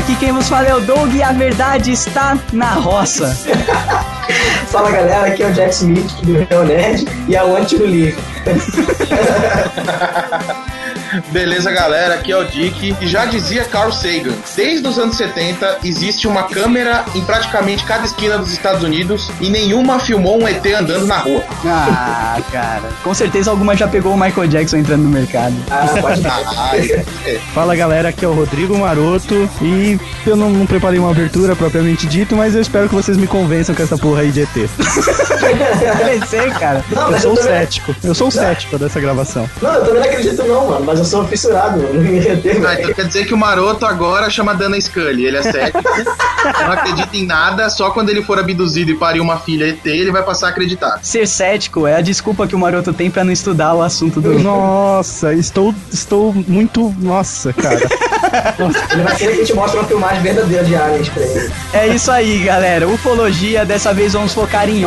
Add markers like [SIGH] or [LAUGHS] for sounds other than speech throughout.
Aqui quem vos fala é o Doug e a verdade está na roça. [LAUGHS] Fala galera, aqui é o Jack Smith do Real Nerd e a One to Leave. Beleza, galera? Aqui é o Dick. E já dizia Carl Sagan: desde os anos 70 existe uma câmera em praticamente cada esquina dos Estados Unidos e nenhuma filmou um ET andando na rua. Ah, cara. Com certeza alguma já pegou o Michael Jackson entrando no mercado. Ah, pode. [LAUGHS] Fala galera, aqui é o Rodrigo Maroto e eu não, não preparei uma abertura propriamente dito, mas eu espero que vocês me convençam com essa porra aí de ET. [LAUGHS] Ser, cara. Não, Eu sou eu um também, cético, eu sou um cético dessa gravação. não, eu também não acredito não, mano, mas eu sou fissurado mano, Ah, então quer dizer que o maroto agora chama Dana Scully. Ele é cético, [LAUGHS] não acredita em nada, só quando ele for abduzido e parir uma filha ET, ele vai passar a acreditar. Ser cético é a desculpa que o maroto tem pra não estudar o assunto do. Nossa, estou, estou muito. Nossa, cara. [LAUGHS] Ele vai querer que a gente mostre uma filmagem verdadeira de aliens pra ele. É isso aí, galera. Ufologia, dessa vez vamos focar em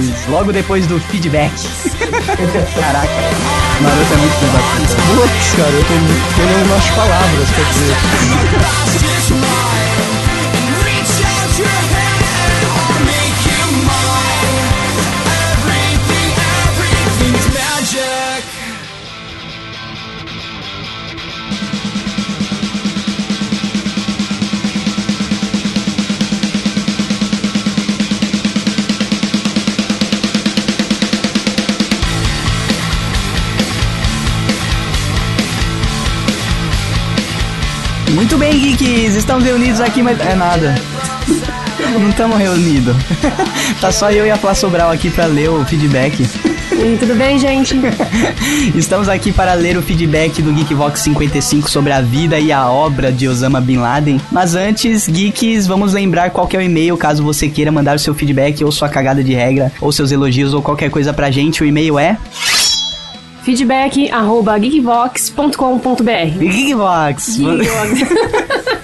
OVNIs, logo depois do feedback. [LAUGHS] Caraca, o maroto é muito filho. Putz, cara, eu tô tendo umas palavras, quer dizer. [LAUGHS] Muito bem, geeks, estamos reunidos aqui, mas é nada. Não estamos reunidos. [LAUGHS] tá só eu e a Flá Sobral aqui pra ler o feedback. E tudo bem, gente? [LAUGHS] Estamos aqui para ler o feedback do Geekvox 55 sobre a vida e a obra de Osama Bin Laden. Mas antes, geeks, vamos lembrar qual é o e-mail caso você queira mandar o seu feedback ou sua cagada de regra, ou seus elogios ou qualquer coisa pra gente. O e-mail é Feedback arroba geekvox.com.br Geekvox. [LAUGHS]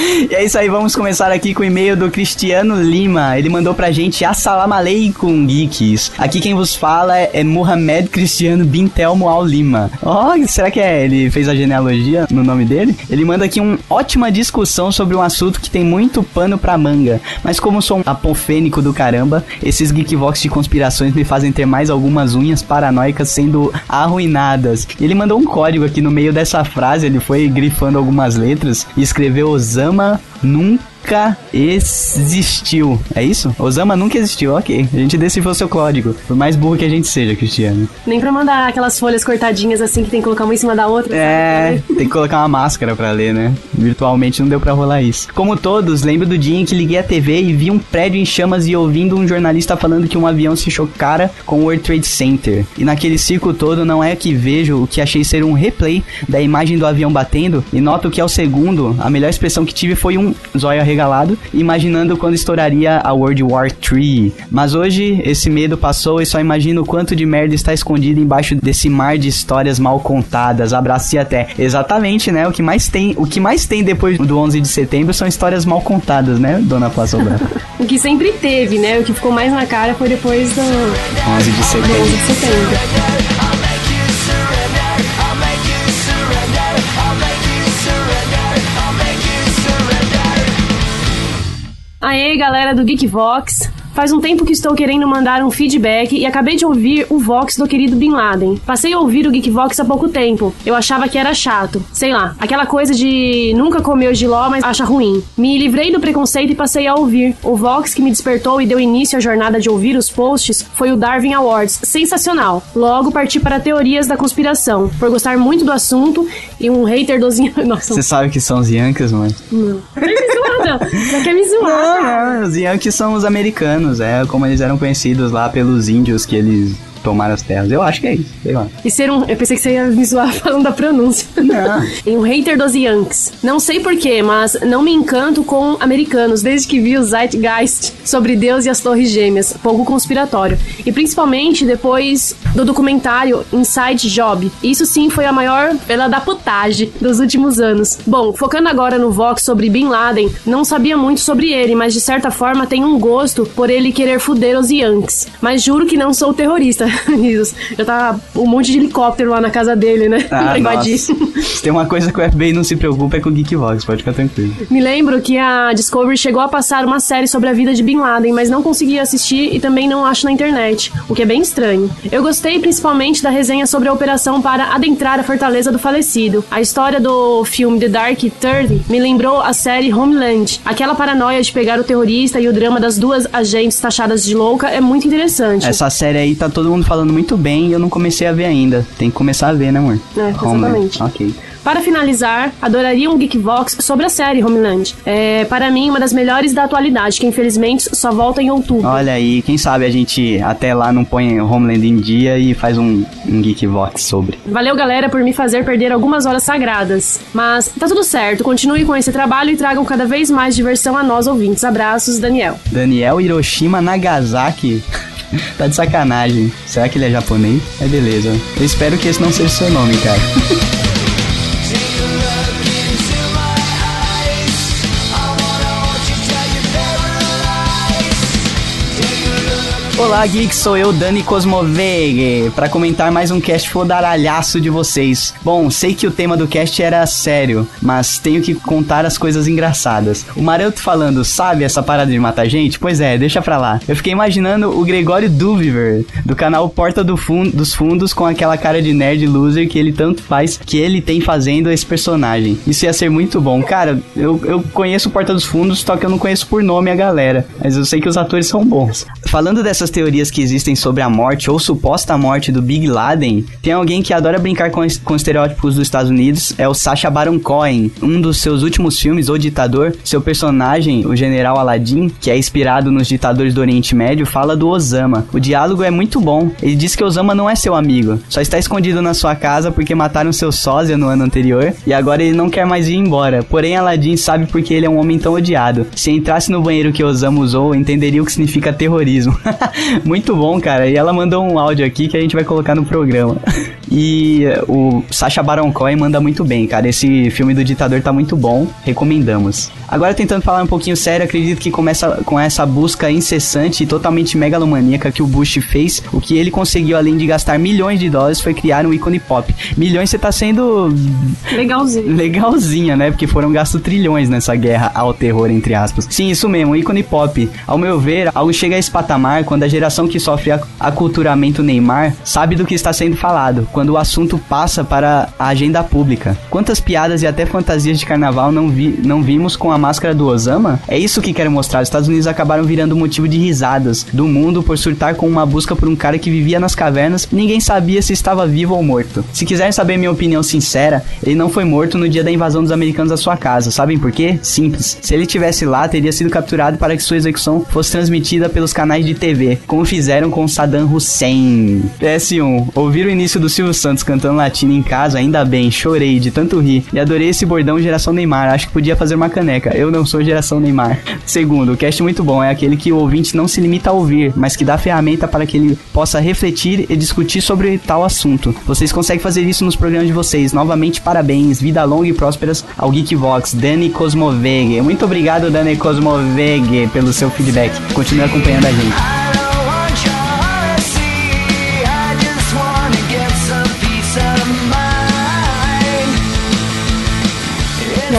E é isso aí, vamos começar aqui com o e-mail do Cristiano Lima. Ele mandou pra gente Assalamu alaikum, geeks. Aqui quem vos fala é, Mohamed Cristiano Bin Telmo Al Lima. Ó, será que é? Ele fez a genealogia no nome dele? Ele manda aqui uma ótima discussão sobre um assunto que tem muito pano pra manga. Mas como sou um apofênico do caramba, esses Geekvox de conspirações me fazem ter mais algumas unhas paranoicas sendo arruinadas. Ele mandou um código aqui no meio dessa frase, ele foi grifando algumas letras e escreveu Osama ama num nunca existiu. É isso? Osama nunca existiu, ok. A gente decifrou seu código. Por mais burro que a gente seja, Cristiano. Nem pra mandar aquelas folhas cortadinhas assim que tem que colocar uma em cima da outra. É, [LAUGHS] tem que colocar uma máscara pra ler, né? Virtualmente não deu pra rolar isso. Como todos, lembro do dia em que liguei a TV e vi um prédio em chamas e ouvindo um jornalista falando que um avião se chocara com o World Trade Center. E naquele circo todo não é que vejo o que achei ser um replay da imagem do avião batendo e noto que ao segundo a melhor expressão que tive foi um zóio arregalado, imaginando quando estouraria a World War III. Mas hoje esse medo passou e só imagino o quanto de merda está escondido embaixo desse mar de histórias mal contadas. Abraço e até. Exatamente, né? O que mais tem, o que mais tem depois do 11 de setembro são histórias mal contadas, né, dona Flá Sobral? [LAUGHS] O que sempre teve, né? O que ficou mais na cara foi depois do, 11 de do 11 setembro. de setembro. Aê, galera do Geekvox. Faz um tempo que estou querendo mandar um feedback e acabei de ouvir o Vox do querido Bin Laden. Passei a ouvir o Geekvox há pouco tempo. Eu achava que era chato. Sei lá, aquela coisa de nunca comeu giló, mas acha ruim. Me livrei do preconceito e passei a ouvir. O Vox que me despertou e deu início à jornada de ouvir os posts foi o Darwin Awards. Sensacional. Logo parti para teorias da conspiração, por gostar muito do assunto e um hater dos... [LAUGHS] Nossa, Você sabe que são os Yankees, mano? não. Não quer me zoar, não. Não quer me zoar. Não, não, os Yankees são os americanos, é como eles eram conhecidos lá pelos índios que eles tomaram as terras. Eu acho que é isso, sei lá. E ser um. Eu pensei que você ia me zoar [LAUGHS] falando da pronúncia. Não. [LAUGHS] E um hater dos Yankees. Não sei porquê, mas não me encanto com americanos desde que vi o Zeitgeist sobre Deus e as Torres Gêmeas, pouco conspiratório. E principalmente depois do documentário Inside Job. Isso sim foi a maior pela da putagem dos últimos anos. Bom, focando agora no Vox sobre Bin Laden, não sabia muito sobre ele, mas de certa forma tenho um gosto por ele querer fuder os Yankees. Mas juro que não sou terrorista. [LAUGHS] Isso. Já tá um monte de helicóptero lá na casa dele, né? Ah, [LAUGHS] invadir. Se tem uma coisa que o FBI não se preocupa é com o Geekvox, pode ficar tranquilo. Me lembro que a Discovery chegou a passar uma série sobre a vida de Bin Laden, mas não consegui assistir e também não acho na internet, o que é bem estranho. Eu gostei principalmente da resenha sobre a operação para adentrar a fortaleza do falecido. A história do filme The Dark Thirty me lembrou a série Homeland. Aquela paranoia de pegar o terrorista e o drama das duas agentes taxadas de louca é muito interessante. Essa série aí tá todo mundo falando muito bem e eu não comecei a ver ainda. Tem que começar a ver, né, amor? É, exatamente. Ok. Para finalizar, adoraria um Geekvox sobre a série Homeland. É, para mim, uma das melhores da atualidade, que infelizmente só volta em outubro. Olha aí, quem sabe a gente até lá não põe Homeland em dia e faz um, um Geekvox sobre. Valeu, galera, por me fazer perder algumas horas sagradas. Mas tá tudo certo, continue com esse trabalho e tragam cada vez mais diversão a nós ouvintes. Abraços, Daniel. Daniel Hiroshima Nagasaki. [LAUGHS] [LAUGHS] tá de sacanagem. Será que ele é japonês? É beleza. Eu espero que esse não seja seu nome, cara. [LAUGHS] Olá, geeks, sou eu, Dani Cosmoveg, para comentar mais um cast fodaralhaço de vocês. Bom, sei que o tema do cast era sério, mas tenho que contar as coisas engraçadas. O Maroto falando, sabe essa parada de matar gente? Pois é, deixa pra lá. Eu fiquei imaginando o Gregório Duviver, do canal Porta do Fun dos Fundos, com aquela cara de nerd loser que ele tanto faz, que ele tem fazendo esse personagem. Isso ia ser muito bom. Cara, eu, eu conheço Porta dos Fundos, só que eu não conheço por nome a galera, mas eu sei que os atores são bons. Falando dessas teorias que existem sobre a morte ou suposta morte do Big Laden, tem alguém que adora brincar com, com estereótipos dos Estados Unidos, é o Sacha Baron Cohen. Um dos seus últimos filmes, O Ditador, seu personagem, o General Aladdin, que é inspirado nos ditadores do Oriente Médio, fala do Osama. O diálogo é muito bom. Ele diz que Osama não é seu amigo, só está escondido na sua casa porque mataram seu sósia no ano anterior e agora ele não quer mais ir embora. Porém, Aladdin sabe porque ele é um homem tão odiado. Se entrasse no banheiro que Osama usou, entenderia o que significa terrorismo. [LAUGHS] Muito bom, cara. E ela mandou um áudio aqui que a gente vai colocar no programa. [LAUGHS] E eh, o Sacha Baron Cohen manda muito bem, cara. Esse filme do ditador tá muito bom. Recomendamos. Agora tentando falar um pouquinho sério, acredito que começa com essa busca incessante e totalmente megalomaníaca que o Bush fez. O que ele conseguiu, além de gastar milhões de dólares, foi criar um ícone pop. Milhões você tá sendo Legalzinho. legalzinha, né? Porque foram gastos trilhões nessa guerra ao terror, entre aspas. Sim, isso mesmo, ícone pop. Ao meu ver, algo chega a esse patamar quando a geração que sofre ac- aculturamento Neymar sabe do que está sendo falado, quando o assunto passa para a agenda pública. Quantas piadas e até fantasias de carnaval não, vi, não vimos com a máscara do Osama? É isso que quero mostrar. Os Estados Unidos acabaram virando motivo de risadas do mundo por surtar com uma busca por um cara que vivia nas cavernas e ninguém sabia se estava vivo ou morto. Se quiserem saber minha opinião sincera, ele não foi morto no dia da invasão dos americanos à sua casa. Sabem por quê? Simples. Se ele tivesse lá, teria sido capturado para que sua execução fosse transmitida pelos canais de TV, como fizeram com Saddam Hussein. PS1. Ouvir o início do Silvio Santos cantando latino em casa, ainda bem, chorei de tanto rir e adorei esse bordão geração Neymar. Acho que podia fazer uma caneca. Eu não sou geração Neymar. Segundo, o cast muito bom é aquele que o ouvinte não se limita a ouvir, mas que dá ferramenta para que ele possa refletir e discutir sobre tal assunto. Vocês conseguem fazer isso nos programas de vocês. Novamente, parabéns. Vida longa e prósperas ao Geekvox. Dani Cosmoveg. Muito obrigado, Dani Cosmoveg, pelo seu feedback. Continue acompanhando a gente.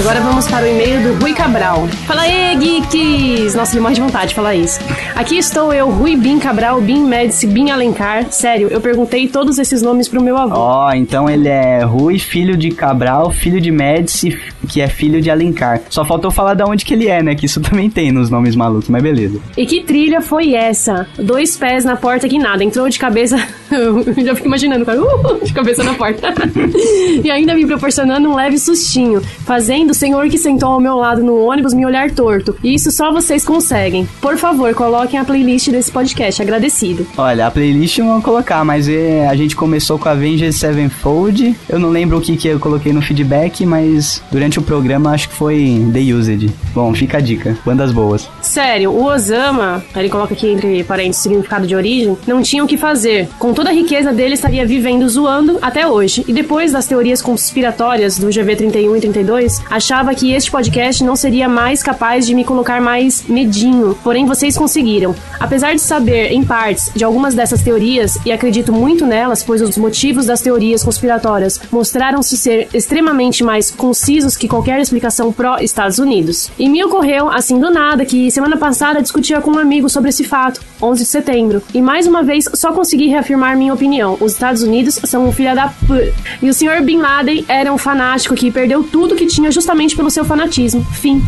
Agora vamos para o e-mail do Rui Cabral. Fala aí, geeks! Nossa, ele morre de vontade de falar isso. Aqui estou eu, Rui Bin Cabral, Bin Médici, Bin Alencar. Sério, eu perguntei todos esses nomes pro meu avô. Ó, então ele é Rui, filho de Cabral, filho de Médici, que é filho de Alencar. Só faltou falar da onde que ele é, né? Que isso [LAUGHS] também tem nos nomes malucos, mas beleza. E que trilha foi essa? Dois pés na porta que nada, entrou de cabeça. [LAUGHS] Já fico imaginando cara uh, de cabeça na porta. [LAUGHS] e ainda me proporcionando um leve sustinho, fazendo o senhor que sentou ao meu lado no ônibus me olhar torto. E isso só vocês conseguem. Por favor, coloquem a playlist desse podcast. Agradecido. Olha, a playlist eu não vou colocar, mas é, a gente começou com Avengers Sevenfold. Eu não lembro o que, que eu coloquei no feedback, mas durante o programa acho que foi The Used. Bom, fica a dica. Bandas boas. Sério, o Osama, ele coloca aqui entre parênteses significado de origem, não tinha o que fazer. Com toda a riqueza dele, estaria vivendo zoando até hoje. E depois das teorias conspiratórias do GV31 e 32, achava que este podcast não seria mais capaz de me colocar mais medinho. Porém, vocês conseguiram. Apesar de saber, em partes, de algumas dessas teorias, e acredito muito nelas, pois os motivos das teorias conspiratórias mostraram-se ser extremamente mais concisos que qualquer explicação pró-Estados Unidos. E me ocorreu, assim do nada, que semana passada discutia com um amigo sobre esse fato, 11 de setembro, e mais uma vez só consegui reafirmar minha opinião. Os Estados Unidos são um filho da p. E o senhor Bin Laden era um fanático que perdeu tudo que tinha justamente pelo seu fanatismo. Fim.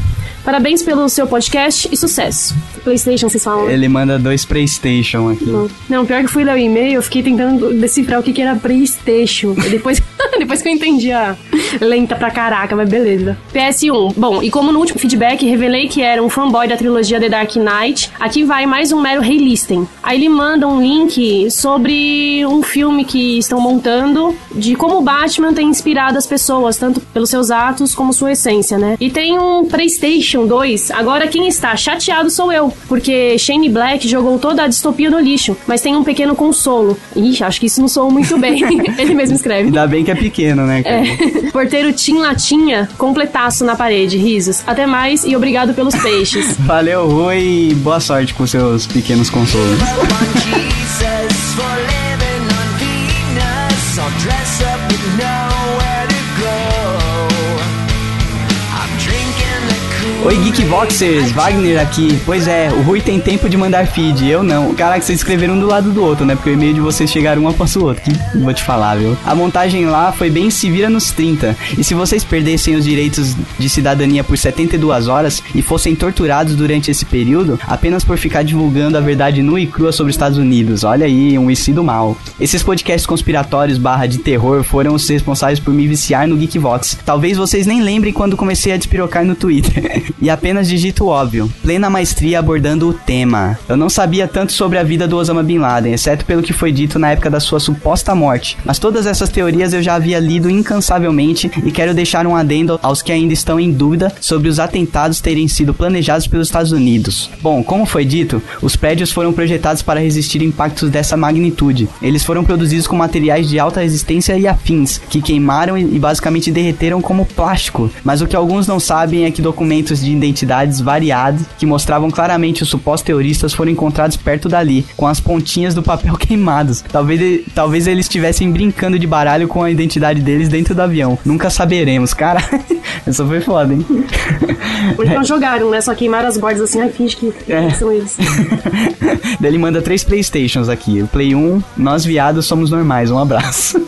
Parabéns pelo seu podcast e sucesso. PlayStation, vocês falam? Ele manda dois PlayStation aqui. Não. Não, pior que fui ler o e-mail, eu fiquei tentando decifrar o que, que era PlayStation. E depois, [LAUGHS] depois que eu entendi a lenta pra caraca, mas beleza. PS1. Bom, e como no último feedback revelei que era um fanboy da trilogia The Dark Knight, aqui vai mais um mero relisting. Aí ele manda um link sobre um filme que estão montando de como o Batman tem inspirado as pessoas, tanto pelos seus atos como sua essência, né? E tem um PlayStation 2. Agora quem está chateado sou eu, porque Shane Black jogou toda a distopia no lixo, mas tem um pequeno consolo. Ixi, acho que isso não soou muito bem. [LAUGHS] ele mesmo escreve. Ainda bem que é pequeno, né, cara? É. Porteiro Tim Latinha, completaço na parede, risos. Até mais e obrigado pelos peixes. [LAUGHS] Valeu, Rui, e boa sorte com seus pequenos consolos. Oi, Geekboxers, Wagner aqui. Pois é, o Rui tem tempo de mandar feed, eu não. Caraca, vocês escreveram um do lado do outro, né? Porque o e-mail de vocês chegaram um após o outro. Vou te falar, viu? A montagem lá foi bem se vira nos 30. E se vocês perdessem os direitos de cidadania por 72 horas e fossem torturados durante esse período, apenas por ficar divulgando a verdade nua e crua sobre os Estados Unidos. Olha aí, um IC do mal. Esses podcasts conspiratórios barra de terror foram os responsáveis por me viciar no Geekvox. Talvez vocês nem lembrem quando comecei a despirocar no Twitter. [LAUGHS] e apenas digito óbvio. Plena maestria abordando o tema. Eu não sabia tanto sobre a vida do Osama Bin Laden, exceto pelo que foi dito na época da sua suposta morte. Mas todas essas teorias eu já havia lido incansavelmente e quero deixar um adendo aos que ainda estão em dúvida sobre os atentados terem sido planejados pelos Estados Unidos. Bom, como foi dito, os prédios foram projetados para resistir impactos dessa magnitude. Eles foram produzidos com materiais de alta resistência e afins, que queimaram e basicamente derreteram como plástico. Mas o que alguns não sabem é que documentos de identidades variadas que mostravam claramente os supostos terroristas foram encontrados perto dali, com as pontinhas do papel [LAUGHS] queimados. Talvez, talvez eles estivessem brincando de baralho com a identidade deles dentro do avião. Nunca saberemos, cara. [LAUGHS] Essa foi foda, hein? Ou então [LAUGHS] jogaram, né? Só queimaram as bordas assim, ai, finge que É. são eles. Daí ele manda três Playstations aqui. O Play 1, nós viados somos normais, um abraço.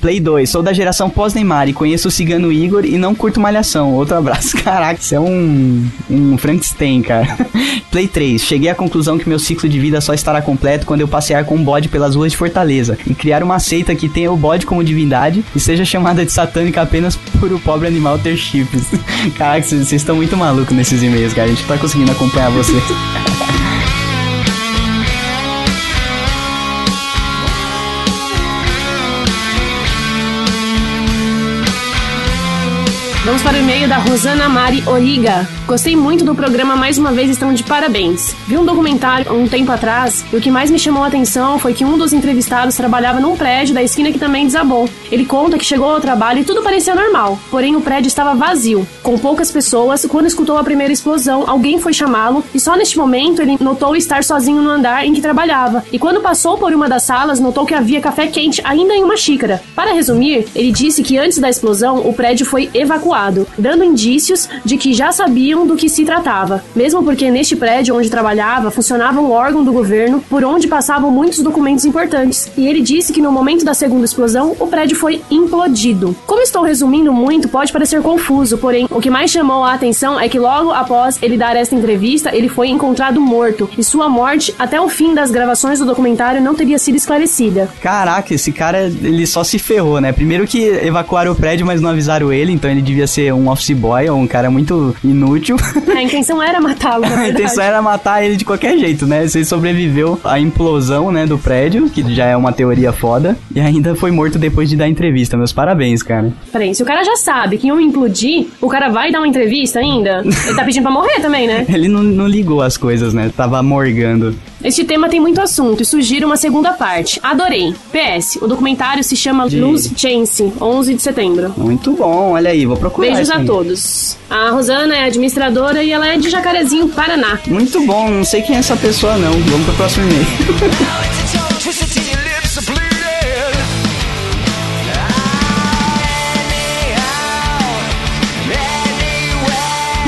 Play 2, sou da geração pós-Neymar e conheço o cigano Igor e não curto malhação, outro abraço. Caraca, isso é um, um Frankenstein, cara. [LAUGHS] Play 3, cheguei à conclusão que meu ciclo de vida só estará completo quando eu passear com um bode pelas ruas de Fortaleza e criar uma seita que tenha o bode como divindade e seja chamada de satânica apenas por o pobre animal ter chifres. [LAUGHS] Caraca, vocês estão muito malucos nesses e-mails, cara. A gente tá conseguindo acompanhar vocês. [LAUGHS] Vamos para o e-mail da Rosana Mari Origa. Gostei muito do programa, mais uma vez estão de parabéns. Vi um documentário um tempo atrás e o que mais me chamou a atenção foi que um dos entrevistados trabalhava num prédio da esquina que também desabou. Ele conta que chegou ao trabalho e tudo parecia normal, porém o prédio estava vazio, com poucas pessoas. Quando escutou a primeira explosão, alguém foi chamá-lo e só neste momento ele notou estar sozinho no andar em que trabalhava. E quando passou por uma das salas, notou que havia café quente ainda em uma xícara. Para resumir, ele disse que antes da explosão o prédio foi evacuado, dando indícios de que já sabiam do que se tratava, mesmo porque neste prédio onde trabalhava funcionava um órgão do governo por onde passavam muitos documentos importantes. E ele disse que no momento da segunda explosão o prédio foi implodido. Como estou resumindo muito, pode parecer confuso, porém o que mais chamou a atenção é que logo após ele dar esta entrevista, ele foi encontrado morto e sua morte até o fim das gravações do documentário não teria sido esclarecida. Caraca, esse cara, ele só se ferrou, né? Primeiro que evacuaram o prédio, mas não avisaram ele, então ele devia devia ser um office boy ou um cara muito inútil. A intenção era matá-lo, [LAUGHS] A intenção era matar ele de qualquer jeito, né? Ele sobreviveu à implosão, né, do prédio, que já é uma teoria foda, e ainda foi morto depois de dar entrevista. Meus parabéns, cara. Peraí, se o cara já sabe que iam implodir, o cara vai dar uma entrevista ainda? Ele tá pedindo pra morrer também, né? [LAUGHS] Ele não, não ligou as coisas, né? Tava morgando. Este tema tem muito assunto e sugiro uma segunda parte. Adorei. PS, o documentário se chama De- Lose Chance, 11 de setembro. Muito bom, olha aí, vou procurar. Beijos isso a todos. A Rosana é administradora e ela é de Jacarezinho, Paraná. Muito bom, não sei quem é essa pessoa não. Vamos pro próximo e-mail. [LAUGHS]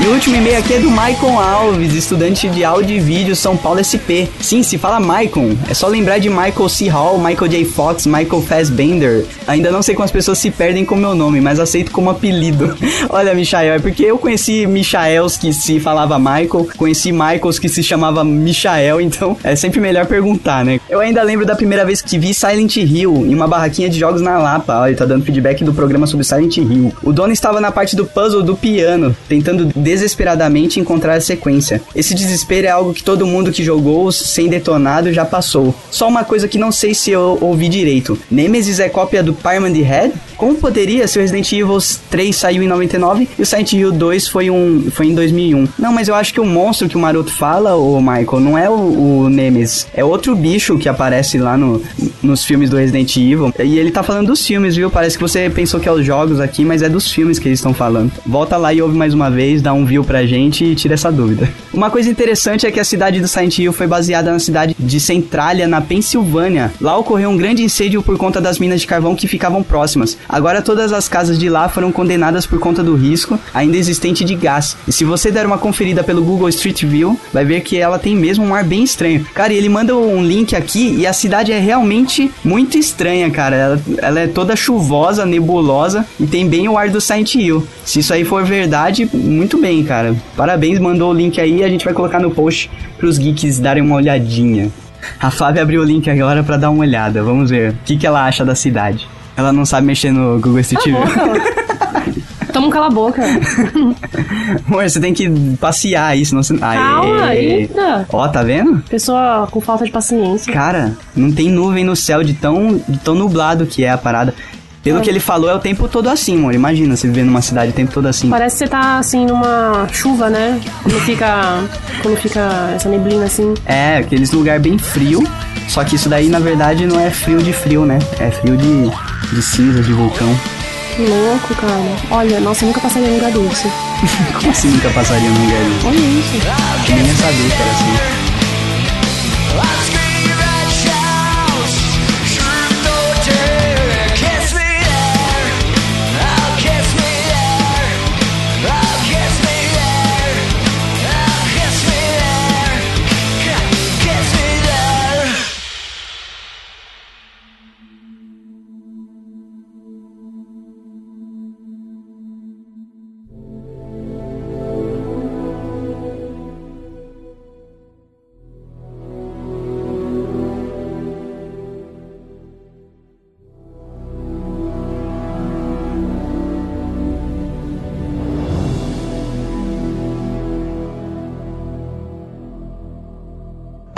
E o último e-mail aqui é do Maicon Alves, estudante de áudio e vídeo São Paulo SP. Sim, se fala Maicon, é só lembrar de Michael C. Hall, Michael J. Fox, Michael Fassbender. Ainda não sei como as pessoas se perdem com meu nome, mas aceito como apelido. [LAUGHS] Olha, Michael, é porque eu conheci Michaels que se falava Michael, conheci Michaels que se chamava Michael, então é sempre melhor perguntar, né? Eu ainda lembro da primeira vez que vi Silent Hill em uma barraquinha de jogos na Lapa. Olha, ele tá dando feedback do programa sobre Silent Hill. O dono estava na parte do puzzle do piano, tentando desesperadamente encontrar a sequência. Esse desespero é algo que todo mundo que jogou sem detonado já passou. Só uma coisa que não sei se eu ouvi direito. Nemesis é cópia do Pyramid Head? Como poderia se o Resident Evil 3 saiu em 99 e o Silent Hill 2 foi, um, foi em 2001? Não, mas eu acho que o monstro que o Maroto fala, o Michael, não é o, o Nemesis. É outro bicho que aparece lá no, nos filmes do Resident Evil. E ele tá falando dos filmes, viu? Parece que você pensou que é os jogos aqui, mas é dos filmes que eles estão falando. Volta lá e ouve mais uma vez, dá um view pra gente e tira essa dúvida. [LAUGHS] Uma coisa interessante é que a cidade do Silent Hill foi baseada na cidade de Centralia, na Pensilvânia. Lá ocorreu um grande incêndio por conta das minas de carvão que ficavam próximas. Agora todas as casas de lá foram condenadas por conta do risco ainda existente de gás. E se você der uma conferida pelo Google Street View, vai ver que ela tem mesmo um ar bem estranho. Cara, e ele manda um link aqui e a cidade é realmente muito estranha, cara. Ela, ela é toda chuvosa, nebulosa e tem bem o ar do Silent Hill. Se isso aí for verdade, muito bem, cara. Parabéns, mandou o link aí, a gente vai colocar no post pros geeks darem uma olhadinha. A Flávia abriu o link agora pra dar uma olhada. Vamos ver o que, que ela acha da cidade. Ela não sabe mexer no Google Street View. [LAUGHS] Toma um cala a boca. Amor, você tem que passear isso, não se... Calma, Aê. eita. Ó, tá vendo? Pessoa com falta de paciência. Cara, não tem nuvem no céu de tão, de tão nublado que é a parada. Pelo que ele falou, é o tempo todo assim, amor. Imagina você viver numa cidade o tempo todo assim. Parece que você tá assim numa chuva, né? Quando fica. Quando fica essa neblina assim. É, aqueles lugar bem frio. Só que isso daí, na verdade, não é frio de frio, né? É frio de, de cinza, de vulcão. Que louco, cara. Olha, nossa, eu nunca passaria num lugar desse. [LAUGHS] Como assim nunca passaria num lugar desse? Olha isso. Nem ia saber era assim.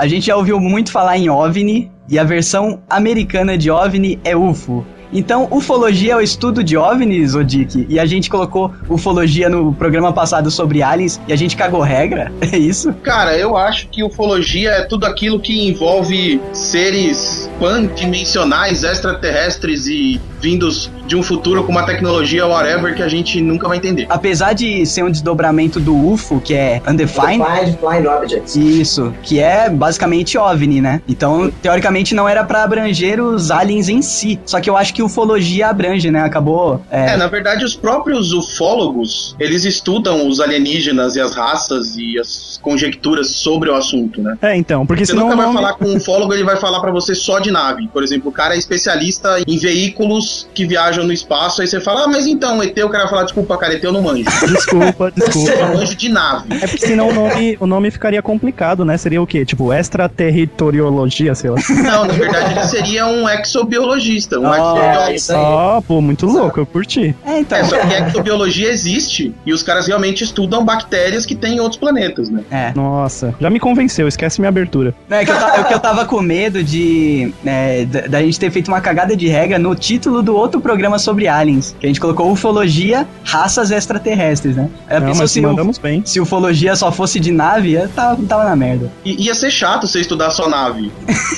A gente já ouviu muito falar em OVNI e a versão americana de OVNI é UFO. Então, ufologia é o estudo de OVNIs, Odik? E a gente colocou ufologia no programa passado sobre aliens e a gente cagou regra? [LAUGHS] É isso? Cara, eu acho que ufologia é tudo aquilo que envolve seres pandimensionais, extraterrestres e vindos de um futuro com uma tecnologia whatever que a gente nunca vai entender. Apesar de ser um desdobramento do UFO, que é undefined, Defined Flying Objects. Isso, que é basicamente OVNI, né? Então, teoricamente, não era pra abranger os aliens em si. Só que eu acho que ufologia abrange, né? Acabou. É, É, na verdade, os próprios ufólogos, eles estudam os alienígenas e as raças e as conjecturas sobre o assunto, né? É, então, porque Você senão nunca vai nome... falar com um ufólogo, ele vai falar pra você só de nave. Por exemplo, o cara é especialista em veículos que viajam no espaço, aí você fala, ah, mas então, ET, o cara vai falar, desculpa, cara, ET eu não manjo. [LAUGHS] Desculpa, desculpa. Eu manjo de nave. É porque senão o nome, o nome ficaria complicado, né? Seria o quê? Tipo, extraterritoriologia, sei lá. Não, na verdade, ele seria um exobiologista. Um Oh. exo- É, isso aí. Ó, pô, muito louco, eu curti. É, então. É, só que a ectobiologia existe e os caras realmente estudam bactérias que tem em outros planetas, né? É. Nossa, já me convenceu, esquece minha abertura. Não, é que eu, ta- é que eu tava com medo de. é, da, da gente ter feito uma cagada de regra no título do outro programa sobre aliens. Que a gente colocou ufologia, raças extraterrestres, né? Aí eu Não, mas se, o- mandamos bem. se ufologia só fosse de nave, eu tava, tava na merda. E ia ser chato você estudar só nave.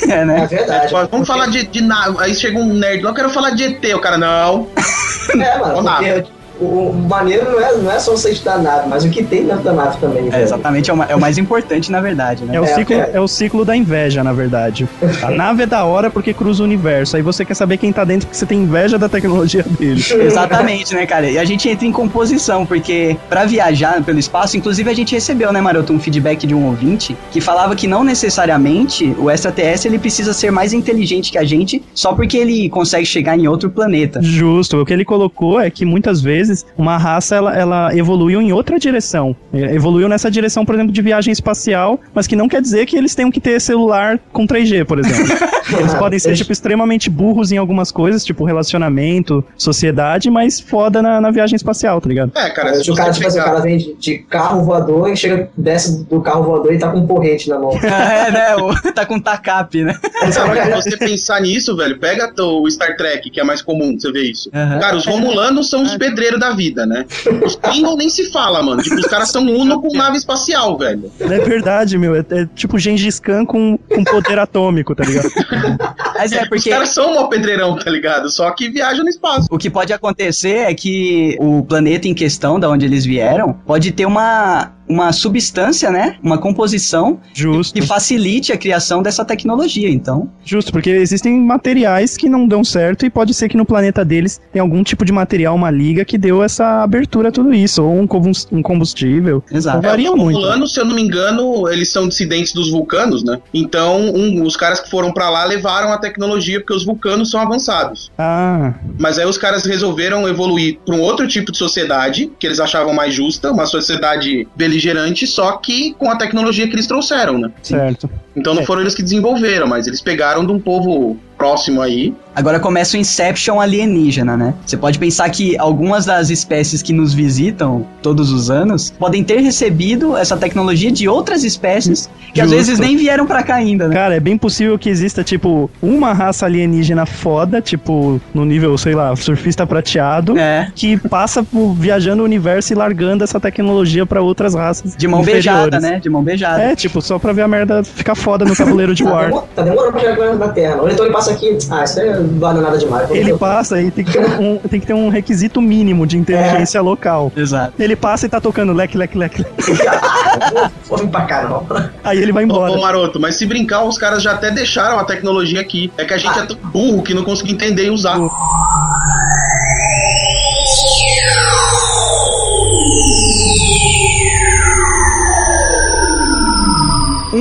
É, [LAUGHS] É né? verdade. Vamos Porque- falar de, de nave. Aí chega um nerd eu quero falar de ET. O cara, não. [LAUGHS] É, mano, o, o maneiro não é, não é só você estudar nave, mas o que tem dentro da nave também. É, velho. exatamente, é o, é o mais importante, na verdade, né? É o, É, ciclo, é. é o ciclo da inveja, na verdade. A [LAUGHS] nave é da hora porque cruza o universo. Aí você quer saber quem tá dentro porque você tem inveja da tecnologia dele. [LAUGHS] Exatamente, né, cara? E a gente entra em composição, porque pra viajar pelo espaço, inclusive a gente recebeu, né, Maroto, um feedback de um ouvinte que falava que não necessariamente o extraterrestre ele precisa ser mais inteligente que a gente só porque ele consegue chegar em outro planeta. Justo. O que ele colocou é que muitas vezes uma raça ela, ela evoluiu em outra direção. É, Evoluiu nessa direção, por exemplo, de viagem espacial, mas que não quer dizer que eles tenham que ter celular com 3G, por exemplo. [LAUGHS] Eles podem ser, tipo, extremamente burros em algumas coisas, tipo relacionamento, sociedade, mas foda na, na viagem espacial, tá ligado? É, cara, se o cara, tipo assim, o cara vem de, de carro voador e chega, desce do carro voador e tá com um porrete na mão. [LAUGHS] é, né? o- Tá com TACAP, né? Não, se você pensar nisso, velho, pega o Star Trek, que é mais comum você ver isso. Aham. Cara, os Romulanos são os pedreiros da vida, né? Os Klingon nem se fala, mano. Tipo, os caras são uno com nave espacial, velho. É verdade, meu. É, é tipo Gengis Khan com, com poder atômico, tá ligado? Mas é Os porque caras são mó pedreirão, tá ligado? Só que viajam no espaço. o que pode acontecer é que o planeta em questão, da onde eles vieram, pode ter uma, uma substância, né? Uma composição Justo. que facilite a criação dessa tecnologia. Então, Justo, porque existem materiais que não dão certo e pode ser que no planeta deles tem algum tipo de material, uma liga que deu essa abertura a tudo isso, ou um combus- combustível. exato. Então varia os muito. Romulanos, se eu não me engano, eles são dissidentes dos vulcanos, né? Então, um- os caras que foram pra lá levaram a tecnologia porque os vulcanos são avançados. Ah, Mas aí os caras resolveram evoluir para um outro tipo de sociedade, que eles achavam mais justa, uma sociedade beligerante, só que com a tecnologia que eles trouxeram, né? certo. Então não É. foram eles que desenvolveram, mas eles pegaram de um povo próximo aí. Agora começa o Inception alienígena, né? Você pode pensar que algumas das espécies que nos visitam todos os anos podem ter recebido essa tecnologia de outras espécies que às Justo. vezes nem vieram pra cá ainda, né? Cara, é bem possível que exista, tipo, uma raça alienígena foda, tipo, no nível, sei lá, surfista prateado, É. que passa por viajando o universo e largando essa tecnologia pra outras raças. De mão inferiores. beijada, né? De mão beijada. É, tipo, só pra ver a merda ficar foda no tabuleiro de [LAUGHS] Tá, War. tá demorando pra chegar na Terra. Ou então ele passa aqui, ah, isso aí não vale nada demais. Ele passa e tem que, ter um, tem que ter um requisito mínimo de inteligência local. Exato. Ele passa e tá tocando leque, leque, leque. [LAUGHS] Foi pra caramba. Aí ele vai Ô, embora. ô, maroto, mas se brincar, os caras já até deixaram a tecnologia aqui. É que a gente é tão burro que não conseguiu entender e usar.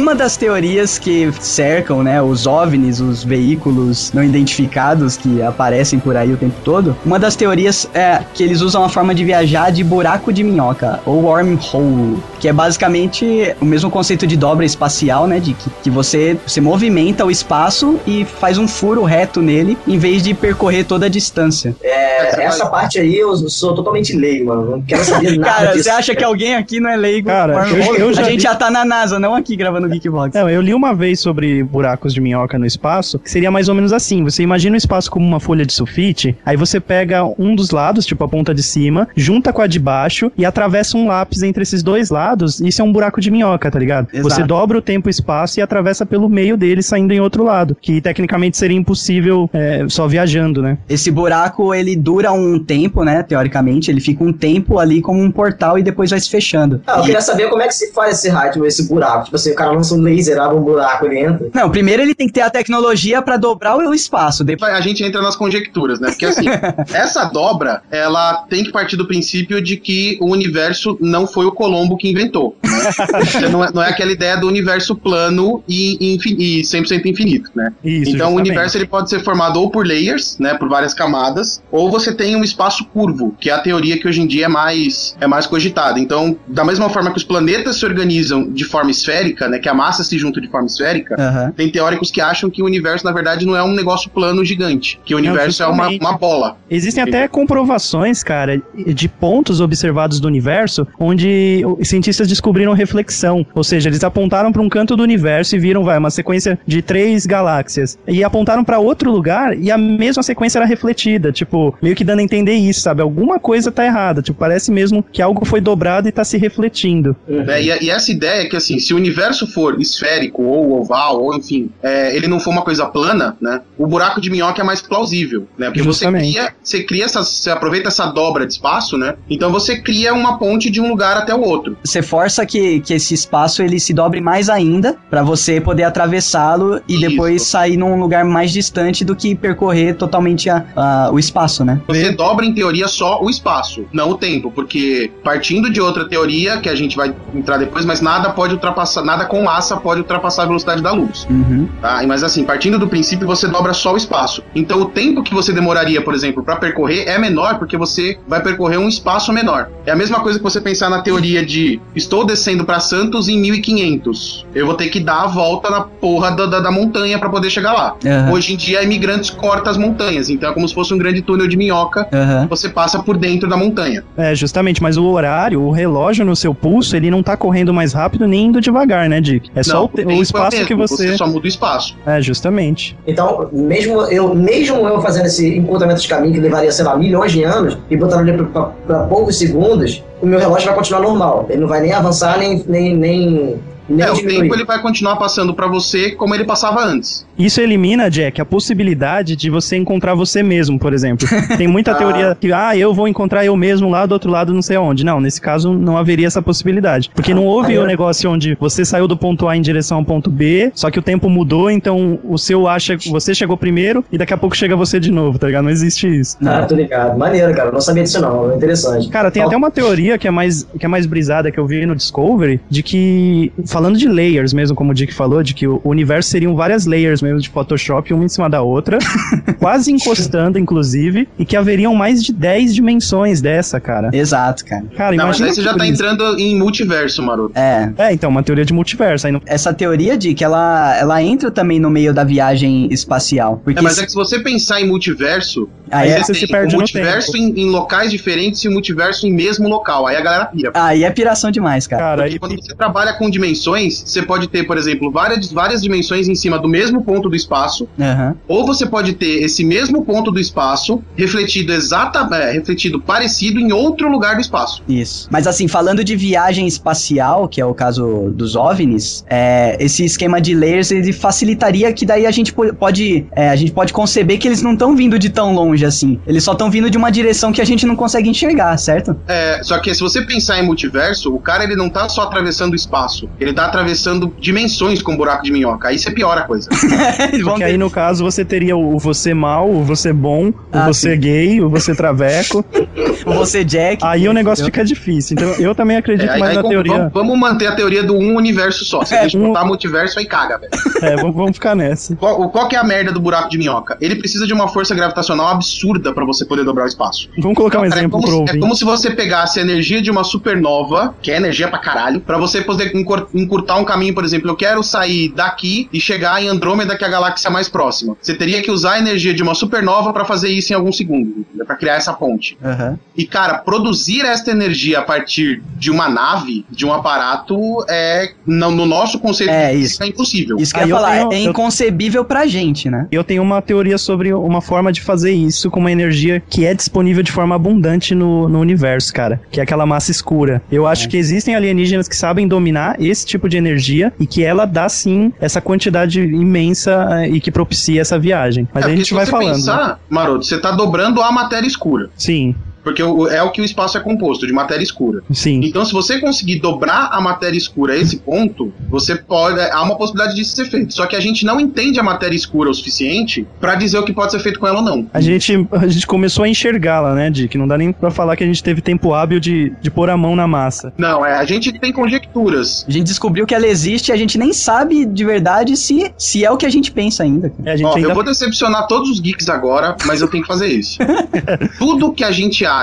Uma das teorias que cercam, né, os OVNIs, os veículos não identificados que aparecem por aí o tempo todo, uma das teorias é que eles usam a forma de viajar de buraco de minhoca, ou wormhole, que é basicamente o mesmo conceito de dobra espacial, né, de que, que você, você movimenta o espaço e faz um furo reto nele, em vez de percorrer toda a distância. É, essa parte aí eu sou totalmente leigo, mano. Não quero saber [LAUGHS] nada Cara, disso. você acha que alguém aqui não é leigo? Cara, eu- eu já a gente vi- já tá na NASA, não aqui gravando Geekbox. Não, eu li uma vez sobre buracos de minhoca no espaço, que seria mais ou menos assim. Você imagina o espaço como uma folha de sulfite, aí você pega um dos lados, tipo a ponta de cima, junta com a de baixo e atravessa um lápis entre esses dois lados, e isso é um buraco de minhoca, tá ligado? Exato. Você dobra o tempo e espaço e atravessa pelo meio dele, saindo em outro lado, que tecnicamente seria impossível é, só viajando, né? Esse buraco, ele dura um tempo, né? Teoricamente, ele fica um tempo ali como um portal e depois vai se fechando. Ah, eu queria saber como é que se faz esse rádio, esse buraco. Tipo assim, o cara lança um laser, abre um buraco, ele entra. Não, primeiro ele tem que ter a tecnologia pra dobrar o espaço. Depois... A gente entra nas conjecturas, né? Porque assim, [LAUGHS] essa dobra, ela tem que partir do princípio de que o universo não foi o Colombo que inventou. Né? não, é, não é aquela ideia do universo plano e, infin- e 100% infinito, né? Isso, então o justamente. universo ele pode ser formado ou por layers, né, por várias camadas, ou você tem um espaço curvo, que é a teoria que hoje em dia é mais é mais cogitada. Então, da mesma forma que os planetas se organizam de forma esférica, né, que é a massa se junta de forma esférica, Aham. tem teóricos que acham que o universo, na verdade, não é um negócio plano gigante. Que o universo é uma, uma bola. Existem até comprovações, cara, de pontos observados do universo onde os cientistas descobriram reflexão. Ou seja, eles apontaram para um canto do universo e viram, vai, uma sequência de três galáxias. E apontaram para outro lugar e a mesma sequência era refletida. Tipo, meio que dando a entender isso, sabe? Alguma coisa tá errada. Tipo, parece mesmo que algo foi dobrado e tá se refletindo. né? E, e essa ideia é que, assim, se o universo for esférico ou oval, ou enfim, é, ele não for uma coisa plana, né? O buraco de minhoca é mais plausível, né? Porque você Justamente. cria, você cria essa, você aproveita essa dobra de espaço, né? Então você cria uma ponte de um lugar até o outro. Você força que, que esse espaço ele se dobre mais ainda pra você poder atravessá-lo e Isso. depois sair num lugar mais distante do que percorrer totalmente a- a- o espaço, né? Você dobra, em teoria, só o espaço, não o tempo, porque partindo de outra teoria, que a gente vai entrar depois, mas nada pode ultrapassar, nada com massa pode ultrapassar a velocidade da luz. Uhum. Tá? Mas assim, partindo do princípio, você dobra só o espaço. Então o tempo que você demoraria, por exemplo, para percorrer é menor, porque você vai percorrer um espaço menor. É a mesma coisa que você pensar na teoria de estou descendo para Santos em 1500. Eu vou ter que dar a volta na porra da, da, da montanha para poder chegar lá. Aham. Hoje em dia, imigrantes cortam as montanhas, então é como se fosse um grande túnel de minhoca. Aham. Você passa por dentro da montanha. É, justamente, mas o horário, o relógio no seu pulso, ele não tá correndo mais rápido nem indo devagar, né, É só o, o espaço mesmo, que você. só muda o espaço. É, justamente. Então, mesmo eu, mesmo eu fazendo esse encurtamento de caminho que levaria, sei lá, milhões de anos, e botando ele para poucos segundos, o meu relógio vai continuar normal. Ele não vai nem avançar, nem, nem, nem, nem É, o tempo ele vai continuar passando para você como ele passava antes. Isso elimina, Jack, a possibilidade de você encontrar você mesmo, por exemplo. [LAUGHS] Tem muita Ah. teoria que, ah, eu vou encontrar eu mesmo lá do outro lado, não sei aonde. Não, nesse caso não haveria essa possibilidade. Porque não houve Aí o eu- negócio onde você saiu do ponto A em direção ao ponto B, só que o tempo mudou, então o seu A, che- você chegou primeiro e daqui a pouco chega você de novo, tá ligado? Não existe isso. Ah, tô ligado. Maneiro, cara. Não sabia disso, não. Interessante. Cara, tem Então, até uma teoria que é mais que é mais brisada que eu vi no Discovery, de que falando de layers mesmo, como o Dick falou, de que o universo seriam várias layers mesmo de Photoshop, uma em cima da outra, [LAUGHS] quase encostando inclusive, e que haveriam mais de 10 dimensões dessa, cara. Exato, cara. Cara, Não, mas imagina aí você já tá brisa. entrando em multiverso, Maroto. É, É, então, uma teoria de multiverso, aí não essa teoria de que ela, ela entra também no meio da viagem espacial. Porque É, mas se- é que se você pensar em multiverso, aí, é, você tem se perde o no multiverso em, em locais diferentes e o multiverso em mesmo local. Aí a galera pira. aí é piração demais, cara. Cara, Porque e, quando você trabalha com dimensões, você pode ter, por exemplo, várias, várias dimensões em cima do mesmo ponto do espaço, Aham. ou você pode ter esse mesmo ponto do espaço refletido exata, é, refletido parecido em outro lugar do espaço. Isso. Mas assim, falando de viagem espacial, que é o caso dos OVNIs, é, esse esquema de layers ele facilitaria que daí a gente po- pode, é, a gente pode conceber que eles não estão vindo de tão longe assim. Eles só estão vindo de uma direção que a gente não consegue enxergar, certo? É, só que se você pensar em multiverso, o cara ele não tá só atravessando o espaço, ele tá atravessando dimensões com buraco de minhoca. Aí você piora a coisa. [LAUGHS] Porque aí no caso você teria o você mal, o você bom, o Ah, você sim. gay, o você traveco. [LAUGHS] você Jack. aí o negócio fica difícil. Então eu também acredito É, aí- mais aí na como- teoria. Vamos, vamos manter a teoria do um universo só. Se a gente um- botar multiverso, aí caga, velho. É, vamos, vamos ficar nessa. Qual, qual que é a merda do buraco de minhoca? Ele precisa de uma força gravitacional absurda pra você poder dobrar o espaço. Vamos colocar um Cara, é, exemplo como pro se, é como se você pegasse a energia de uma supernova, que é energia pra caralho, pra você poder encur- encurtar um caminho, por exemplo, eu quero sair daqui e chegar em Andrômeda, que é a galáxia mais próxima. Você teria que usar a energia de uma supernova pra fazer isso em alguns segundos, entendeu? pra criar essa ponte. Aham. E, cara, produzir esta energia a partir de uma nave, de um aparato, é, no, no nosso conceito É, isso. é impossível. Isso que eu ia eu falar, tenho- é eu- inconcebível pra gente, né? Eu tenho uma teoria sobre uma forma de fazer isso com uma energia que é disponível de forma abundante no, no universo, cara. Que é aquela massa escura. Eu acho que existem alienígenas que sabem dominar esse tipo de energia e que ela dá sim essa quantidade imensa eh, e que propicia essa viagem. Mas é, a gente vai você falando. né? pensar, Maroto, você tá dobrando a matéria escura. Sim, Porque é o que o espaço é composto, de matéria escura. sim. Então, se você conseguir dobrar a matéria escura a esse ponto, você pode. Há uma possibilidade disso ser feito. Só que a gente não entende a matéria escura o suficiente pra dizer o que pode ser feito com ela ou não. A gente, a gente começou a enxergá-la, né, Dick? Não dá nem pra falar que a gente teve tempo hábil de, de pôr a mão na massa. Não, é, a gente tem conjecturas. A gente descobriu que ela existe e a gente nem sabe de verdade se, se é o que a gente pensa ainda. É, a gente Ó, ainda eu vou decepcionar todos os geeks agora, mas eu tenho que fazer isso. [LAUGHS] Tudo que a gente acha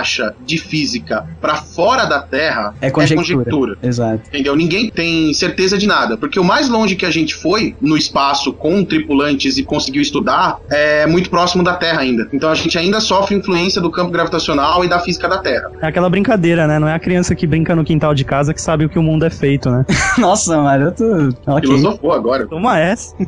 de física pra fora da Terra É conjectura. Exato. Entendeu? Ninguém tem certeza de nada. Porque o mais longe que a gente foi no espaço com tripulantes e conseguiu estudar é muito próximo da Terra ainda. Então a gente ainda sofre influência do campo gravitacional e da física da Terra. É aquela brincadeira, né? Não é a criança que brinca no quintal de casa que sabe o que o mundo é feito, né? [LAUGHS] Nossa, mano, eu tô. Ok. Filosofou agora. Toma essa. [LAUGHS]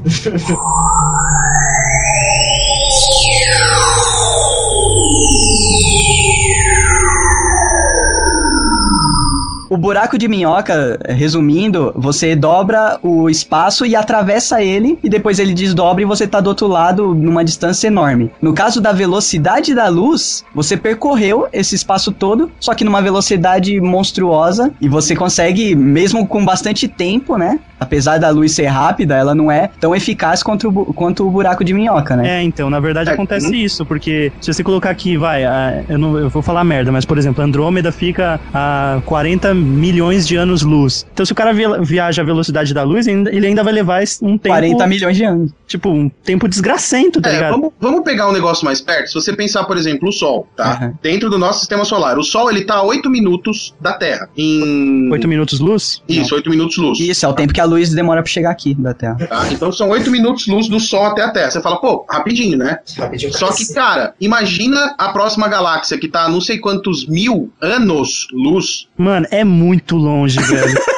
O buraco de minhoca, resumindo, você dobra o espaço e atravessa ele, e depois ele desdobra e você tá do outro lado numa distância enorme. No caso da velocidade da luz, você percorreu esse espaço todo, só que numa velocidade monstruosa, e você consegue, mesmo com bastante tempo, né? Apesar da luz ser rápida, ela não é tão eficaz quanto o, quanto o buraco de minhoca, né? É, então, na verdade É, acontece hum. isso, porque se você colocar aqui, vai, ah, eu, não, eu vou falar merda, mas por exemplo, Andrômeda fica a 40 milhões de anos-luz. Então, se o cara via- viaja a velocidade da luz, ele ainda vai levar um tempo. 40 milhões de anos. Tipo, um tempo desgracento, tá É, ligado? vamos, vamos pegar um negócio mais perto. Se você pensar, por exemplo, o Sol, tá? Aham. Dentro do nosso sistema solar. O Sol, ele tá a 8 minutos da Terra. Em... 8 minutos luz? Isso, 8 minutos luz. Isso, é o tempo que a luz demora pra chegar aqui da Terra. Tá? Então são 8 minutos luz do Sol até a Terra. Você fala, pô, rapidinho, né? Rapidinho. Só que, cara, imagina a próxima galáxia que tá a não sei quantos mil anos luz. Mano, é muito longe, velho. [LAUGHS]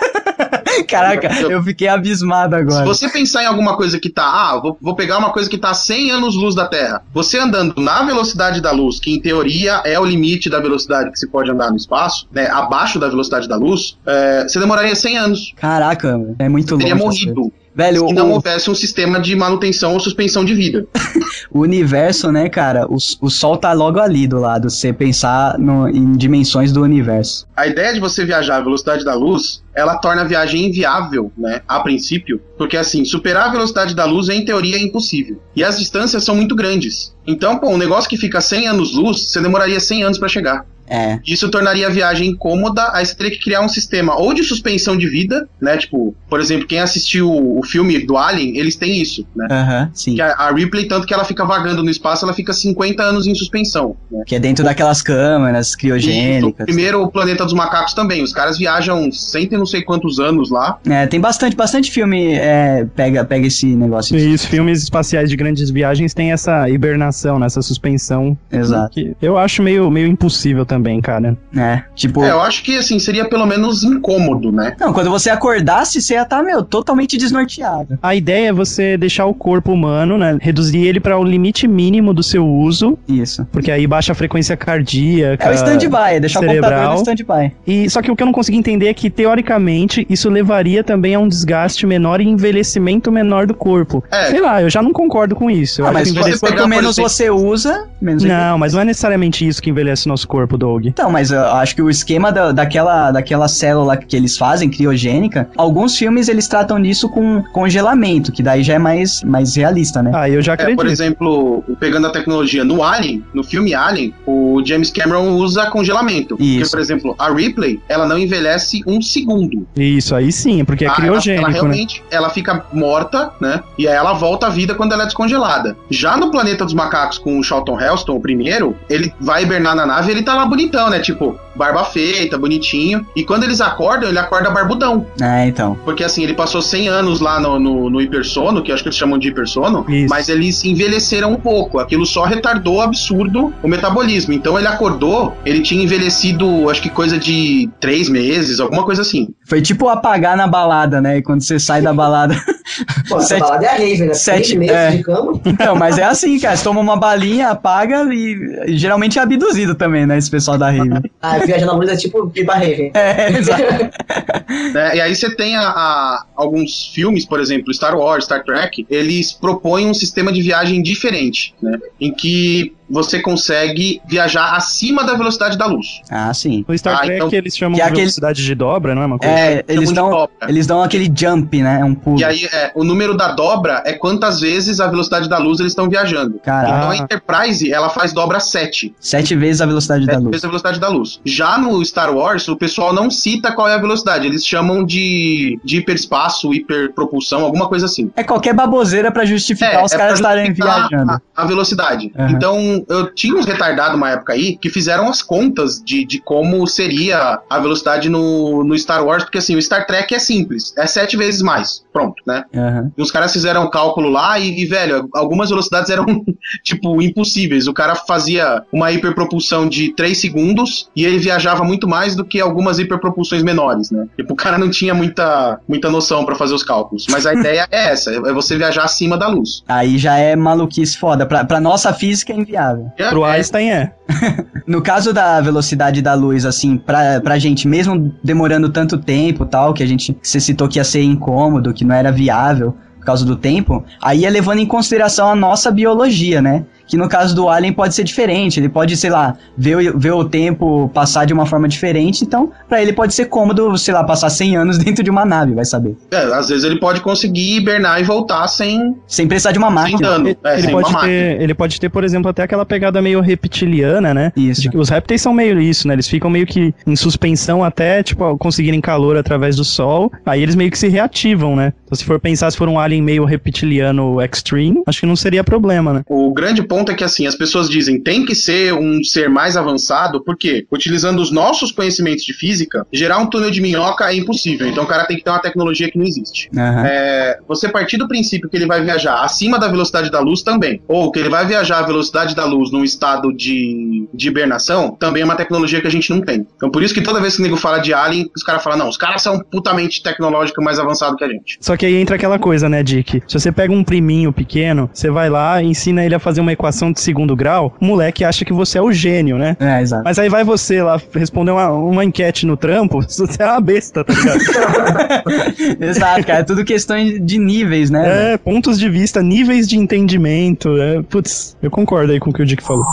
Caraca, eu fiquei abismado Se agora. você pensar em alguma coisa que tá, ah, vou, vou pegar uma coisa que tá a 100 anos luz da Terra. Você andando na velocidade da luz, que em teoria é o limite da velocidade que se pode andar no espaço, né, abaixo da velocidade da luz, é, você demoraria 100 anos. Caraca, é muito longe. Teria morrido. Velho, Se não o, houvesse um sistema de manutenção ou suspensão de vida. [LAUGHS] o universo, né, cara? O, o Sol tá logo ali do lado. Se você pensar no- em dimensões do universo. A ideia de você viajar à velocidade da luz, ela torna a viagem inviável, né? A princípio, porque assim, superar a velocidade da luz em teoria é impossível. E as distâncias são muito grandes. Então, pô, um negócio que fica 100 anos-luz, você demoraria 100 anos pra chegar. É. Isso tornaria a viagem incômoda, aí você teria que criar um sistema ou de suspensão de vida, né? Tipo, por exemplo, quem assistiu o filme do Alien, eles têm isso, né? Aham, sim. Que a, a Ripley, tanto que ela fica vagando no espaço, ela fica 50 anos em suspensão. Né? Que é dentro daquelas câmeras E o criogênicas. primeiro, o Planeta dos Macacos também. Os caras viajam cento e não sei quantos anos lá. É, tem bastante, bastante filme é, pega, pega esse negócio. E os filmes espaciais de grandes viagens têm essa hibernação, né, essa suspensão. Exato. Que eu acho meio, meio impossível também, cara. É, tipo... É, eu acho que assim, seria pelo menos incômodo, né? Não, quando você acordasse, você ia estar, meu, totalmente desnorteado. A ideia é você deixar o corpo humano, né, reduzir ele para o limite mínimo do seu uso, Isso. porque aí baixa a frequência cardíaca. É o stand-by, é deixar o computador cerebral. no stand-by. E só que o que eu não consegui entender é que teoricamente isso levaria também a um desgaste menor e envelhecimento menor do corpo. É. Sei lá, eu já não concordo com isso. Eu Ah, acho mas quanto menos você usa, menos Não, mas não é necessariamente isso que envelhece o nosso corpo, Doug. Então, mas eu acho que o esquema da- daquela, daquela célula que eles fazem, criogênica, alguns filmes eles tratam disso com congelamento, que daí já é mais, mais realista, né? Ah, eu já É, acredito. por exemplo, pegando a tecnologia no Alien, no filme Alien, o James Cameron usa congelamento. Porque, Isso. por exemplo, a Ripley, ela não envelhece um segundo. Isso, aí sim, porque é Ah, ela- criogênico, ela, né? realmente, ela fica morta, né? E aí ela volta à vida quando ela é descongelada. Já no Planeta dos Macacos com o Charlton Heston, o primeiro, ele vai hibernar na nave e ele tá lá bonitão, né? Tipo, barba feita, bonitinho. E quando eles acordam, ele acorda barbudão. É, então. Porque assim, ele passou 100 anos lá no, no, no hipersono, que eu acho que eles chamam de hipersono, Isso. mas eles envelheceram um pouco. Aquilo só retardou absurdo o metabolismo. Então ele acordou, ele tinha envelhecido, acho que coisa de três meses, alguma coisa assim. Foi tipo apagar na balada, né? E quando você sai da balada. [LAUGHS] Pô, essa Sete- balada é a rave, né? sete- meses é. de cama. Então, mas é [LAUGHS] assim, cara. Você toma uma balinha, apaga e geralmente é abduzido também, né? Esse pessoal da rave. Ah, viajar na luz é tipo pipa rave. É, [LAUGHS] exato. né? E aí você tem a- a- alguns filmes, por exemplo, Star Wars, Star Trek, eles propõem um sistema de viagem diferente, né? Em que você consegue viajar acima da velocidade da luz. Ah, sim. No Star Ah, Trek então- eles chamam é de aquele- velocidade de dobra, não é uma coisa? É, eles de dão, dobra. eles dão aquele jump, né? É um pulo. E aí, é, o número da dobra é quantas vezes a velocidade da luz eles estão viajando. Caraca. Então a. Enterprise, ela faz dobra 7. Sete vezes a velocidade da Sete luz. vezes a velocidade da luz. Já no Star Wars, o pessoal não cita qual é a velocidade. Eles chamam de, de hiperespaço, hiperpropulsão, alguma coisa assim. É qualquer baboseira pra justificar os é caras estarem viajando. A, a velocidade. Aham. Então, fizeram. Eu tinha uns retardados uma época aí que fizeram as contas de, de como seria a velocidade no, no Star Wars, porque assim, o Star Trek é simples, é sete vezes mais. Pronto, né? Aham. E os caras fizeram um cálculo lá e, e, velho, algumas velocidades eram, [LAUGHS] tipo, impossíveis. O cara fazia uma hiperpropulsão de 3 segundos e ele viajava muito mais do que algumas hiperpropulsões menores, né? Tipo, o cara não tinha muita, muita noção pra fazer os cálculos. Mas a [LAUGHS] ideia é essa, é você viajar acima da luz. Aí já é maluquice foda. Pra, pra nossa física é inviável. Pro É, Einstein é. [LAUGHS] No caso da velocidade da luz, assim, pra, pra gente, mesmo demorando tanto tempo tal, que a gente, você citou que ia ser incômodo, que não era viável por causa do tempo, aí é levando em consideração a nossa biologia, né? Que no caso do Alien pode ser diferente, ele pode, sei lá, ver, o- ver o tempo passar de uma forma diferente, então pra ele pode ser cômodo, sei lá, passar 100 anos [LAUGHS] dentro de uma nave, vai saber. é, às vezes ele pode conseguir hibernar e voltar sem, Sem precisar de uma sem máquina. dano. Ele, É, ele sem pode uma máquina. ter, ele pode ter, por exemplo, até aquela pegada meio reptiliana, né? Isso. De que os répteis são meio isso, né? Eles ficam meio que em suspensão até, tipo, conseguirem calor através do sol. Aí eles meio que se reativam, né? Então, se for pensar se for um alien meio reptiliano extreme, acho que não seria problema, né? O grande ponto é que assim, as pessoas dizem tem que ser um ser mais avançado, porque utilizando os nossos conhecimentos de física, gerar um túnel de minhoca é impossível. Então o cara tem que ter uma tecnologia que não existe. Aham. É, você partir do princípio que ele vai viajar acima da velocidade da luz também, ou que ele vai viajar a velocidade da luz num estado de, de hibernação, também é uma tecnologia que a gente não tem. Então por isso que toda vez que o nego fala de alien, os caras falam, não, os caras são putamente tecnológico mais avançado que a gente. Só que aí entra aquela coisa, né, Dick? Se você pega um priminho pequeno, você vai lá, ensina ele a fazer uma equação de segundo grau, o moleque acha que você é o gênio, né? É, exato. Mas aí vai você lá responder uma, uma enquete no trampo, [LAUGHS] você é uma besta, tá ligado? [LAUGHS] Exato, cara. É tudo questão de níveis, né? é, pontos de vista, níveis de entendimento. É, putz, eu concordo aí com o que o Dick falou.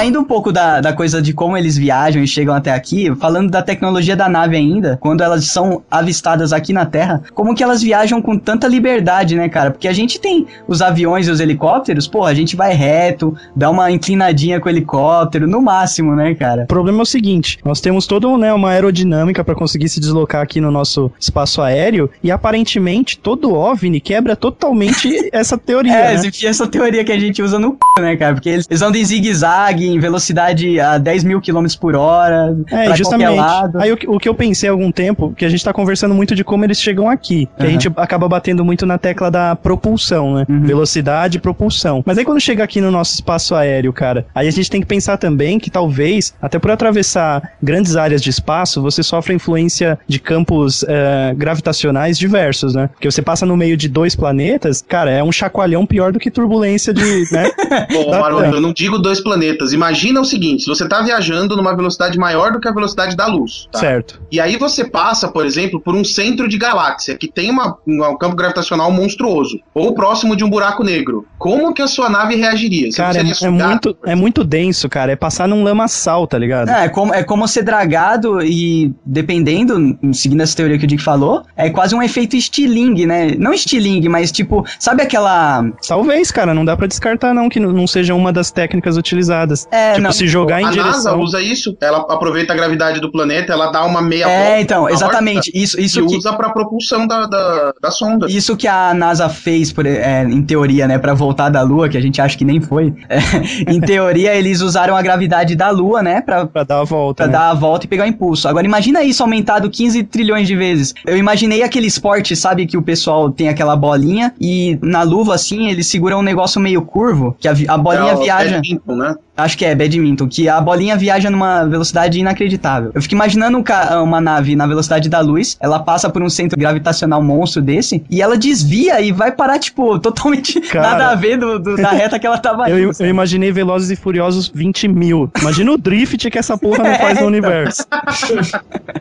Saindo um pouco da, da coisa de como eles viajam e chegam até aqui, falando da tecnologia da nave ainda, quando elas são avistadas aqui na Terra, como que elas viajam com tanta liberdade, né, cara? Porque a gente tem os aviões e os helicópteros, pô, a gente vai reto, dá uma inclinadinha com o helicóptero, no máximo, né, cara? O problema é o seguinte: nós temos toda né, uma aerodinâmica para conseguir se deslocar aqui no nosso espaço aéreo, e aparentemente todo OVNI quebra totalmente [LAUGHS] essa teoria. É, né? essa teoria que a gente usa no c, né, cara? Porque eles, eles andam em zigue-zague, em velocidade a 10 mil quilômetros por hora, É, pra justamente. qualquer lado. Aí o, que- o que eu pensei há algum tempo, que a gente tá conversando muito de como eles chegam aqui. Que a Aham. gente acaba batendo muito na tecla da propulsão, né? Uhum. Velocidade e propulsão. Mas aí quando chega aqui no nosso espaço aéreo, cara, aí a gente tem que pensar também que talvez, até por atravessar grandes áreas de espaço, você sofre a influência de campos eh, gravitacionais diversos, né? Porque você passa no meio de dois planetas, cara, é um chacoalhão pior do que turbulência de, né? [LAUGHS] Bom, Maroto, certo. eu não digo dois planetas. Imagina o seguinte: se você tá viajando numa velocidade maior do que a velocidade da luz, tá? certo. E aí você passa, por exemplo, por um centro de galáxia que tem uma- um campo gravitacional monstruoso, ou próximo de um buraco negro. Como que a sua nave reagiria? Você Cara, é, é muito, é muito denso, cara. É passar num lamaçal, tá ligado? É, é como, é como ser dragado e, dependendo, seguindo essa teoria que o Dick falou, é quase um efeito estilingue, né? Não estilingue, mas tipo, sabe aquela. Talvez, cara, não dá pra descartar não que não- não seja uma das técnicas utilizadas. É, tipo, não. se jogar em A NASA direção. usa isso, ela aproveita a gravidade do planeta, ela dá uma meia volta É, então, exatamente. Isso, e isso que. usa pra propulsão da, da, da sonda. Isso que a NASA fez, por, é, em teoria, né, pra voltar da Lua, que a gente acha que nem foi. É, em [LAUGHS] teoria, eles usaram a gravidade da Lua, né, pra, Pra dar a volta. pra né? dar a volta e pegar o impulso. Agora, imagina isso aumentado 15 trilhões de vezes. Eu imaginei aquele esporte, sabe, que o pessoal tem aquela bolinha e na luva, assim, eles seguram um negócio meio curvo, que a, a bolinha É o viaja... né? Acho que é, badminton, que a bolinha viaja numa velocidade inacreditável. Eu fico imanando um ca- uma nave na velocidade da luz, ela passa por um centro gravitacional monstro desse, e ela desvia e vai parar, tipo, [LAUGHS] totalmente Cara. nada a ver do, do- da reta que ela tava [LAUGHS] Eu, indo. eu imaginei Velozes e Furiosos 20 mil. Imagina o drift que essa porra não [LAUGHS] faz É, no então. universo.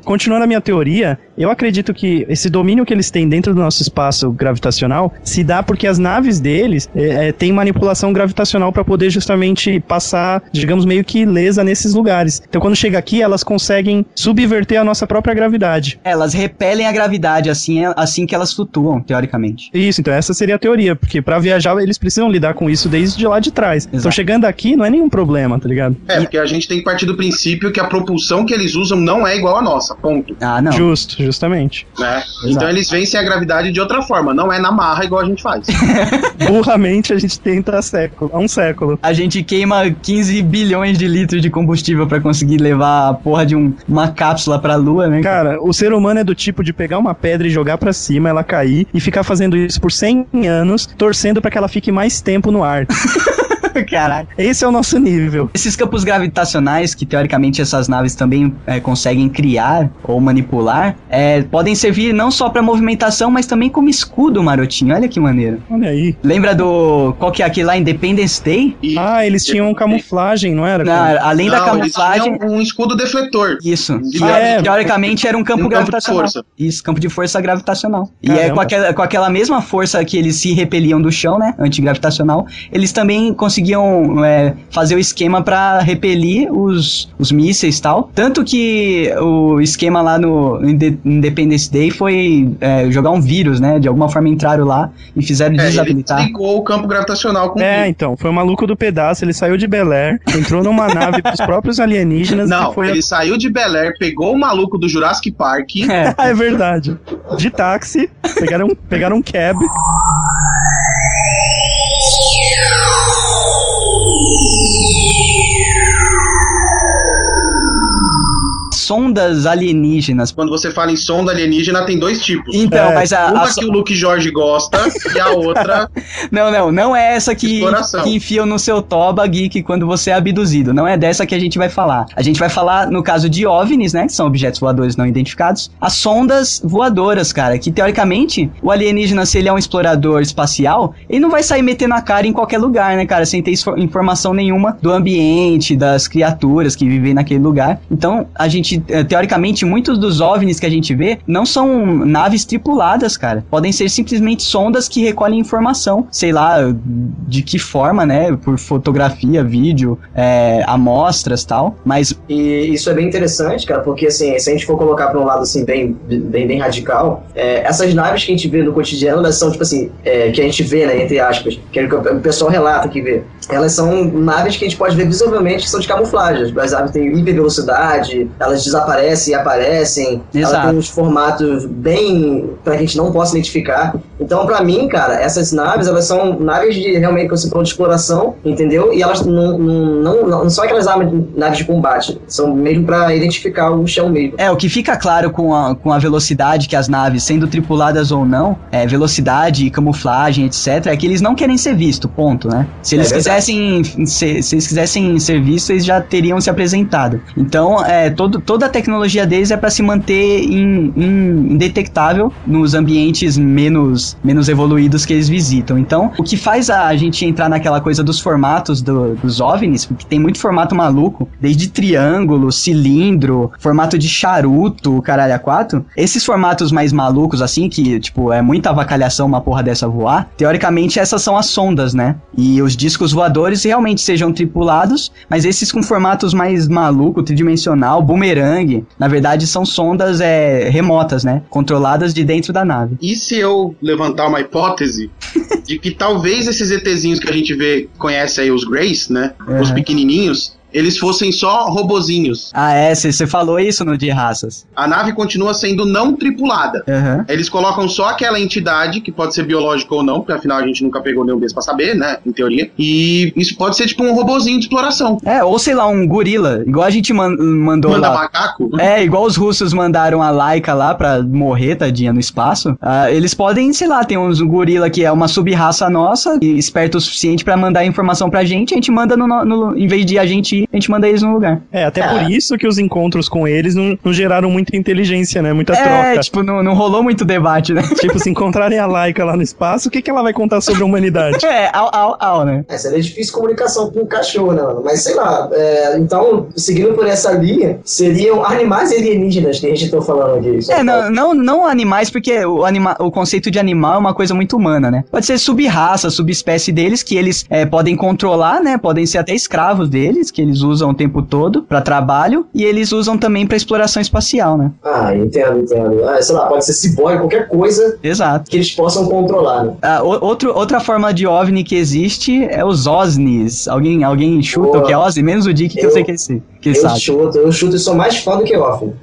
Continuando a minha teoria, eu acredito que esse domínio que eles têm dentro do nosso espaço gravitacional se dá porque as naves deles é, é, têm manipulação gravitacional para poder justamente passar digamos, meio que ilesa nesses lugares. Então quando chega aqui, elas conseguem subverter a nossa própria gravidade. Elas repelem a gravidade assim, assim que elas flutuam, teoricamente. Isso, então essa seria a teoria, porque pra viajar eles precisam lidar com isso desde lá de trás. Então Exato. chegando aqui não é nenhum problema, tá ligado? É, porque a gente tem que partir do princípio que a propulsão que eles usam não é igual à nossa, ponto. Ah, não. Justo, justamente. Né? Então eles vencem a gravidade de outra forma, não é na marra igual a gente faz. [LAUGHS] Burramente a gente tenta há século, há um século. A gente queima 15 bilhões de litros de combustível pra conseguir levar a porra de um- uma cápsula pra lua, né? Cara, o ser humano é do tipo de pegar uma pedra e jogar pra cima, ela cair e ficar fazendo isso por 100 anos, torcendo pra que ela fique mais tempo no ar. [LAUGHS] [LAUGHS] Caralho. Esse é o nosso nível. Esses campos gravitacionais, que teoricamente essas naves também é, conseguem criar ou manipular, é, podem servir não só pra movimentação, mas também como escudo, marotinho. Olha que maneiro. Olha aí. Lembra do. Qual que é aquele lá? Independence Day? E, Ah, eles tinham camuflagem, não era? Não, além da não, eles camuflagem. tinham um escudo defletor. Isso. Que, Ah, é. teoricamente era um campo Um campo de gravitacional. força. Isso, campo de força gravitacional. E é Caramba. com aquela, com aquela mesma força que eles se repeliam do chão, né? Antigravitacional, eles também conseguiam é, fazer o esquema pra repelir os, os mísseis e tal. Tanto que o esquema lá no Inde- Independence Day foi é, jogar um vírus, né? De alguma forma entraram lá e fizeram É, ele desabilitar. ligou o campo gravitacional com É, então, foi o maluco do pedaço, ele saiu de Bel Air, entrou numa [LAUGHS] nave pros próprios alienígenas Não, e foi... ele saiu de Bel Air, pegou o maluco do Jurassic Park. É. [LAUGHS] É verdade. De táxi, pegaram, pegaram um cab. Música Sondas alienígenas. Quando você fala em sonda alienígena, tem dois tipos. Então, É, mas a, Uma a que o Luke Jorge gosta e a outra. [LAUGHS] Não, não, não é essa que, que enfiam no seu toba, geek, quando você é abduzido. Não é dessa que a gente vai falar. A gente vai falar, no caso de OVNIs, né, que são objetos voadores não identificados, as sondas voadoras, cara, que teoricamente, o alienígena, se ele é um explorador espacial, ele não vai sair metendo a cara em qualquer lugar, né, cara, sem ter informação nenhuma do ambiente, das criaturas que vivem naquele lugar. Então, a gente, eh, teoricamente, muitos dos OVNIs que a gente vê não são naves tripuladas, cara. Podem ser simplesmente sondas que recolhem informação, sei lá, de que forma, né? Por fotografia, vídeo, é, amostras tal. Mas E isso é bem interessante, cara, porque assim, se a gente for colocar para um lado assim bem, bem, bem radical, é, essas naves que a gente vê no cotidiano, elas são tipo assim, é, que a gente vê, né, entre aspas, que o pessoal relata que vê. Elas são naves que a gente pode ver visivelmente que são de camuflagem. As naves têm hipervelocidade, elas desaparecem e aparecem, elas Exato. têm uns formatos bem para que a gente não possa identificar. Então, para mim, cara, essas naves, elas são naves de realmente você falou de exploração, entendeu? E elas não, não, não, não são aquelas naves, de combate, são mesmo para identificar o chão mesmo. É, o que fica claro com a, com a velocidade que as naves, sendo tripuladas ou não, é, velocidade, camuflagem, etc., é que eles não querem ser vistos, ponto, né? Se eles É verdade. Quisessem ser, se eles quisessem ser vistos, eles já teriam se apresentado. Então, é, todo, toda a tecnologia deles é para se manter in- in- indetectável nos ambientes menos, menos evoluídos que eles visitam. Então, o que faz a gente entrar naquela coisa dos formatos do- dos OVNIs, porque tem muito formato maluco, desde triângulo, cilindro, formato de charuto, caralho, a quatro. Esses formatos mais malucos, assim, que, tipo, é muita avacalhação uma porra dessa voar, teoricamente essas são as sondas, né? E os discos voadores realmente sejam tripulados, mas esses com formatos mais maluco, tridimensional, boomerang, na verdade são sondas é, remotas, né? Controladas de dentro da nave. E se eu levantar uma hipótese de que talvez esses ETzinhos que a gente vê, conhece aí os Greys, né? Os Uhum. pequenininhos, eles fossem só robozinhos. Ah, é, você falou isso no de raças. A nave continua sendo não tripulada. Aham. Eles colocam só aquela entidade, que pode ser biológica ou não, porque afinal a gente nunca pegou nenhum desses pra saber, né? Em teoria. E isso pode ser tipo um robozinho de exploração. É, ou sei lá, um gorila, igual a gente man- mandou Manda lá. macaco. É, igual os russos mandaram a Laika lá pra morrer, tadinha, no espaço. Ah, eles podem, sei lá, tem uns gorila que é uma sub-raça nossa, e esperto o suficiente pra mandar informação pra gente, a gente manda no, no- no- em vez de a gente a gente manda eles no lugar. É, até por isso que os encontros com eles não, não geraram muita inteligência, né? Muita É, troca. tipo, não, não rolou muito debate, né? Tipo, se encontrarem a Laika lá no espaço, o que, que ela vai contar sobre a humanidade? [LAUGHS] É, au, au, au, né? É, seria difícil comunicação com o cachorro, né, mano? Mas sei lá, é, então, seguindo por essa linha, seriam animais alienígenas que a gente tá falando aqui. É, não, não, não animais, porque o, anima, o conceito de animal é uma coisa muito humana, né? Pode ser sub-raça, subespécie deles, que eles é, podem controlar, né? Podem ser até escravos deles, que eles usam o tempo todo pra trabalho, e eles usam também pra exploração espacial, né? Ah, entendo, entendo. Ah, sei lá, pode ser ciborgue, qualquer coisa Exato. que eles possam controlar, né? Ah, o- outro, outra forma de OVNI que existe é os OSNIs. Alguém, alguém chuta Boa. o que é OSNI? Menos o Dick que eu, Eu- sei que ele, que ele Eu sabe. chuto, eu chuto e sou mais fã do que óbvio.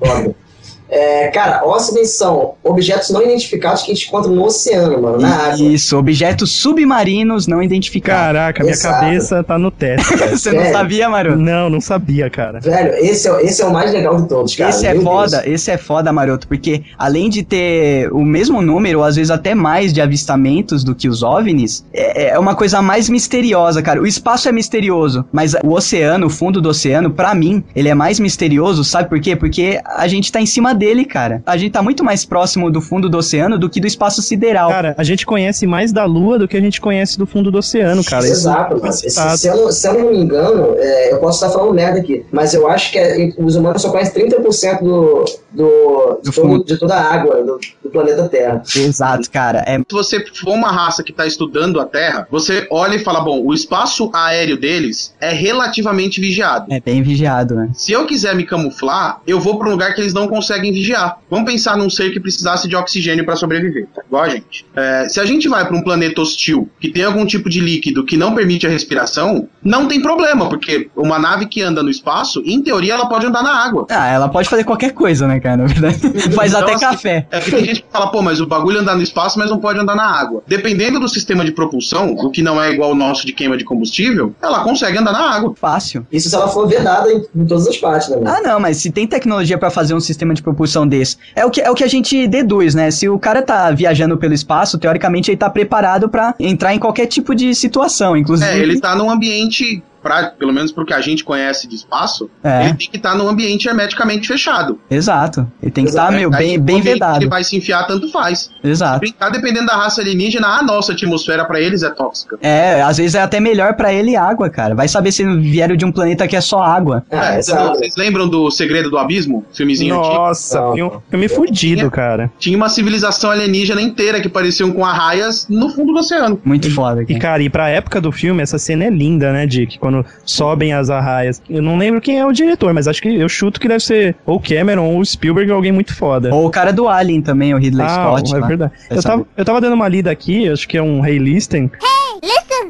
É, cara, OSNIs são objetos não identificados que a gente encontra no oceano, mano, na água. Isso, objetos submarinos não identificados. Caraca, minha Exato. cabeça tá no teto. [LAUGHS] Você não sabia, Maroto? Não, não sabia, cara. Velho, esse é, esse é o mais legal de todos, cara. esse é Meu foda, Deus. esse é foda, Maroto, porque além de ter o mesmo número, ou às vezes até mais de avistamentos do que os OVNIs, é, é uma coisa mais misteriosa, cara. O espaço é misterioso, mas o oceano, o fundo do oceano, pra mim, ele é mais misterioso, sabe por quê? Porque a gente tá em cima dele, cara. A gente tá muito mais próximo do fundo do oceano do que do espaço sideral. Cara, a gente conhece mais da Lua do que a gente conhece do fundo do oceano, cara. Isso Exato, citado. se, eu não, se eu não me engano, é, eu posso estar falando merda aqui, mas eu acho que é- os humanos só conhecem 30% do, do, de, Do todo- fundo. de toda a água do, do planeta Terra. Exato, cara. É Se você for uma raça que está estudando a Terra, você olha e fala: bom, o espaço aéreo deles é relativamente vigiado. É bem vigiado, né? Se eu quiser me camuflar, eu vou para um lugar que eles não conseguem vigiar. Vamos pensar num ser que precisasse de oxigênio para sobreviver, tá? igual a gente. É, se a gente vai para um planeta hostil que tem algum tipo de líquido que não permite a respiração, não tem problema, porque uma nave que anda no espaço, em teoria, ela pode andar na água. Ah, ela pode fazer qualquer coisa, né, cara? [LAUGHS] Na verdade. Faz Então, até assim, café. É porque tem gente que fala, pô, mas o bagulho anda no espaço, mas não pode andar na água. Dependendo do sistema de propulsão, o que não é igual o nosso de queima de combustível, ela consegue andar na água. Fácil. Isso se ela for vedada em, em todas as partes, né? Ah, não, mas se tem tecnologia pra fazer um sistema de propulsão desse, é o que é o que a gente deduz, né? Se o cara tá viajando pelo espaço, teoricamente ele tá preparado pra entrar em qualquer tipo de situação, inclusive. É, ele tá num ambiente, pra, pelo menos pro que a gente conhece de espaço, É. ele tem que estar num ambiente hermeticamente fechado. Exato. Ele tem que estar, Exato. meu, Aí, bem, o bem vedado. Ele vai se enfiar, tanto faz. Se Exato. brincar, dependendo da raça alienígena, a nossa atmosfera pra eles é tóxica. É, às vezes é até melhor pra ele água, cara. Vai saber se vieram de um planeta que é só água. É, exato. vocês lembram do Segredo do Abismo? Filmezinho antigo? Nossa, filme, fudido, cara. Tinha uma civilização alienígena inteira que pareciam com arraias no fundo do oceano. Muito foda. E, Cara. cara, e pra época do filme, essa cena é linda, né, Dick? Quando sobem as arraias. Eu não lembro quem é o diretor, mas acho que eu chuto que deve ser ou Cameron ou Spielberg ou alguém muito foda. Ou o cara do Alien também, o Ridley ah, Scott. é lá. verdade. Vai Eu tava, eu tava dando uma lida aqui, acho que é um Ray Listen.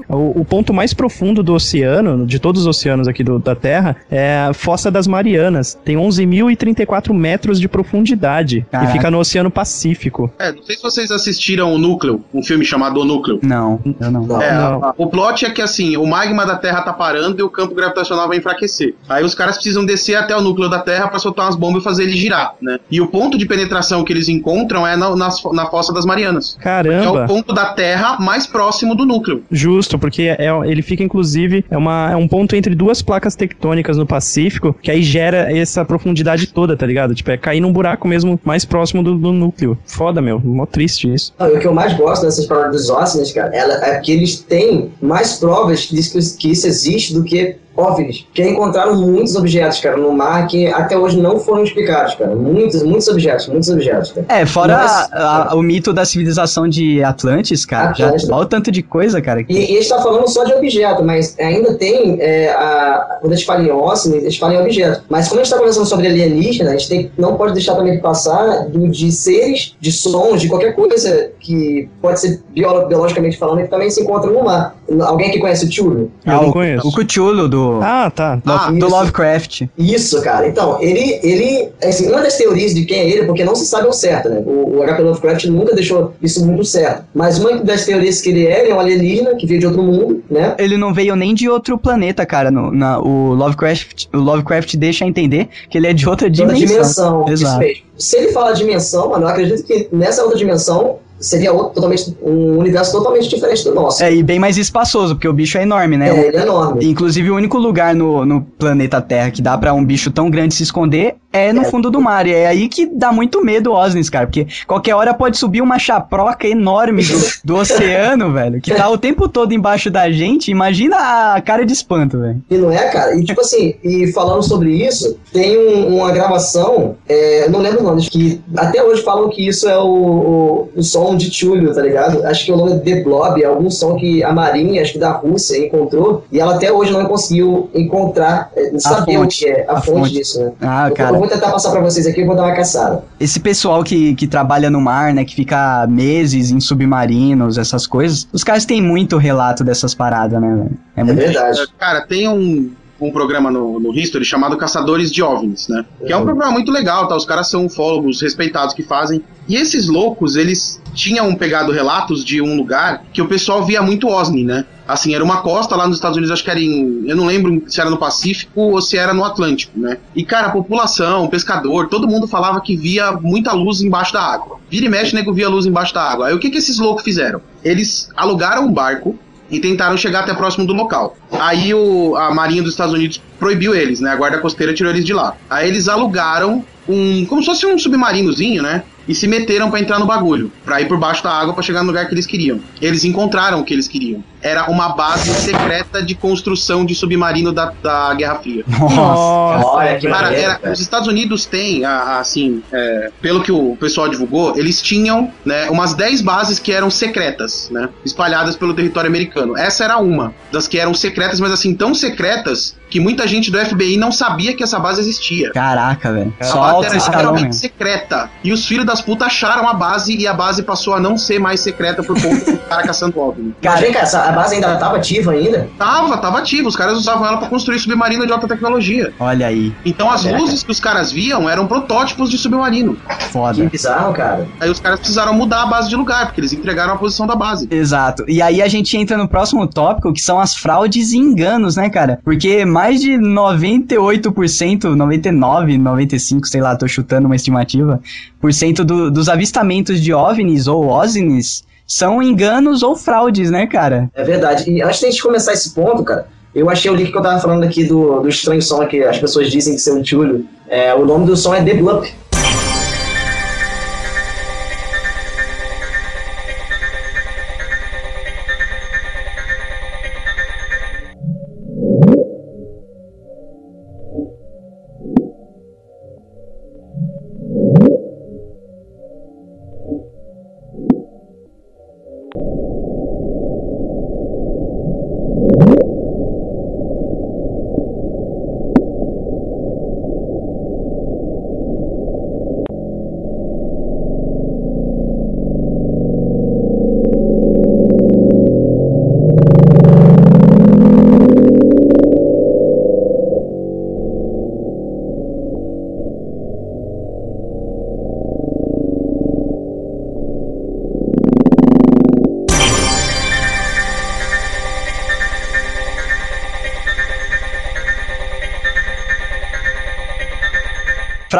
O, o ponto mais profundo do oceano, de todos os oceanos aqui do- da Terra, é a Fossa das Marianas. Tem 11.034 metros de profundidade Caraca. e fica no Oceano Pacífico. É, não sei se vocês assistiram o Núcleo, um filme chamado O Núcleo. Não, eu não. Não. É, Não. a- o plot é que assim, o magma da Terra tá parando e o campo gravitacional vai enfraquecer. Aí os caras precisam descer até o núcleo da Terra pra soltar umas bombas e fazer ele girar, né? E o ponto de penetração que eles encontram é na, nas- na fossa das Marianas. Que é Caramba! o ponto da Terra mais próximo do núcleo. Justo, porque é, ele fica, inclusive, é, uma, é um ponto entre duas placas tectônicas no Pacífico, que aí gera essa profundidade toda, tá ligado? Tipo, é cair num buraco mesmo mais próximo do, do núcleo. Foda, meu. Mó triste isso. E o que eu mais gosto dessas palavras dos OSNIs, cara, ela- é que eles têm mais provas que, que isso existe do que OVNIs. Que encontraram muitos objetos, cara, no mar que até hoje não foram explicados, cara. Muitos, muitos objetos, muitos objetos, cara. É, fora Mas- a- a- o mito da civilização de Atlantis, cara. Já, Atlântida. olha o tanto de coisa, cara. E, e a gente tá falando só de objeto, mas ainda tem, é, a, quando a gente fala em a gente fala em objeto. Mas como a gente tá conversando sobre alienígena, a gente tem, não pode deixar também de passar do, de seres, de sons, de qualquer coisa que pode ser biolo- biologicamente falando, que também se encontra no mar. Alguém que conhece o Tchulu? Eu Ah, não o, conheço. o Cthulhu do, Ah, tá. Ah, do isso. Lovecraft. Isso, cara. Então, ele, ele, assim, uma das teorias de quem é ele, porque não se sabe ao certo, né? O, o H.P. Lovecraft nunca deixou isso muito certo. Mas uma das teorias que ele é, ele é um alienígena que veio de outro mundo, né? Ele não veio nem de outro planeta, cara. No, na, o, Lovecraft, o Lovecraft deixa entender que ele é de outra dimensão. dimensão. Isso Exato. mesmo. Se ele fala dimensão, mano, eu acredito que nessa outra dimensão seria outro, totalmente, um universo totalmente diferente do nosso. É, e bem mais espaçoso, porque o bicho é enorme, né? É, ele é enorme. Inclusive, o único lugar no, no planeta Terra que dá pra um bicho tão grande se esconder é no É. fundo do mar. E é aí que dá muito medo o Osnis, cara. Porque qualquer hora pode subir uma chaproca enorme do, do [LAUGHS] oceano, velho. Que tá o tempo todo embaixo da gente. Imagina a cara de espanto, velho. E não é, cara? E tipo assim, e falando sobre isso, tem um- uma gravação, é, não lembro o nome, que até hoje falam que isso é o, o, o som de Túlio, tá ligado? Acho que o nome é The Blob, é algum som que a Marinha, acho que da Rússia, encontrou, e ela até hoje não conseguiu encontrar, é, saber o fonte. que é a, A fonte, fonte. disso, né? Ah, eu, cara. eu vou tentar passar pra vocês aqui, eu vou dar uma caçada. Esse pessoal que, que trabalha no mar, né? Que fica meses em submarinos, essas coisas. Os caras têm muito relato dessas paradas, né, velho? É É muito. verdade. Cara, tem um, um programa no, no History chamado Caçadores de OVNIs, né? Que é um Uhum. programa muito legal, tá? Os caras são ufólogos respeitados que fazem. E esses loucos, eles tinham pegado relatos de um lugar que o pessoal via muito OSNI, né? Assim, era uma costa lá nos Estados Unidos, acho que era em. Eu não lembro se era no Pacífico ou se era no Atlântico, né? E, cara, a população, o pescador, todo mundo falava que via muita luz embaixo da água. Vira e mexe, nego via luz embaixo da água. Aí o que, que esses loucos fizeram? Eles alugaram um barco e tentaram chegar até próximo do local. Aí o, a Marinha dos Estados Unidos proibiu eles, né? A guarda costeira tirou eles de lá. Aí eles alugaram um, como se fosse um submarinozinho, né? E se meteram pra entrar no bagulho, pra ir por baixo da água pra chegar no lugar que eles queriam. Eles encontraram o que eles queriam. Era uma base secreta de construção de submarino da, da Guerra Fria. Nossa. Olha que Cara, era- cara. os Estados Unidos têm, assim, é, pelo que o pessoal divulgou, eles tinham né, umas 10 bases que eram secretas, né? Espalhadas pelo território americano. Essa era uma das que eram secretas, mas assim, tão secretas que muita gente do FBI não sabia que essa base existia. Caraca, velho. A Só base era literalmente secreta. E os filhos das putas acharam a base e a base passou a não ser mais secreta por conta do [LAUGHS] cara caçando OVNI. Mas vem cá, essa, a base ainda tava ativa ainda? Tava, tava ativo. Os caras usavam ela pra construir submarino de alta tecnologia. Olha aí, Então as Caraca. luzes que os caras viam eram protótipos de submarino. Que foda. bizarro, cara. Aí os caras precisaram mudar a base de lugar, porque eles entregaram a posição da base. Exato. E aí a gente entra no próximo tópico, que são as fraudes e enganos, né, cara? Porque mais de 98%, 99, 95, sei lá, tô chutando uma estimativa, por cento do- dos avistamentos de OVNIs ou OSNIs são enganos ou fraudes, né, cara? É verdade. E antes de a gente começar esse ponto, cara, eu achei o link que eu tava falando aqui do, do estranho som que as pessoas dizem ser um tchulho. É, o nome do som é The Blup.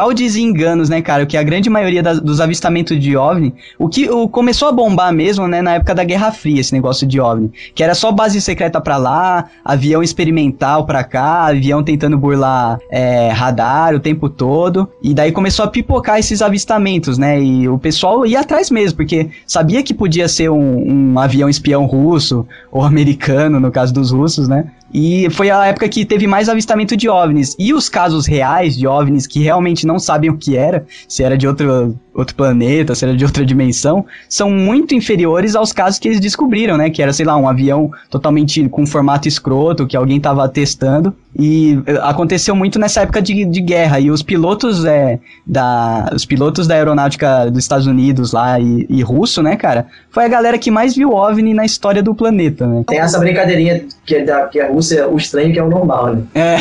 Fraudes e enganos, né, cara? Que a grande maioria das- dos avistamentos de OVNI, o que o, começou a bombar mesmo, né, na época da Guerra Fria, esse negócio de OVNI, que era só base secreta pra lá, avião experimental pra cá, avião tentando burlar é, radar o tempo todo, e daí começou a pipocar esses avistamentos, né, e o pessoal ia atrás mesmo, porque sabia que podia ser um, um avião espião russo, ou americano, no caso dos russos, né, e foi a época que teve mais avistamento de OVNIs. E os casos reais de OVNIs que realmente não sabem o que era, se era de outro, outro planeta, se era de outra dimensão, são muito inferiores aos casos que eles descobriram, né? Que era, sei lá, um avião totalmente com formato escroto, que alguém tava testando. E eh, aconteceu muito nessa época de, de guerra. E os pilotos, é, da, os pilotos da aeronáutica dos Estados Unidos lá e, e russo, né, cara? Foi a galera que mais viu OVNI na história do planeta, né? Tem essa brincadeirinha que é, da, que é a Rússia, o estranho que é o normal, né? É.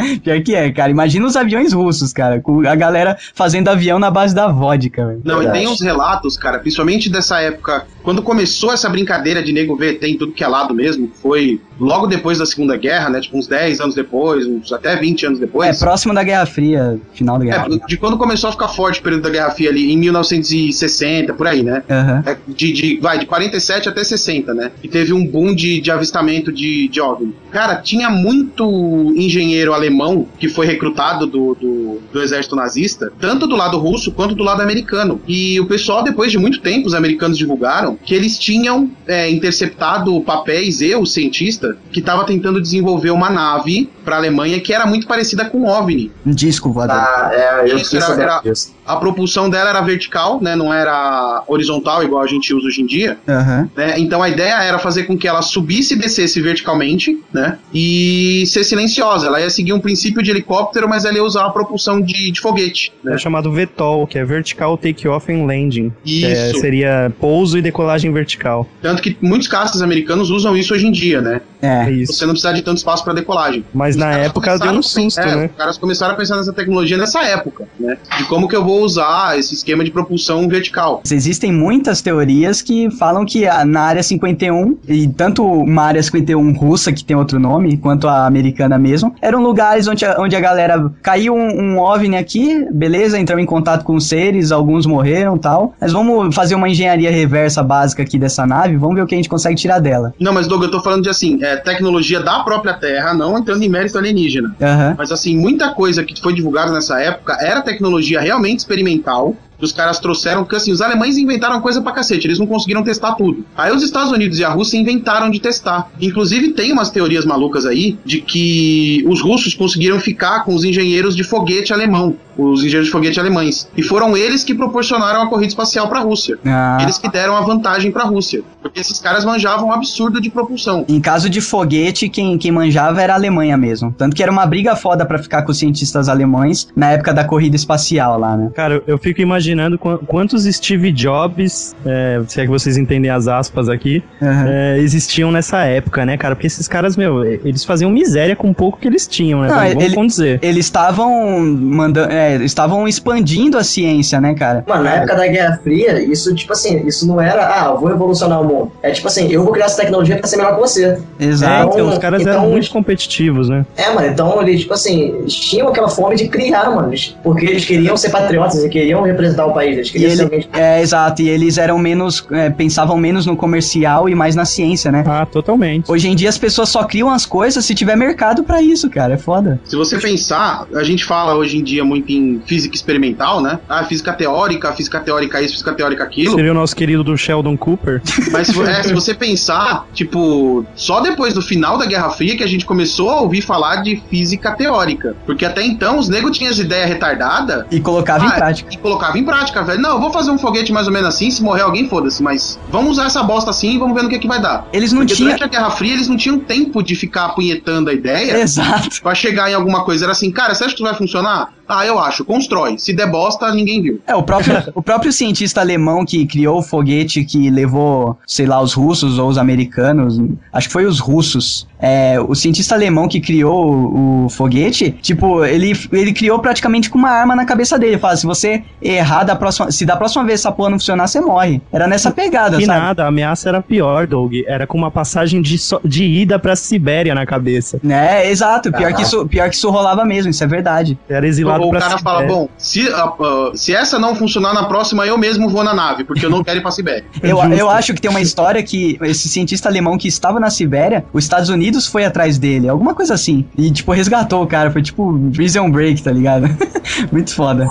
[LAUGHS] Pior que é, cara. Imagina os aviões russos, cara. Com a galera fazendo avião na base da vodka, velho. Não, Verdade. e tem uns relatos, cara, principalmente dessa época, quando começou essa brincadeira de nego ver tem tudo que é lado mesmo, foi logo depois da Segunda Guerra, né? Tipo, uns 10 anos depois, uns até 20 anos É, depois. próximo da Guerra Fria, final da Guerra Fria. É, de quando começou a ficar forte o período da Guerra Fria ali, em 1960, por aí, né? Aham. É, de, de- vai, de 47 até 60, né? E teve um boom de, de avistamento de, de OVNI. Cara, tinha muito engenheiro alemão que foi recrutado do, do, do exército nazista, tanto do lado russo quanto do lado americano. E o pessoal, depois de muito tempo, os americanos divulgaram que eles tinham é, interceptado papéis, eu, o cientista, que estava tentando desenvolver uma nave para a Alemanha que era muito parecida com o OVNI. Um disco voador. Ah, é, eu Isso era- era-. A propulsão dela era vertical, né? Não era horizontal igual a gente usa hoje em dia. Aham. né? Então a ideia era fazer com que ela subisse e descesse verticalmente, né? E ser silenciosa. Ela ia seguir um princípio de helicóptero, mas ela ia usar uma propulsão de, de foguete. É Né? chamado VTOL, que é Vertical Takeoff and Landing. É- Isso. seria pouso e decolagem vertical. Tanto que muitos caças americanos usam isso hoje em dia, né? É. É isso. Você não precisa de tanto espaço para decolagem. Mas Os na época deu começaram um a susto, pensar- é, né? Os caras começaram a pensar nessa tecnologia nessa época, né? De como que eu vou usar esse esquema de propulsão vertical. Existem muitas teorias que falam que na área 51, e tanto uma área 51 russa, que tem outro nome, quanto a americana mesmo, eram lugares onde a, onde a galera caiu um, um OVNI aqui, beleza, entrou em contato com os seres, alguns morreram tal. Mas vamos fazer uma engenharia reversa básica aqui dessa nave, vamos ver o que a gente consegue tirar dela. Não, mas Doug, eu tô falando de assim, é, tecnologia da própria Terra, não entrando em mérito alienígena. Aham. Mas assim, muita coisa que foi divulgada nessa época era tecnologia realmente experimental. Que Os caras trouxeram, porque assim, os alemães inventaram coisa pra cacete, eles não conseguiram testar tudo. Aí os Estados Unidos e a Rússia inventaram de testar. Inclusive, tem umas teorias malucas aí de que os russos conseguiram ficar com os engenheiros de foguete alemão, os engenheiros de foguete alemães. E foram eles que proporcionaram a corrida espacial pra Rússia. Ah, Eles que deram a vantagem pra Rússia. Porque esses caras manjavam um absurdo de propulsão. Em caso de foguete, quem, quem manjava era a Alemanha mesmo. Tanto que era uma briga foda pra ficar com os cientistas alemães na época da corrida espacial lá, né? Cara, eu- eu fico imaginando qu- quantos Steve Jobs, é, se é que vocês entendem as aspas aqui, Aham. é, existiam nessa época, né, cara? Porque esses caras, meu, e- eles faziam miséria com o pouco que eles tinham, né? Não, vamos, vamos ele- dizer. Eles estavam mandando, é, estavam expandindo a ciência, né, cara? Mano, na época da Guerra Fria, isso, tipo assim, isso não era, ah, eu vou revolucionar o mundo. É tipo assim, eu vou criar essa tecnologia pra ser melhor que você. É, Exato. então, os caras então- eram muito competitivos, né? É, mano, então eles, tipo assim, eles tinham aquela fome de criar, mano. Porque eles queriam ser patriotas, eles queriam representar o país, eles E queriam ser ele, alguém. é, exato, e eles eram menos, é, pensavam menos no comercial e mais na ciência, né? Ah, totalmente. Hoje em dia as pessoas só criam as coisas se tiver mercado pra isso, cara, é foda. Se você pensar, a gente fala hoje em dia muito em física experimental, né? Ah, física teórica, física teórica isso, física teórica aquilo. Seria o nosso querido do Sheldon Cooper. [LAUGHS] Mas se, é, se você pensar, tipo, só depois do final da Guerra Fria que a gente começou a ouvir falar de física teórica. Porque até então os negros tinham as ideias retardadas E colocava em Ah, prática. e colocava em prática, velho. Não, eu vou fazer um foguete mais ou menos assim, se morrer alguém, foda-se, mas vamos usar essa bosta assim e vamos ver no que, que vai dar. Eles não Porque tinham. durante a Guerra Fria eles não tinham tempo de ficar apunhetando a ideia Exato. pra chegar em alguma coisa. Era assim, cara, você acha que vai funcionar? Ah, eu acho, constrói. Se der bosta, ninguém viu. É, o próprio, [LAUGHS] o próprio cientista alemão que criou o foguete que levou, sei lá, os russos ou os americanos, acho que foi os russos. É, o cientista alemão que criou o, o foguete, tipo, ele, ele criou praticamente com uma arma na cabeça dele. Fala, se você errar da próxima, se da próxima vez essa porra não funcionar, você morre. Era nessa pegada, Que sabe? nada, a ameaça era pior, Doug. Era com uma passagem de, so- de ida pra Sibéria na cabeça. É, exato. Pior que, isso, pior que isso rolava mesmo, isso é verdade. Era exilado Ou o cara Sibéria. fala, bom, se, ah, ah, se essa não funcionar na próxima, eu mesmo vou na nave, porque eu não quero ir pra Sibéria. [LAUGHS] Eu, Justo. eu acho que tem uma história que esse cientista alemão que estava na Sibéria, os Estados Unidos foi atrás dele, alguma coisa assim. E, tipo, resgatou o cara. Foi tipo Prison Break, tá ligado? [LAUGHS] Muito foda.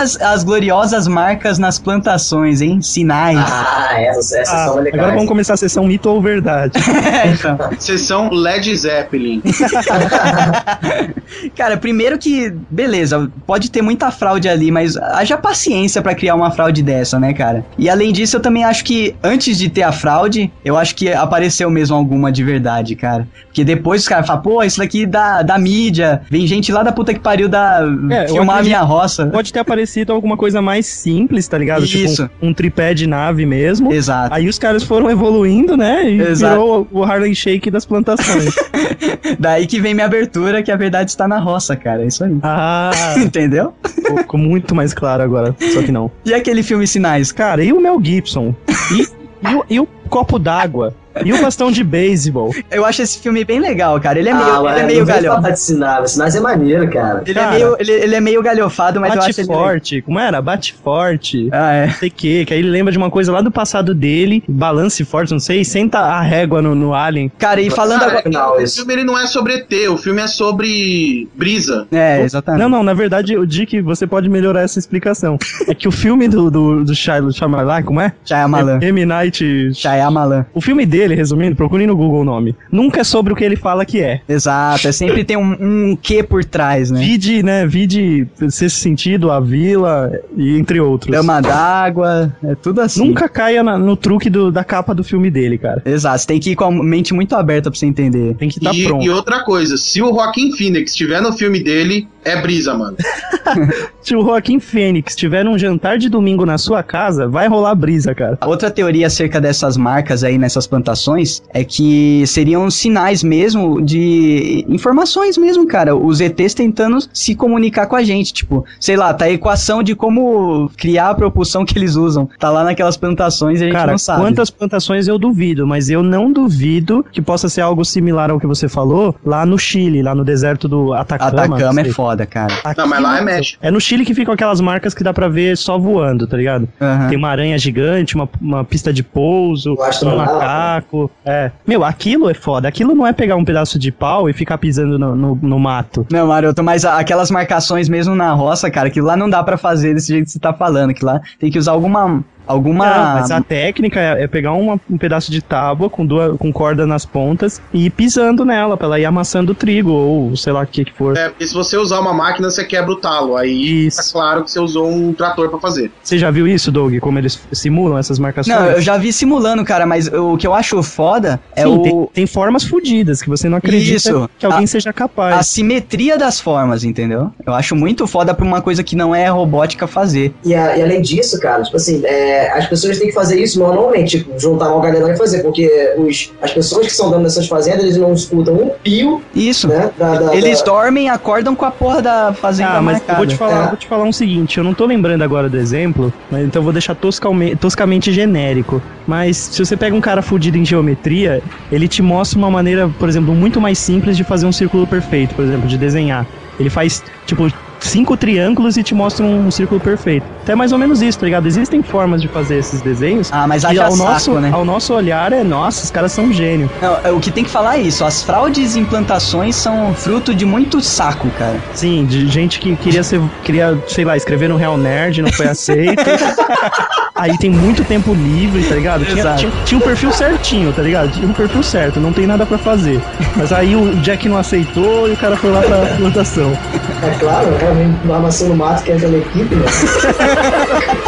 As, as gloriosas marcas nas plantações, hein? Sinais. Ah, essas, essas Ah, são legais. agora vamos começar a sessão mito ou verdade. [LAUGHS] É, então. Sessão Led Zeppelin. [LAUGHS] Cara, primeiro que, beleza, pode ter muita fraude ali, mas haja paciência pra criar uma fraude dessa, né, cara? E além disso, eu também acho que antes de ter a fraude, eu acho que apareceu mesmo alguma de verdade, cara. Porque depois os caras falam, pô, isso daqui da, da mídia, vem gente lá da puta que pariu da É, filmar a minha roça. Pode ter aparecido sido alguma coisa mais simples, tá ligado? Isso. Tipo, um, um tripé de nave mesmo. Exato. Aí os caras foram evoluindo, né? E Exato. virou o Harlem Shake das plantações. [LAUGHS] Daí que vem minha abertura, que a verdade está na roça, cara. É isso aí. ah, [LAUGHS] Entendeu? ficou muito mais claro agora. Só que não. E aquele filme Sinais? Cara, e o Mel Gibson? E, e e o copo d'água? E o bastão de beisebol? Eu acho esse filme bem legal, cara. Ele é meio, ah, ele é meio galhofado. sinais. É maneiro, cara. Ele, Cara. é meio, ele, ele é meio galhofado, mas eu Bate acho ele. forte. Como era? Bate forte. Ah, é. Não sei o que, que aí ele lembra de uma coisa lá do passado dele, balance forte, não sei, senta a régua no, no Alien. Cara, e falando Cara, agora. Não, o filme ele não é sobre ET, o filme é sobre brisa. É, exatamente. Não, não, na verdade, o Dick, você pode melhorar essa explicação. É que o filme do, do, do Shiloh Shyamalan, como é? Shyamalan. M. Night... Shyamalan. O filme dele, resumindo, procurem no Google o nome. Nunca é sobre o que ele fala que é. Exato. É sempre tem um, um quê por trás, né? Vide, né, vide Sexto Sentido, A Vila, e entre outros. Dama d'água, é tudo assim. Nunca caia na- no truque do- da capa do filme dele, cara. Exato, você tem que ir com a mente muito aberta pra você entender. Tem que estar e, pronto. e outra coisa, se o Joaquim Phoenix estiver no filme dele, é brisa, mano. [LAUGHS] Se o Joaquim Fênix tiver um jantar de domingo na sua casa, vai rolar brisa, cara. Outra teoria acerca dessas marcas aí nessas plantações é que seriam sinais mesmo de informações mesmo, cara. Os ETs tentando se comunicar com a gente, tipo, sei lá, tá a equação de como criar a propulsão que eles usam. Tá lá naquelas plantações e a gente Cara, não sabe. quantas plantações eu duvido, mas eu não duvido que possa ser algo similar ao que você falou lá no Chile, lá no deserto do Atacama. Atacama é foda, cara. Não, mas lá é México. É no Chile que ficam aquelas marcas que dá pra ver só voando, tá ligado? Aham. Tem uma aranha gigante, uma, uma pista de pouso, um macaco. É. Meu, aquilo é foda. Aquilo não é pegar um pedaço de pau e ficar pisando no, no, no mato. Não, Maroto, mas aquelas marcações mesmo na roça, cara, que lá não dá pra fazer desse jeito que você tá falando, que lá tem que usar alguma alguma Não, mas a técnica é, é pegar uma- um pedaço de tábua com, duas, com corda nas pontas e ir pisando nela pra ela ir amassando o trigo ou sei lá o que que for. É, porque se você usar uma máquina, você quebra o talo. Aí Isso. tá claro que você usou um trator pra fazer. Você já viu isso, Doug? Como eles simulam essas marcações? Não, eu já vi simulando, cara, mas o que eu acho foda é Sim, o tem, tem formas fodidas que você não acredita Isso. que alguém A- seja a capaz. simetria das formas, entendeu? Eu acho muito foda pra uma coisa que não é robótica fazer. E, a- e além disso, cara, tipo assim, é, as pessoas têm que fazer isso manualmente, tipo, juntar uma galera e fazer, porque os, as pessoas que são donas dessas fazendas, eles não escutam um pio, Isso. né? Da, da- Eles da- dormem, acordam com a porra da fazenda Ah, mas eu marcada. vou te falar, É. vou te falar um seguinte, eu não tô lembrando agora do exemplo, mas então eu vou deixar toscalme- toscamente genérico. Mas se você pega um cara fudido em geometria, ele te mostra uma maneira, por exemplo, muito mais simples de fazer um círculo perfeito, por exemplo, de desenhar. Ele faz, tipo, cinco triângulos e te mostra um círculo perfeito. Então é mais ou menos isso, tá ligado? Existem formas de fazer esses desenhos. Ah, mas haja ao saco, nosso, né? ao nosso olhar é, nossa, os caras são gênio. Não, é, o que tem que falar é isso. As fraudes e implantações são fruto de muito saco, cara. Sim, de gente que queria ser, queria, sei lá, escrever no Real Nerd, não foi aceito. [LAUGHS] Aí tem muito tempo livre, tá ligado? Tinha, tinha, tinha um perfil certinho, tá ligado? Tinha um perfil certo, não tem nada pra fazer. Mas aí o Jack não aceitou e o cara foi lá pra plantação. É claro, né? Armação no mato que entra na equipe, né? [LAUGHS]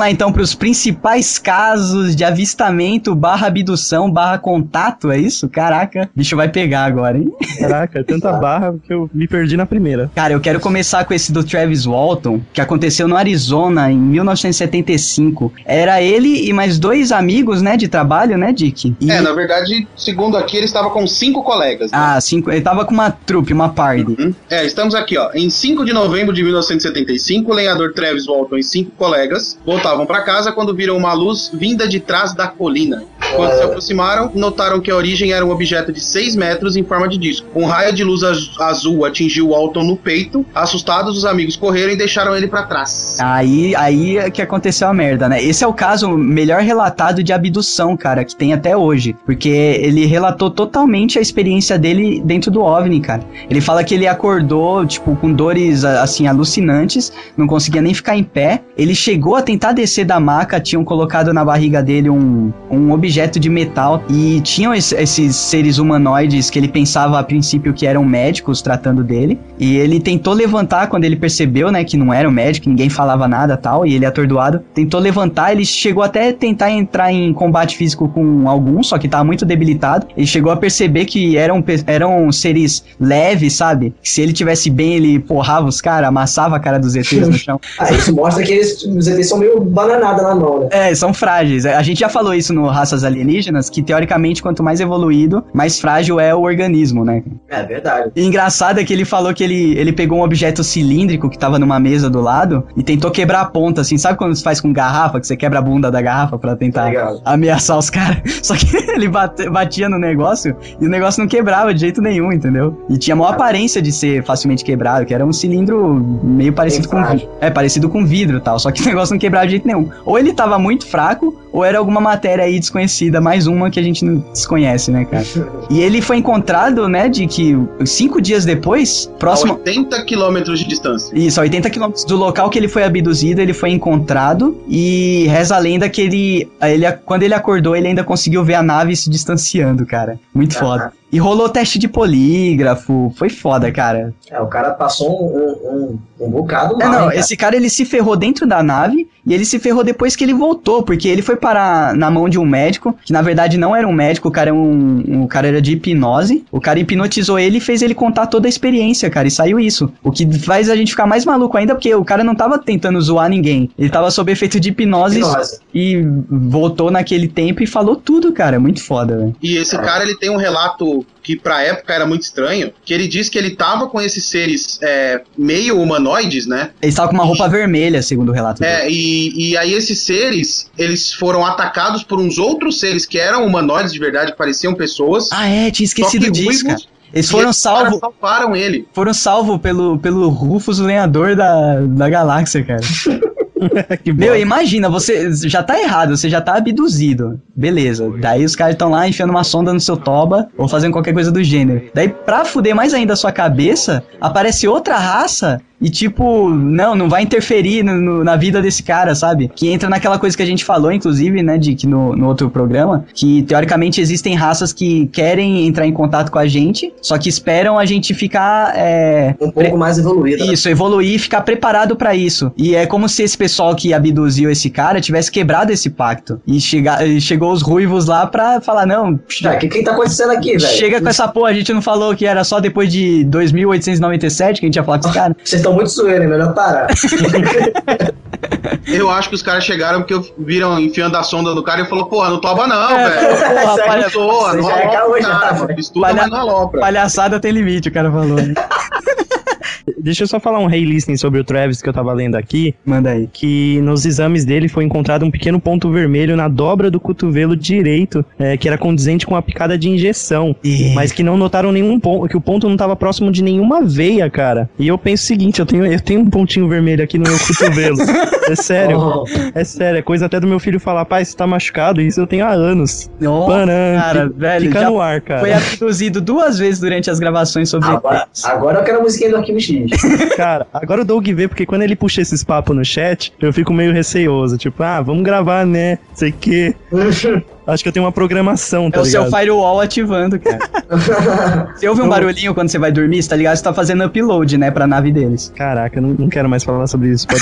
lá então para os principais casos de avistamento barra abdução barra contato, é isso? Caraca, o bicho vai pegar agora, hein? Caraca, é tanta [LAUGHS] barra que eu me perdi na primeira. Cara, eu quero começar com esse do Travis Walton, que aconteceu no Arizona em 1975. Era ele e mais dois amigos, né, de trabalho, né, Dick? E- É, na verdade, segundo aqui, ele estava com cinco colegas. né? Ah, cinco. Ele tava com uma trupe, uma party. Hum? É, estamos aqui, ó. Em 5 de novembro de 1975, o lenhador Travis Walton e cinco colegas voltavam para casa quando viram uma luz vinda de trás da colina. Quando se aproximaram, notaram que a origem era um objeto de 6 metros em forma de disco. Um raio de luz az- azul atingiu Walton no peito. Assustados, os amigos correram e deixaram ele para trás. Aí, aí é que aconteceu a merda, né? Esse é o caso melhor relatado de abdução, cara, que tem até hoje. Porque ele relatou totalmente a experiência dele dentro do OVNI, cara. Ele fala que ele acordou, tipo, com dores, assim, alucinantes, não conseguia nem ficar em pé. Ele chegou a tentar descer da maca, tinham colocado na barriga dele um, um objeto de metal e tinham es- esses seres humanoides que ele pensava a princípio que eram médicos tratando dele. E ele tentou levantar quando ele percebeu, né, que não era um médico, ninguém falava nada tal, e ele atordoado, tentou levantar, ele chegou até a tentar entrar em combate físico com alguns, só que tava muito debilitado. Ele chegou a perceber que eram, eram seres leves, sabe? Que se ele tivesse bem, ele porrava os caras, amassava a cara dos ETs no [LAUGHS] chão. Ah, isso mostra que eles, os ETs são meio bananada na mão, né? É, são frágeis. A gente já falou isso no Raças Alienígenas, que teoricamente, quanto mais evoluído, mais frágil é o organismo, né? É verdade. E engraçado é que ele falou que ele, ele pegou um objeto cilíndrico que tava numa mesa do lado e tentou quebrar a ponta, assim. Sabe quando você faz com garrafa, que você quebra a bunda da garrafa pra tentar Tá ameaçar os caras? [LAUGHS] Só que ele bate- batia no negócio e o negócio não quebrava de jeito nenhum, entendeu? E tinha a maior aparência de ser facilmente quebrado, que era um cilindro meio parecido com frágil. vidro. É, parecido com vidro e tal. Só que [LAUGHS] o negócio não quebrava de jeito nenhum. Ou ele tava muito fraco, ou era alguma matéria aí desconhecida, mais uma que a gente não desconhece, né, cara? E ele foi encontrado, né, de que cinco dias depois, A próximo. 80 quilômetros de distância. Isso, a 80 quilômetros do local que ele foi abduzido, ele foi encontrado e reza a lenda que ele, ele, quando ele acordou, ele ainda conseguiu ver a nave se distanciando, cara. Muito foda. E rolou teste de polígrafo, foi foda, cara. É, o cara passou um, um, um, um bocado É, mal, não, hein, cara? esse cara ele se ferrou dentro da nave e ele se ferrou depois que ele voltou, porque ele foi parar na mão de um médico, que na verdade não era um médico, o cara, é um, um- o cara era de hipnose. O cara hipnotizou ele e fez ele contar toda a experiência, cara, e saiu isso. O que faz a gente ficar mais maluco ainda, porque o cara não tava tentando zoar ninguém. Ele tava sob efeito de hipnose, Hipnose. e voltou naquele tempo e falou tudo, cara. Muito foda, velho. E esse cara, ele tem um relato que pra época era muito estranho, que ele diz que ele tava com esses seres é, meio humanoides, né? Ele estava com uma roupa vermelha, segundo o relato dele. É, e, e aí esses seres, eles foram atacados por uns outros seres que eram humanoides de verdade, pareciam pessoas. Ah, é, tinha esquecido disso, cara. Eles e foram esses caras salvos. salvaram ele. foram salvos pelo, pelo Rufus, o lenhador da, da galáxia, cara. [LAUGHS] [LAUGHS] que Meu, imagina, você já tá errado, você já tá abduzido. Beleza. Daí os caras estão lá enfiando uma sonda no seu toba ou fazendo qualquer coisa do gênero. Daí, pra fuder mais ainda a sua cabeça, aparece outra raça e tipo, não, não vai interferir no- no- na vida desse cara, sabe? Que entra naquela coisa que a gente falou, inclusive, né, de que no, no outro programa, que teoricamente existem raças que querem entrar em contato com a gente, só que esperam a gente ficar é, Um pouco mais evoluído. né? isso, evoluir e ficar preparado pra isso. E é como se esse pessoal que abduziu esse cara tivesse quebrado esse pacto. E, chega, chegou os ruivos lá pra falar: não, Já, o que, que tá acontecendo aqui, velho? chega com essa porra, a gente não falou que era só depois de 2897 que a gente ia falar com esse cara. Vocês estão muito zoeiros, é melhor parar. [LAUGHS] Eu acho que os caras chegaram porque viram enfiando a sonda no cara e falou, porra, não toba não, É, velho. porra, palha- zoa, não é alopra o já, cara, velho. mano. Estuda, Palha- mas não alopra. Palhaçada tem limite, o cara falou. [LAUGHS] Deixa eu só falar um hey listening sobre o Travis que eu tava lendo aqui. Manda aí. que nos exames dele foi encontrado um pequeno ponto vermelho na dobra do cotovelo direito, é, que era condizente com a picada de injeção. E- Mas que não notaram nenhum ponto, que o ponto não estava próximo de nenhuma veia, cara. E eu penso o seguinte, eu tenho, eu tenho um pontinho vermelho aqui no meu cotovelo. É sério, [LAUGHS] Oh. é sério, é coisa até do meu filho falar, pai, você tá machucado, isso eu tenho há anos. Nossa, Panam, cara, fi- velho, fica no ar, cara. Foi abduzido duas vezes durante as gravações sobre Agora, agora eu quero a musiquinha do Arquivo X. [LAUGHS] Cara, agora o Doug vê, porque quando ele puxa esses papos no chat, eu fico meio receoso. Tipo, ah, vamos gravar, né? Sei que. [LAUGHS] Acho que eu tenho uma programação, tá É o seu ligado? firewall ativando, cara. [LAUGHS] Você ouve um barulhinho quando você vai dormir, você tá ligado? Você tá fazendo upload, né, pra nave deles. Caraca, eu não, não quero mais falar sobre isso. Pode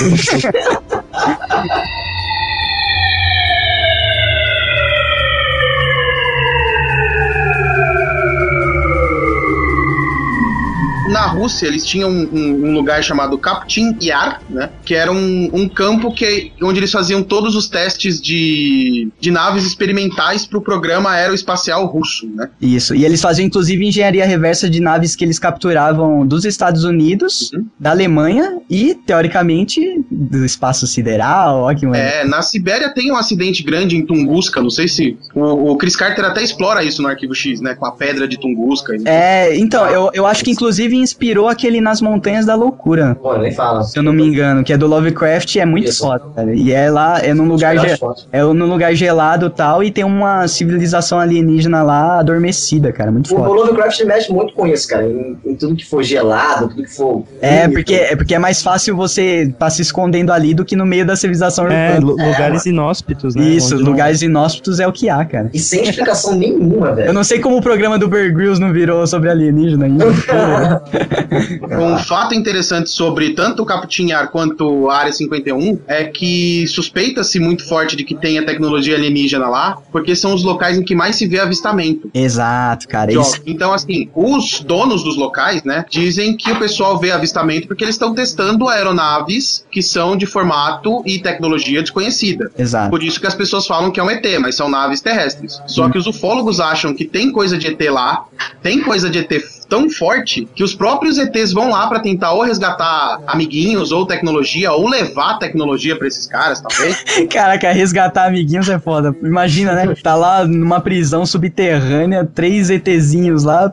Rússia, eles tinham um, um- um lugar chamado Kaptin Yar, né? Que era um, um campo que, onde eles faziam todos os testes de, de naves experimentais pro programa aeroespacial russo, né? Isso. E eles faziam, inclusive, engenharia reversa de naves que eles capturavam dos Estados Unidos, Uhum. da Alemanha e, teoricamente, do espaço sideral. Ó, que. É, na Sibéria tem um acidente grande em Tunguska, não sei se. O, o Chris Carter até explora isso no arquivo X, né? Com a pedra de Tunguska. É, então, eu, eu acho que inclusive inspirou aquele Nas Montanhas da Loucura. Pô, nem fala. Se eu não me engano, que é do Lovecraft é muito Isso. foda, cara. E é lá, é num lugar, as ge- é num lugar gelado e tal, e tem uma civilização alienígena lá adormecida, cara. Muito O, o foda. Lovecraft mexe muito com isso, cara. Em, em tudo que for gelado, tudo que for. É porque, é porque é mais fácil você tá se escondendo ali do que no meio da civilização É, lu- lugares inóspitos, né? Isso, Onde não- lugares inóspitos é o que há, cara. E sem explicação nenhuma, Eu velho. não sei como o programa do Bear Grylls não virou sobre alienígena ainda. [LAUGHS] [LAUGHS] Um fato interessante sobre tanto o Caputinhar quanto a Área 51 é que suspeita-se muito forte de que tenha tecnologia alienígena lá, porque são os locais em que mais se vê avistamento. Exato, cara. Isso. Então, assim, os donos dos locais, né, dizem que o pessoal vê avistamento porque eles estão testando aeronaves que são de formato e tecnologia desconhecida. exato. Por isso que as pessoas falam que é um ET, mas são naves terrestres. Só que os ufólogos acham que tem coisa de ET lá, tem coisa de ET tão forte que os próprios ETs vão lá pra tentar ou resgatar amiguinhos ou tecnologia ou levar tecnologia pra esses caras, talvez. [LAUGHS] Caraca, resgatar amiguinhos é foda. Imagina, né? Tá lá numa prisão subterrânea, três ETzinhos lá.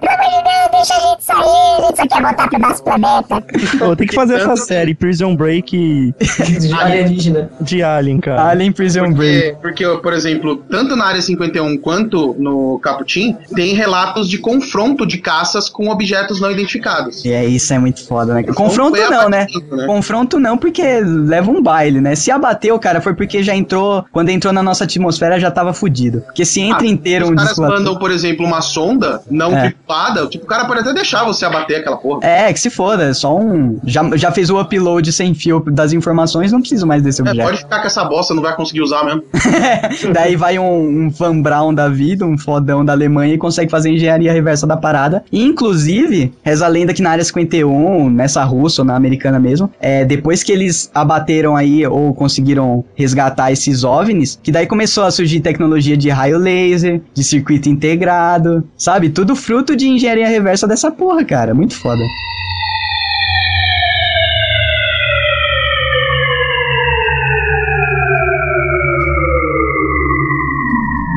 deixa a gente sair, a gente só quer voltar pro nosso planeta. Pô, tem que fazer essa série Prison Break De alienígena. de Alien, cara. Alien Prison Break. Porque, porque, por exemplo, tanto na área 51 quanto no Caputim, tem relatos de confronto de caças com objetos não identificados. E é isso, é muito foda, né? Confronto foi não, né? né? Confronto não, porque leva um baile, né? Se abateu, cara, foi porque já entrou. Quando entrou na nossa atmosfera, já tava fudido. Porque se entra Ah, inteiro Os um caras mandam, por exemplo, uma sonda não É. tripupada, tipo, o cara pode até deixar você abater aquela porra. É, que se foda, é só um. Já, já fez o upload sem fio das informações, não preciso mais desse É, objeto. pode ficar com essa bosta, não vai conseguir usar mesmo. [LAUGHS] Daí vai um, um Van Braun da vida, um fodão da Alemanha e consegue fazer a engenharia reversa da parada. E, inclusive, reza a lenda que na área 51, nessa russa ou na americana mesmo, é, depois que eles abateram aí ou conseguiram resgatar esses OVNIs, que daí começou a surgir tecnologia de raio laser, de circuito integrado, sabe? Tudo fruto de engenharia reversa dessa porra, cara. Muito foda.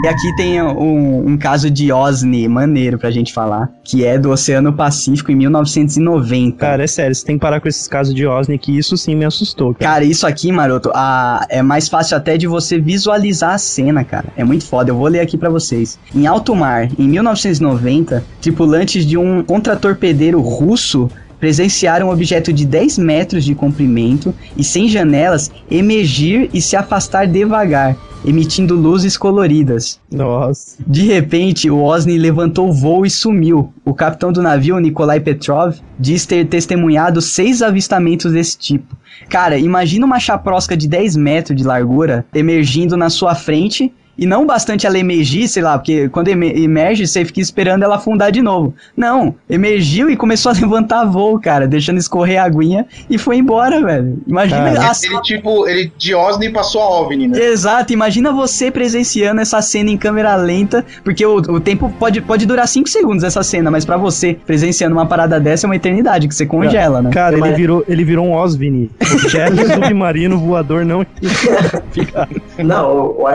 E aqui tem um, um caso de OSNI maneiro pra gente falar, que é do Oceano Pacífico em 1990. Cara, é sério, você tem que parar com esses casos de OSNI, que isso sim me assustou, cara. Cara, isso aqui, maroto, a- é mais fácil até de você visualizar a cena, cara. É muito foda. Eu vou ler aqui pra vocês. Em alto mar, em 1990, tripulantes de um contratorpedeiro russo presenciaram um objeto de 10 metros de comprimento e sem janelas emergir e se afastar devagar, emitindo luzes coloridas. Nossa. De repente, o OSNI levantou o voo e sumiu. O capitão do navio, Nikolai Petrov, diz ter testemunhado seis avistamentos desse tipo. Cara, imagina uma chaprosca de 10 metros de largura emergindo na sua frente. E não bastante ela emergir, sei lá, porque quando eme- emerge, você fica esperando ela afundar de novo. Não, emergiu e começou a [LAUGHS] levantar voo, cara, deixando escorrer a aguinha e foi embora, velho. Imagina Cara, a Ele, tipo, ele de OSNI passou a OVNI, né? Exato, imagina você presenciando essa cena em câmera lenta, porque o, o tempo pode, pode durar 5 segundos essa cena, mas pra você presenciando uma parada dessa é uma eternidade, que você congela, né? Cara, ele Mas- virou, ele virou um OSVNI. Objeto [LAUGHS] submarino voador não. [LAUGHS] Não,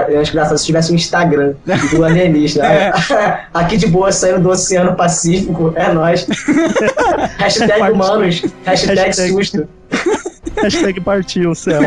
eu, acho engraçado se tivesse um Instagram do alienígena. [LAUGHS] É. [LAUGHS] Aqui de boa, saindo do Oceano Pacífico, é nóis. [LAUGHS] hashtag humanos, hashtag, Hashtag- susto. Hashtag partiu o céu.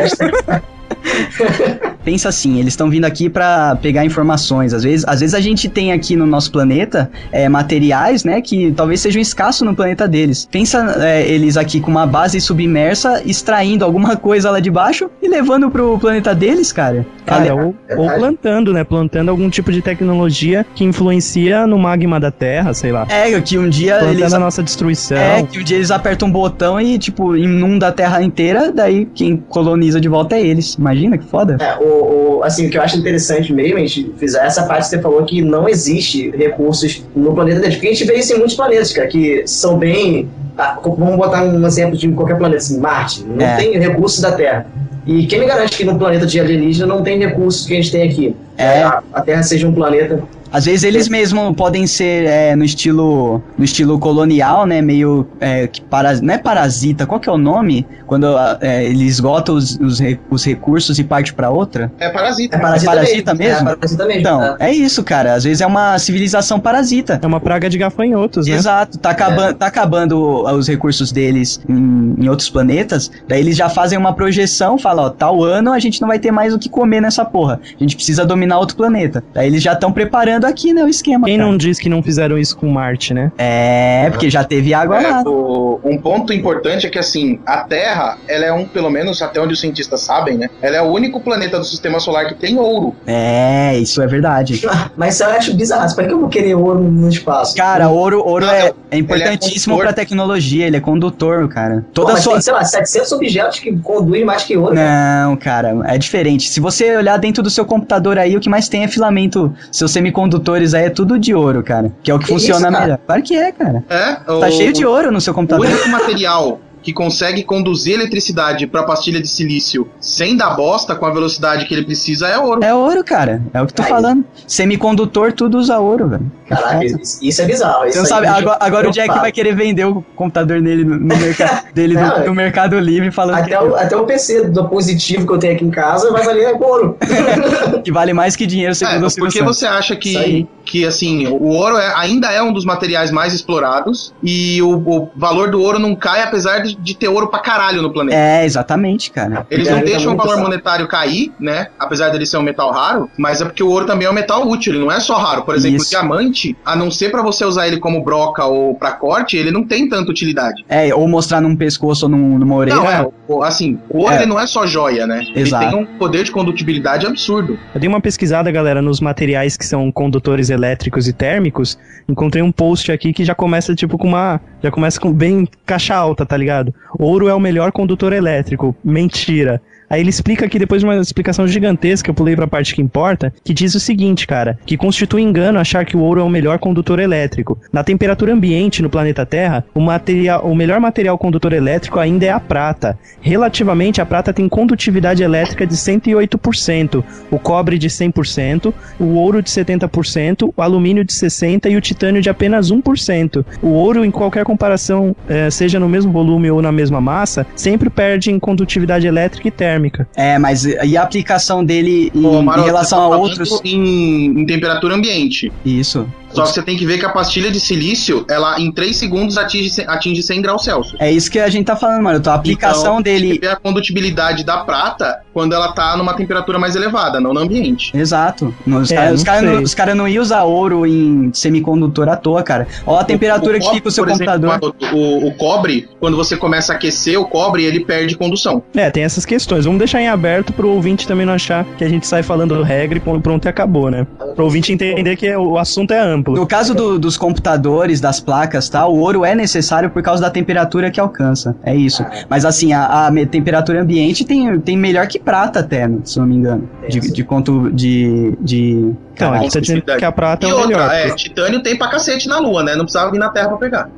Pensa assim, eles estão vindo aqui pra pegar informações. Às vezes, às vezes a gente tem aqui no nosso planeta é, materiais, né, que talvez sejam escassos no planeta deles. Pensa é, eles aqui com uma base submersa, extraindo alguma [LAUGHS] coisa lá de baixo e levando pro planeta deles, cara. Cara, ou, ou plantando, né? Plantando algum tipo de tecnologia que influencia no magma da Terra, sei lá. é que um dia Plantando eles a nossa destruição. É, que um dia eles apertam um botão e, tipo, inunda a terra inteira, daí quem coloniza de volta é eles. Imagina que foda. É, o, o- assim, o que eu acho interessante mesmo, a gente fizer essa parte que você falou que não existe recursos no planeta deles. Porque a gente vê isso em muitos planetas, cara, que são bem. ah, vamos botar um exemplo de qualquer planeta, assim, Marte. Não É. tem recursos da Terra. E quem me garante que no planeta de alienígena não tem recursos que a gente tem aqui? É. A, a Terra seja um planeta Às vezes eles mesmos podem ser é, no estilo no estilo colonial, né? Meio é, que para, não é parasita, qual que é o nome? Quando é, ele esgota os, os, os recursos e parte pra outra? É parasita. É parasita, parasita mesmo? É parasita mesmo. Então, tá? é isso, cara. Às vezes é uma civilização parasita. É uma praga de gafanhotos, né? Exato, tá acabando, tá acabando os recursos deles em, em outros planetas. Daí eles já fazem uma projeção, falam, ó, tal ano a gente não vai ter mais o que comer nessa porra. A gente precisa dominar outro planeta. Daí eles já estão preparando aqui, né, o esquema. Quem cara. não diz que não fizeram isso com Marte, né? É, porque já teve água É, lá. o- um ponto importante é que assim, a Terra, ela é um, pelo menos até onde os cientistas sabem, né? Ela é o único planeta do sistema solar que tem ouro. É, isso é verdade. [LAUGHS] Mas eu acho bizarro. Pra que eu vou querer ouro no espaço? Cara, ouro, ouro Não, é, não. é importantíssimo condutor. pra tecnologia, ele é condutor, cara. Pô, Toda a mas sua. tem, sei lá, 700 objetos que conduzem mais que ouro. cara. Não, cara, é diferente. Se você olhar dentro do seu computador aí, o que mais tem é filamento. Seus semicondutores aí é tudo de ouro, cara. Que é o que, Que funciona isso, melhor. Claro que é, cara. É, Tá cheio de ouro no seu O computador. único material que consegue conduzir eletricidade pra pastilha de silício sem dar bosta com a velocidade que ele precisa é ouro. É ouro, cara. É o que tô Aí. falando. Semicondutor, tudo usa ouro, velho. Caraca, isso, é bizarro. Você isso não sabe, agora, agora o Jack vai querer vender o computador dele no, no mercado [LAUGHS] [LAUGHS] dele no, Não, no Mercado Livre falando que, Até o, até o PC do positivo que eu tenho aqui em casa vai valer ouro. [LAUGHS] que vale mais que dinheiro, segundo É, o porque você acha que, que assim, o ouro é- ainda é um dos materiais mais explorados e o, o valor do ouro não cai apesar de, de ter ouro pra caralho no planeta. É, exatamente, cara. Eles É, não deixam o valor monetário cair, né? Apesar dele ser um metal raro, mas é porque o ouro também é um metal útil, ele não é só raro. Por exemplo, Isso. o diamante, a não ser pra você usar ele como broca ou pra corte, ele não tem tanta utilidade. É, ou mostrar num pescoço ou num, numa orelha. Não, é, o- assim, o ouro É. não é só joia, né? Exato. Ele tem um poder de condutibilidade absurdo. Eu dei uma pesquisada, galera, nos materiais que são condutores elétricos e térmicos. Encontrei um post aqui que já começa, tipo, com uma. Já começa com bem caixa alta, tá ligado? Ouro é o melhor condutor elétrico. Mentira. Aí ele explica aqui, depois de uma explicação gigantesca, eu pulei pra parte que importa, que diz o seguinte, cara, que constitui engano achar que o ouro é o melhor condutor elétrico. Na temperatura ambiente no planeta Terra, o, material, o melhor material condutor elétrico ainda é a prata. Relativamente, a prata tem condutividade elétrica de 108%, o cobre de 100%, o ouro de 70%, o alumínio de 60% e o titânio de apenas 1%. O ouro, em qualquer comparação, eh, seja no mesmo volume ou na mesma massa, sempre perde em condutividade elétrica e térmica. É, mas e a aplicação dele em, Ô, em relação você a tá outros. Em, em temperatura ambiente. Isso. Só que você tem que ver que a pastilha de silício, ela em 3 segundos atinge, atinge 100 graus Celsius. É isso que a gente tá falando, mano. A aplicação Então, Tem dele. que ver a condutibilidade da prata quando ela tá numa temperatura mais elevada, não no ambiente. Exato. Os É, caras não cara não, os cara não iam usar ouro em semicondutor à toa, cara. Ó a temperatura que cobre, fica o seu por exemplo, computador. o, o cobre, quando você começa a aquecer o cobre, ele perde condução. É, tem essas questões. Vamos deixar em aberto pro ouvinte também não achar que a gente sai falando regra e pronto e acabou, né? Pro ouvinte entender que o assunto é amplo. No caso do- dos computadores, das placas tal, o ouro é necessário por causa da temperatura que alcança. É isso. Mas assim, a, a temperatura ambiente tem, tem melhor que prata até, né, se não me engano. De, de conto de. de Então, caralho. aqui tá dizendo que a prata é E o outra, melhor. é, titânio tem pra cacete na lua, né? Não precisava vir na Terra pra pegar. [LAUGHS]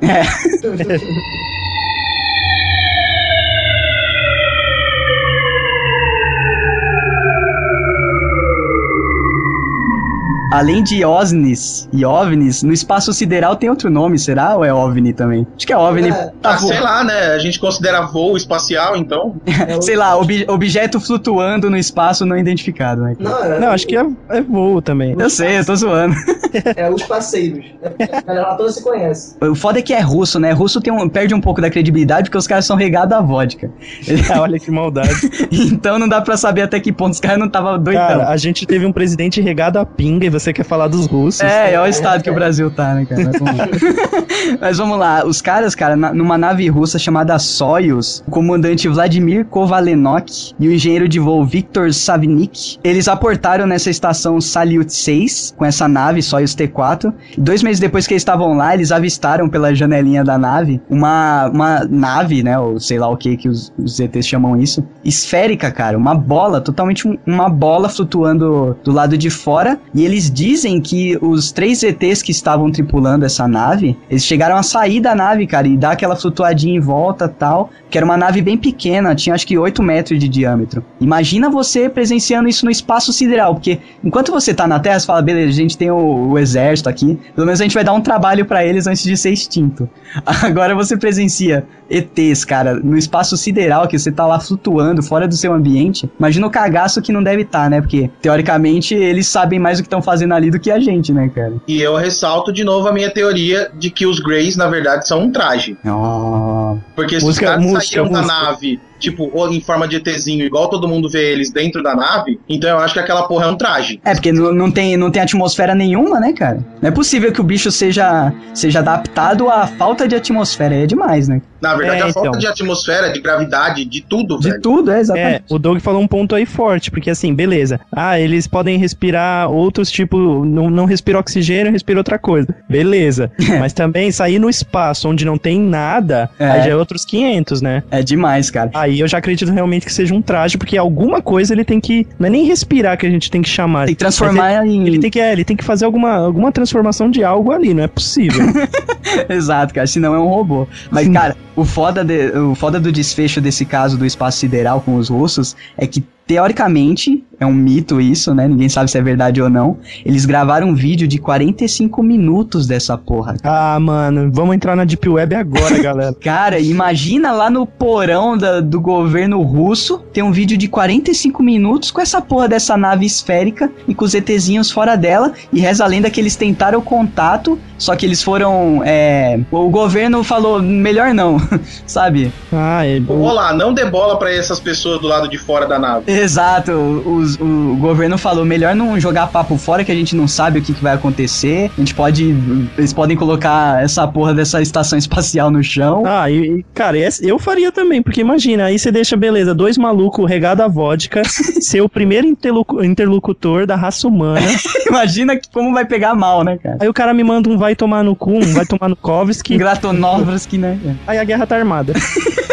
Além de OSNIs e OVNIs, no espaço sideral tem outro nome, será? Ou é OVNI também? Acho que é OVNI. É, Tá Ah, vo- sei lá, né? A gente considera voo espacial, então. É [LAUGHS] Sei lá, obje- objeto flutuando no espaço não identificado, né? Não, é, Não, acho que é, é voo também. Eu sei, eu tô zoando. [LAUGHS] é os parceiros. É, a galera lá toda se conhece. O foda é que é russo, né? Russo tem um- perde um pouco da credibilidade porque os caras são regados a vodka. [LAUGHS] Ah, olha que maldade. então não dá pra saber até que ponto os caras não estavam doidão. Cara, a gente teve um presidente regado a pinga e você quer falar dos russos. É, é o estado que o Brasil tá, né, cara? Mas vamos lá. [LAUGHS] Mas vamos lá. Os caras, cara, na- numa nave russa chamada Soyuz, o comandante Vladimir Kovalenok e o engenheiro de voo Viktor Savnik, eles aportaram nessa estação Salyut 6 com essa nave Soyuz T4. Dois meses depois que eles estavam lá, eles avistaram pela janelinha da nave uma, uma nave, né, ou sei lá o que que os, os ETs chamam isso, esférica, cara, uma bola, totalmente um- uma bola flutuando do lado de fora, e eles Dizem que os três ETs que estavam tripulando essa nave, eles chegaram a sair da nave, cara, e dar aquela flutuadinha em volta tal, que era uma nave bem pequena, tinha acho que 8 metros de diâmetro. Imagina você presenciando isso no espaço sideral, porque enquanto você tá na Terra, você fala, beleza, a gente tem o, o exército aqui, pelo menos a gente vai dar um trabalho pra eles antes de ser extinto. [LAUGHS] Agora você presencia ETs, cara, no espaço sideral, que você tá lá flutuando fora do seu ambiente. Imagina o cagaço que não deve estar, né? Porque, teoricamente, eles sabem mais o que estão fazendo ali do que a gente, né, cara? E eu ressalto de novo a minha teoria de que os Greys, na verdade, são um traje. Oh. Porque se Música- os caras música, saíram da música. nave, tipo, em forma de ETzinho, igual todo mundo vê eles dentro da nave, então eu acho que aquela porra é um traje. É, porque não, não, tem, não tem atmosfera nenhuma, né, cara? Não é possível que o bicho seja, seja adaptado à falta de atmosfera. É demais, né? Na verdade, É, a falta então. de atmosfera, de gravidade, de tudo, De velho. tudo, é, É, exatamente. o Doug falou um ponto aí forte, porque assim, beleza. Ah, eles podem respirar outros tipos, não, não respira oxigênio, respira outra coisa. Beleza. [LAUGHS] Mas também sair no espaço onde não tem nada, É. aí já é outros 500, né? É demais, cara. Aí eu já acredito realmente que seja um traje, porque alguma coisa ele tem que. Não é nem respirar que a gente tem que chamar. Tem que transformar Mas em. Ele, ele tem que, é, ele tem que fazer alguma, alguma transformação de algo ali, não é possível. [LAUGHS] Exato, cara, senão é um robô. Mas, cara, o foda, de- o foda do desfecho desse caso do espaço sideral com os russos é que, teoricamente, é um mito isso, né? Ninguém sabe se é verdade ou não. Eles gravaram um vídeo de 45 minutos dessa porra. ah, mano, vamos entrar na Deep Web agora, [LAUGHS] galera. Cara, imagina lá no porão da- do governo russo, tem um vídeo de 45 minutos com essa porra dessa nave esférica e com os ETzinhos fora dela, e reza a lenda que eles tentaram contato, só que eles foram, é, o governo falou, melhor não, [LAUGHS] sabe? Ah, é. Olá, não dê bola pra essas pessoas do lado de fora da nave. [LAUGHS] Exato, os- o, governo falou, melhor não jogar papo fora que a gente não sabe o que, que vai acontecer, a gente pode, eles podem colocar essa porra dessa estação espacial no chão. Ah, e, e, cara, esse- eu faria também, porque imagina, aí você deixa, beleza, dois malucos regados a vodka, [LAUGHS] ser o primeiro interlocu- interlocutor da raça humana. [LAUGHS] Imagina que- como vai pegar mal, né, cara? Aí o cara me manda um vai tomar no cu, um vai tomar no Kovski, Gratonovski, né? aí a guerra tá armada.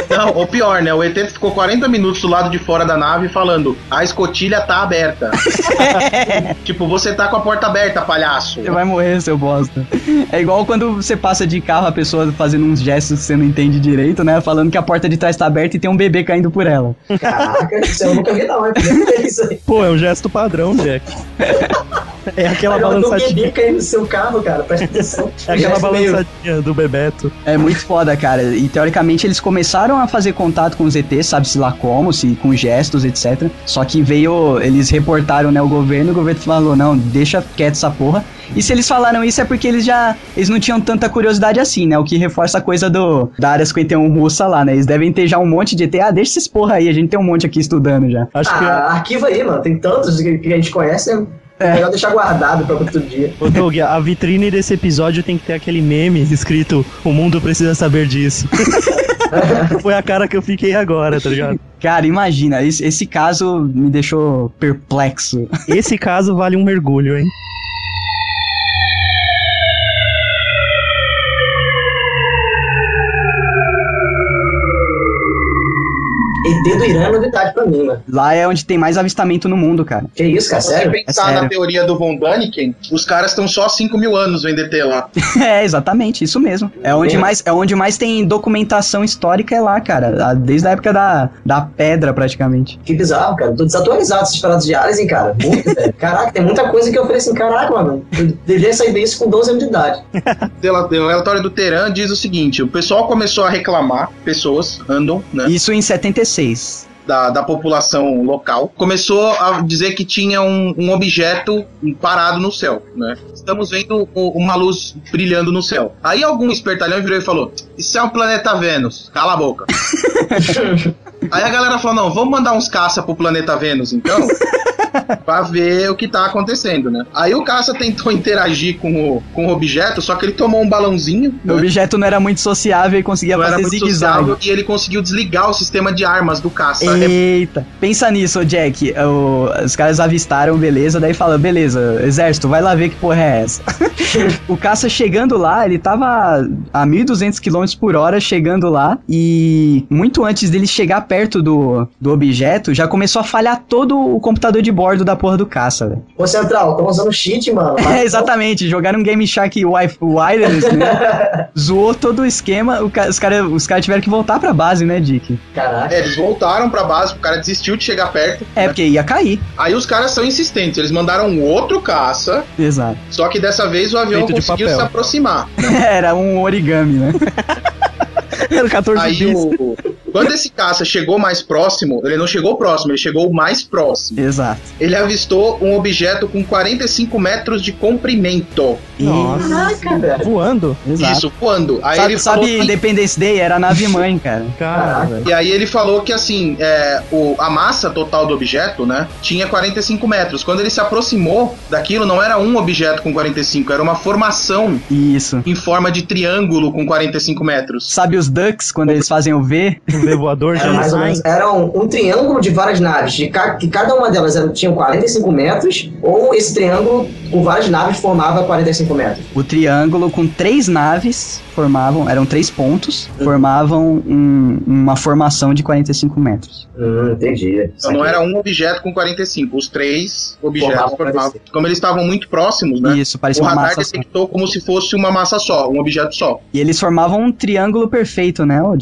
Não, ou pior, né? O ET ficou 40 minutos do lado de fora da nave falando: a escotilha tá aberta. [LAUGHS] tipo, você tá com a porta aberta, palhaço. Você vai morrer, seu bosta. É igual quando você passa de carro, a pessoa fazendo uns gestos que você não entende direito, né? Falando que a porta de trás tá aberta e tem um bebê caindo por ela. Caraca, isso eu nunca vi não, é isso aí. Pô, é um gesto padrão, Jack. [LAUGHS] É aquela balançadinha. caindo no seu carro, cara, presta [LAUGHS] atenção. É aquela meio- balançadinha do Bebeto. É muito foda, cara. E teoricamente eles começaram a fazer contato com os ETs, sabe-se lá como, se com gestos, etc. Só que veio, eles reportaram, né, o governo, e o governo falou, não, deixa quieto essa porra. E se eles falaram isso é porque eles já, eles não tinham tanta curiosidade assim, né? O que reforça a coisa do, da área 51 russa lá, né? Eles devem ter já um monte de ET. Ah, deixa esses porra aí, a gente tem um monte aqui estudando já. Acho que. Ah, arquiva aí, mano. Tem tantos que, que a gente conhece, né? É melhor deixar guardado pra outro dia. Ô Doug, a vitrine desse episódio tem que ter aquele meme escrito O mundo precisa saber disso. [LAUGHS] Foi a cara que eu fiquei agora, tá ligado? Cara, imagina, esse, esse caso me deixou perplexo. Esse caso vale um mergulho, hein? ET do Irã é novidade pra mim, mano. Lá é onde tem mais avistamento no mundo, cara. Que isso, cara? Se você Sério? pensar É sério. na teoria do Von Däniken, os caras estão só 5 mil anos vendo ET lá. [LAUGHS] É, exatamente, isso mesmo. É onde É. mais, é onde mais tem documentação histórica é lá, cara. A- Desde a época da, da pedra, praticamente. Que bizarro, cara. Tô desatualizado essas paradas diárias, hein, cara. Muito, [LAUGHS] velho. Caraca, tem muita coisa que eu falei assim, caraca, mano. Eu deveria saber isso com 12 anos de idade. [LAUGHS] O relatório do Teran diz o seguinte: o pessoal começou a reclamar, pessoas andam, né? Isso em 76. Da, da população local, começou a dizer que tinha um, um objeto parado no céu, né? Estamos vendo o- uma luz brilhando no céu. Aí algum espertalhão virou e falou: Isso é um planeta Vênus, cala a boca. [LAUGHS] Aí a galera falou: Não, vamos mandar uns caça pro planeta Vênus, então. [LAUGHS] [LAUGHS] pra ver o que tá acontecendo, né? Aí o caça tentou [LAUGHS] interagir com o, com o objeto, só que ele tomou um balãozinho. O né? objeto não era muito sociável e conseguia Não fazer zigue-zague. e ele conseguiu desligar o sistema de armas do caça. Eita, pensa nisso, Jack. O- os caras avistaram, beleza, daí fala, beleza, exército, vai lá ver que porra é essa. [LAUGHS] o caça chegando lá, ele tava a 1200 km por hora chegando lá e muito antes dele chegar perto do, do objeto, já começou a falhar todo o computador de bordo bordo da porra do caça, velho. Ô, Central, estão usando cheat, mano. [LAUGHS] É, exatamente, jogaram um Game Shark Wi- Wireless, né? [LAUGHS] Zoou todo o esquema, o ca- os caras os cara tiveram que voltar pra base, né, Dick? Caraca. É, eles voltaram pra base, o cara desistiu de chegar perto. É, porque ia cair. Aí os caras são insistentes, eles mandaram um outro caça, Exato. só que dessa vez o avião Feito de conseguiu se aproximar. [LAUGHS] Era um origami, né? Era 14 Aí o. Quando esse caça chegou mais próximo, ele não chegou próximo, ele chegou mais próximo. Exato. Ele avistou um objeto com 45 metros de comprimento. Nossa. Caraca, velho. Voando? Exato. Isso, voando. Aí sabe, ele sabe falou que- Independence Day? Era a nave mãe, cara. Cara. E aí ele falou que assim, é, o, a massa total do objeto, né, tinha 45 metros. Quando ele se aproximou daquilo, não era um objeto com 45, era uma formação Isso. em forma de triângulo com 45 metros. Sabe os Ducks, quando eles fazem o V? O V voador já mais ou menos. Era um, um triângulo de várias naves, de ca- que cada uma delas era, tinha 45 metros, ou esse triângulo com várias naves formava 45 metros. O triângulo com três naves formavam, eram três pontos, formavam um- uma formação de 45 metros. Hum, entendi. Então não era um objeto com 45, os três objetos Formavam formavam. 45. Como eles estavam muito próximos, né? Isso, parecia O uma radar massa só. detectou como se fosse uma massa só, um objeto só. E eles formavam um triângulo perfeito, né, ô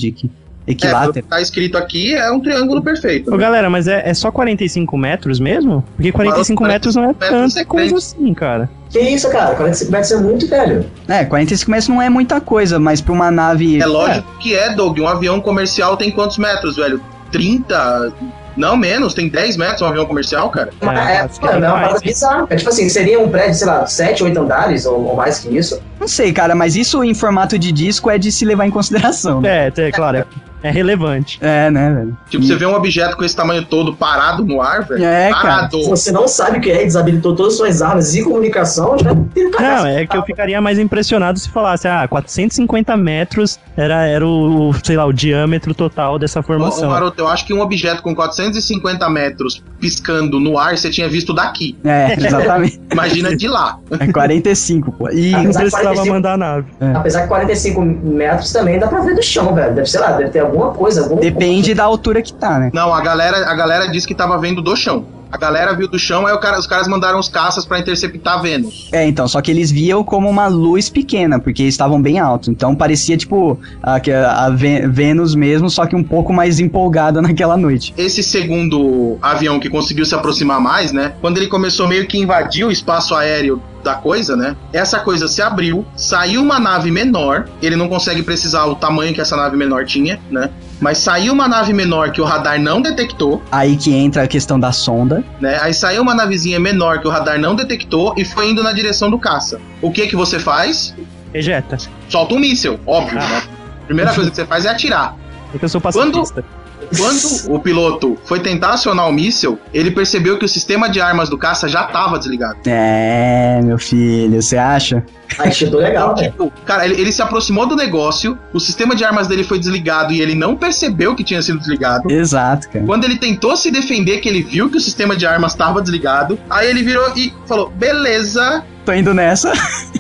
É, Equilátero. tá escrito aqui, é um triângulo perfeito. Ô, galera, mas é, é só 45 metros mesmo? Porque 45 Mas metros não é 45 metros tanta é coisa assim, cara. Que isso, cara? 45 metros é muito velho. É, 45 metros não é muita coisa, mas pra uma nave. É lógico que é, Doug. Um avião comercial tem quantos metros, velho? 30? Não, menos. Tem 10 metros um avião comercial, cara. Mas É, é, que mano, tem é uma parada bizarra. É tipo assim, seria um prédio, sei lá, 7, 8 andares ou, ou mais que isso. Não sei, cara, mas isso em formato de disco é de se levar em consideração. né? É, é claro, é, é relevante. É, né, velho? Tipo, você vê um objeto com esse tamanho todo parado no ar, velho. É, cara. parado. Se você não sabe o que é e desabilitou todas as suas armas e comunicação, já tem um cara- Não, é que eu ficaria mais impressionado se falasse, ah, 450 metros era, era o, sei lá, o diâmetro total dessa Ô, ô, formação. Maroto, eu acho que um objeto com 450 metros piscando no ar, você tinha visto daqui. É, [LAUGHS] exatamente. Imagina de lá. É 45, pô. E Não Apesar precisava 45 mandar a nave. Apesar que 45 metros também dá pra ver do chão, velho. Deve, sei lá, deve ter alguma coisa. Algum, depende da altura que tá, né? Não, a galera, a galera disse que tava vendo do chão. A galera viu do chão, aí o cara- os caras mandaram os caças pra interceptar Vênus. É, então, só que eles viam como uma luz pequena, porque estavam bem altos. Então parecia, tipo, a, a a Vê- Vênus mesmo, só que um pouco mais empolgada [LAUGHS] naquela noite. Esse segundo avião que conseguiu se aproximar mais, né? Quando ele começou meio que invadir o espaço aéreo da coisa, né? Essa coisa se abriu, saiu uma nave menor. Ele não consegue precisar o tamanho que essa nave menor tinha, né? Mas saiu uma nave menor que o radar não detectou, Aí que entra a questão da sonda. né? Aí saiu uma navezinha menor que o radar não detectou e foi indo na direção do caça. O que que você faz? Ejeta. Solta um míssil, óbvio, né? Primeira coisa que você faz é atirar. É que eu sou pacifista. Quando o piloto foi tentar acionar o míssil, ele percebeu que o sistema de armas do caça já estava desligado. É, meu filho, você acha? Aí chutou legal, velho. Tipo, cara, ele, ele se aproximou do negócio, o sistema de armas dele foi desligado e ele não percebeu que tinha sido desligado. Exato, cara. Quando ele tentou se defender, que ele viu que o sistema de armas estava desligado, aí ele virou e falou: beleza, Tô indo nessa.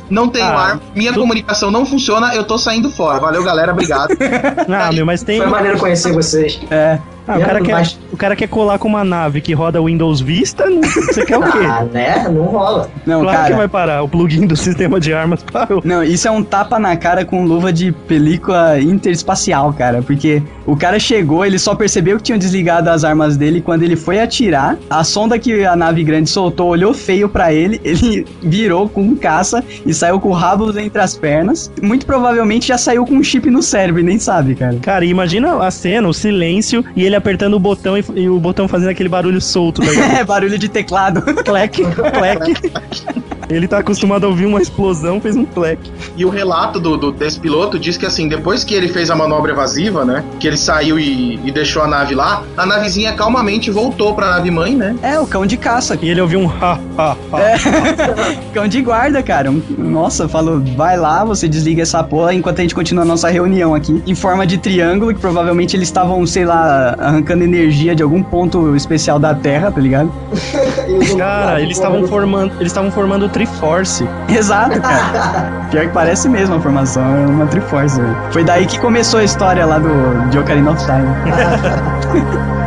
não tenho Ah, arma, minha comunicação não funciona, eu tô saindo fora. Valeu, galera, obrigado. [LAUGHS] Ah, meu, mas tem. Foi maneiro conhecer vocês. É. Ah, o, cara quer, o cara quer colar com uma nave que roda Windows Vista, não- você quer o quê? Ah, né? Não rola. Não, claro cara. que vai parar. O plugin do sistema de armas parou. Não, isso é um tapa na cara com luva de película interespacial, cara. Porque o cara chegou, ele só percebeu que tinham desligado as armas dele quando ele foi atirar. A sonda que a nave grande soltou olhou feio pra ele. [LAUGHS] Ele virou com um caça e saiu com o rabo entre as pernas. Muito provavelmente já saiu com um chip no cérebro e nem sabe, cara. Cara, e imagina a cena, o silêncio e ele apertando o botão e, e o botão fazendo aquele barulho solto. Tá? [LAUGHS] É, barulho de teclado. Clec, clec. [LAUGHS] Ele tá acostumado a ouvir uma explosão, fez um clec. E o relato do, do- desse piloto diz que assim, depois que ele fez a manobra evasiva, né? Que ele saiu e, e deixou a nave lá, a navezinha calmamente voltou pra nave mãe, né? É, o cão de caça. E ele ouviu um ha, ha, ha. É. [LAUGHS] Cão de guarda, cara. Nossa, falou, vai lá, você desliga essa porra enquanto a gente continua a nossa reunião aqui. Em forma de triângulo, que provavelmente eles estavam, sei lá, arrancando energia de algum ponto especial da Terra, tá ligado? Cara, eles estavam formando, eles estavam formando Triforce. [LAUGHS] Exato, cara. [LAUGHS] Pior que parece mesmo a formação, é uma Triforce, velho. Foi daí que começou a história lá do de Ocarina of Time. [LAUGHS]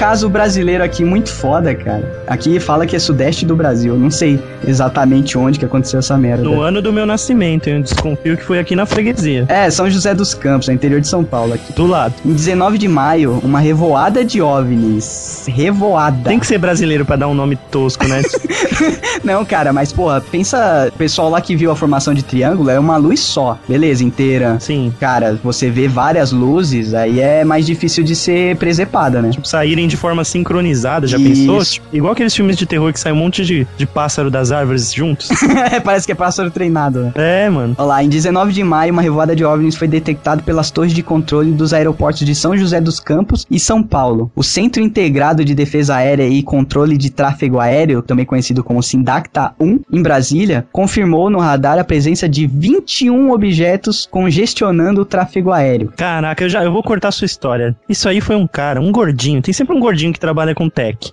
caso brasileiro aqui muito foda, cara. Aqui fala que é sudeste do Brasil. Não sei exatamente onde que aconteceu essa merda. No ano do meu nascimento, eu desconfio que foi aqui na freguesia. É, São José dos Campos, no interior de São Paulo aqui. Do lado. Em 19 de maio, uma revoada de OVNIs. Revoada. Tem que ser brasileiro pra dar um nome tosco, né? [LAUGHS] Não, cara, mas porra, pensa, o pessoal lá que viu a formação de triângulo é uma luz só, beleza, inteira. Sim. Cara, você vê várias luzes, aí é mais difícil de ser presepada, né? Tipo, saírem de forma sincronizada, já Isso. pensou? Tipo, igual aqueles filmes de terror que sai um monte de, de pássaro das árvores juntos. [LAUGHS] Parece que é pássaro treinado, né? é, mano. Olha lá, em 19 de maio, uma revoada de OVNIs foi detectada pelas torres de controle dos aeroportos de São José dos Campos e São Paulo. O Centro Integrado de Defesa Aérea e Controle de Tráfego Aéreo, também conhecido como SINDACTA 1, em Brasília, confirmou no radar a presença de 21 objetos congestionando o tráfego aéreo. Caraca, eu já eu vou cortar sua história. Isso aí foi um cara, um gordinho. Tem sempre um gordinho que trabalha com tech.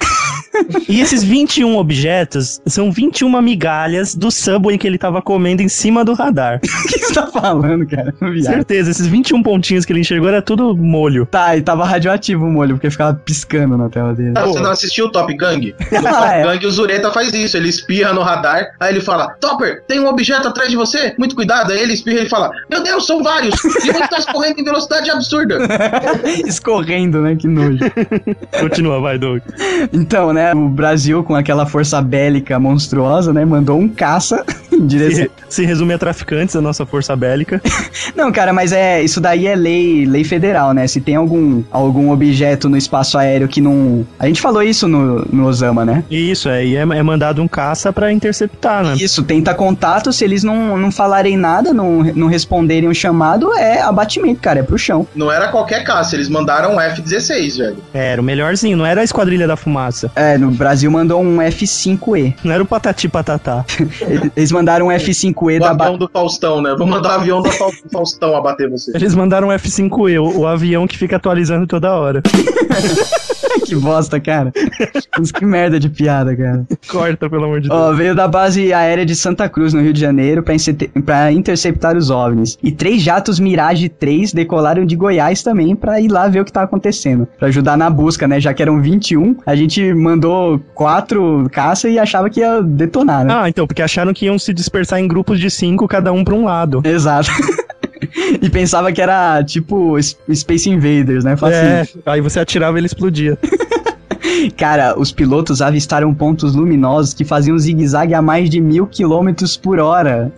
E esses 21 objetos são 21 migalhas do Subway que ele tava comendo em cima do radar. [LAUGHS] O que você tá falando, cara? Viado. Certeza, esses 21 pontinhos que ele enxergou era tudo molho. Tá, e tava radioativo o molho, porque ficava piscando na tela dele. Ah, Você não assistiu o Top Gang? [LAUGHS] No Ah, Top é. Gang, o Zureta faz isso. Ele espirra no radar, aí ele fala: Topper, tem um objeto atrás de você? Muito cuidado. Aí ele espirra e ele fala: Meu Deus, são vários. E um tá correndo em velocidade absurda. [LAUGHS] Escorrendo, né? Que nojo. Continua, vai, Doug. Então, né, o Brasil, com aquela força bélica monstruosa, né, mandou um caça [LAUGHS] em direção. Se, se resume a traficantes, a nossa força bélica. [LAUGHS] Não, cara, mas é isso daí é lei, lei federal, né? Se tem algum, algum objeto no espaço aéreo que não. A gente falou isso no, no Osama, né? E Isso, é, e é, é mandado um caça pra interceptar, né? Isso, tenta contato, se eles não, não falarem nada, não, não responderem o chamado, é abatimento, cara, é pro chão. Não era qualquer caça, eles mandaram um F-16, velho. Era o melhorzinho, não era a Esquadrilha da Fumaça. É, no Brasil mandou um F5E. Não era o Patati Patatá. [LAUGHS] Eles mandaram um F5E O da. avião Ba... do Faustão, né? Vou mandar o avião do Fa- Faustão abater você. Eles mandaram um F5E, o, o avião que fica atualizando toda hora. [LAUGHS] que bosta, cara. Que merda de piada, cara. Corta, pelo amor de Deus. Ó, veio da base aérea de Santa Cruz, no Rio de Janeiro, pra interceptar os OVNIs. E três jatos Mirage 3 decolaram de Goiás também pra ir lá ver o que tá acontecendo. Pra ajudar na busca, né? Já que eram 21, a gente mandou quatro caça e achava que ia detonar, né? Ah, então, porque acharam que iam se dispersar em grupos de cinco, cada um pra um lado. Exato. [LAUGHS] e pensava que era tipo Space Invaders, né? Fala É, assim, aí você atirava e ele explodia. [LAUGHS] Cara, os pilotos avistaram pontos luminosos que faziam zigue-zague a mais de mil quilômetros por hora.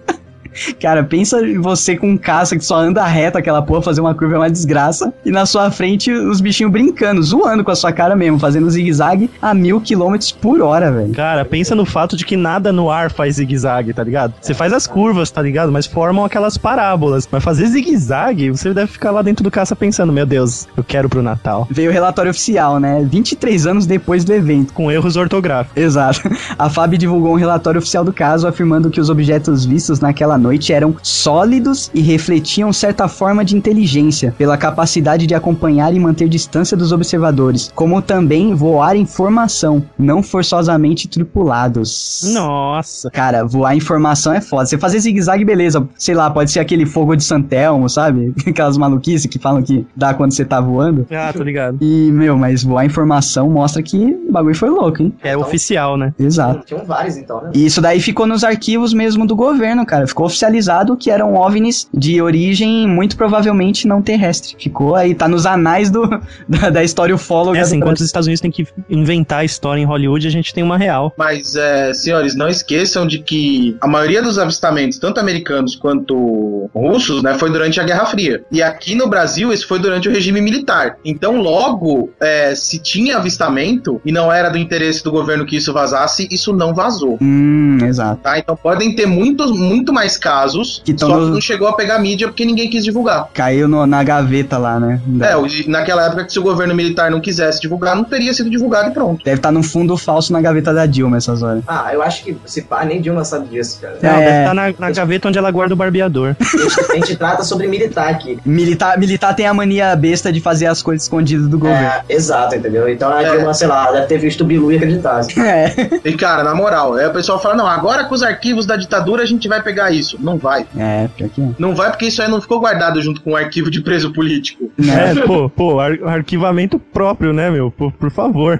Cara, pensa em você com um caça que só anda reto aquela porra, fazer uma curva é uma desgraça. E na sua frente os bichinhos brincando, zoando com a sua cara mesmo, fazendo zigue-zague a mil quilômetros por hora, velho. Cara, pensa no fato de que nada no ar faz zigue-zague, tá ligado? Você faz as curvas, tá ligado? Mas formam aquelas parábolas. Mas fazer zigue-zague, você deve ficar lá dentro do caça pensando, meu Deus, eu quero pro Natal. Veio o relatório oficial, né? 23 anos depois do evento. Com erros ortográficos. Exato. [LAUGHS] A FAB divulgou um relatório oficial do caso afirmando que os objetos vistos naquela noite eram sólidos e refletiam certa forma de inteligência, pela capacidade de acompanhar e manter distância dos observadores, como também voar em formação, não forçosamente tripulados. Nossa. Cara, voar em formação é foda. Você fazer zigue-zague, beleza. Sei lá, pode ser aquele fogo de Santelmo, sabe? [LAUGHS] Aquelas maluquices que falam que dá quando você tá voando. Ah, tô ligado. E, meu, mas voar em formação mostra que o bagulho foi louco, hein? É oficial, né? Exato. Tinham vários então, né? E isso daí ficou nos arquivos mesmo do governo, cara. Ficou oficializado que eram OVNIs de origem muito provavelmente não terrestre. Ficou aí, tá nos anais do, [LAUGHS] da, da história ufóloga. É assim, enquanto os Estados Unidos têm que inventar a história em Hollywood, a gente tem uma real. Mas, é, senhores, não esqueçam de que a maioria dos avistamentos, tanto americanos quanto russos, né, foi durante a Guerra Fria. E aqui no Brasil, isso foi durante o regime militar. Então, logo, é, se tinha avistamento e não era do interesse do governo que isso vazasse, isso não vazou. Hum, exato. Tá? Então podem ter muitos, muito mais casos, Que só no- que não chegou a pegar mídia porque ninguém quis divulgar. Caiu no- na gaveta lá, né? É, naquela época que se o governo militar não quisesse divulgar, não teria sido divulgado e pronto. Deve estar num fundo falso na gaveta da Dilma essas horas. Ah, eu acho que se pá, nem Dilma sabe disso, cara. Não, É. deve estar na, na gaveta onde ela guarda o barbeador. [LAUGHS] A gente, a trata sobre militar aqui. Militar, militar tem a mania besta de fazer as coisas escondidas do governo. É, exato, entendeu? Então a É. Dilma, sei lá, deve ter visto o Bilu e acreditasse. É. E cara, na moral, aí o pessoal fala: não, agora com os arquivos da ditadura a gente vai pegar isso. Não vai. É, pior que é. Não vai porque isso aí não ficou guardado junto com o arquivo de preso político. né? É, pô, pô, ar- arquivamento próprio, né, meu? Por, por favor.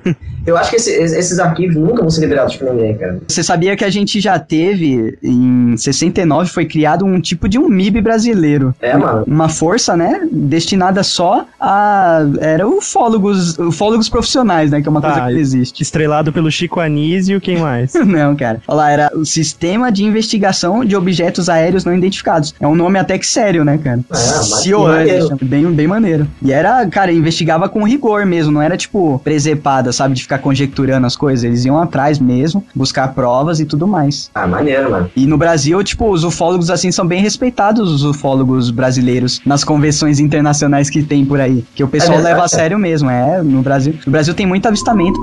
Eu acho que esse- esses arquivos nunca vão ser liberados pra ninguém, cara. Você sabia que a gente já teve, em 69, foi criado um tipo de um MIB brasileiro. É, mano. Uma força, né, destinada só a... Era ufólogos, ufólogos profissionais, né, que é uma coisa Tá, que não existe. Estrelado pelo Chico Anísio, quem mais? [LAUGHS] Não, cara. Olha lá, era o Sistema de Investigação de Objetos Aéreos Não Identificados. É um nome até que sério, né, cara? É, que chama. bem, bem maneiro. E era, cara, investigava com rigor mesmo, não era tipo presepada, sabe, de ficar conjecturando as coisas. Eles iam atrás mesmo, buscar provas e tudo mais. Ah, maneiro, mano. E no Brasil, tipo, os ufólogos assim são bem respeitados, os ufólogos brasileiros, nas convenções internacionais que tem por aí. Que o pessoal verdade, leva a sério mesmo, é, no Brasil. No Brasil tem muito avistamento.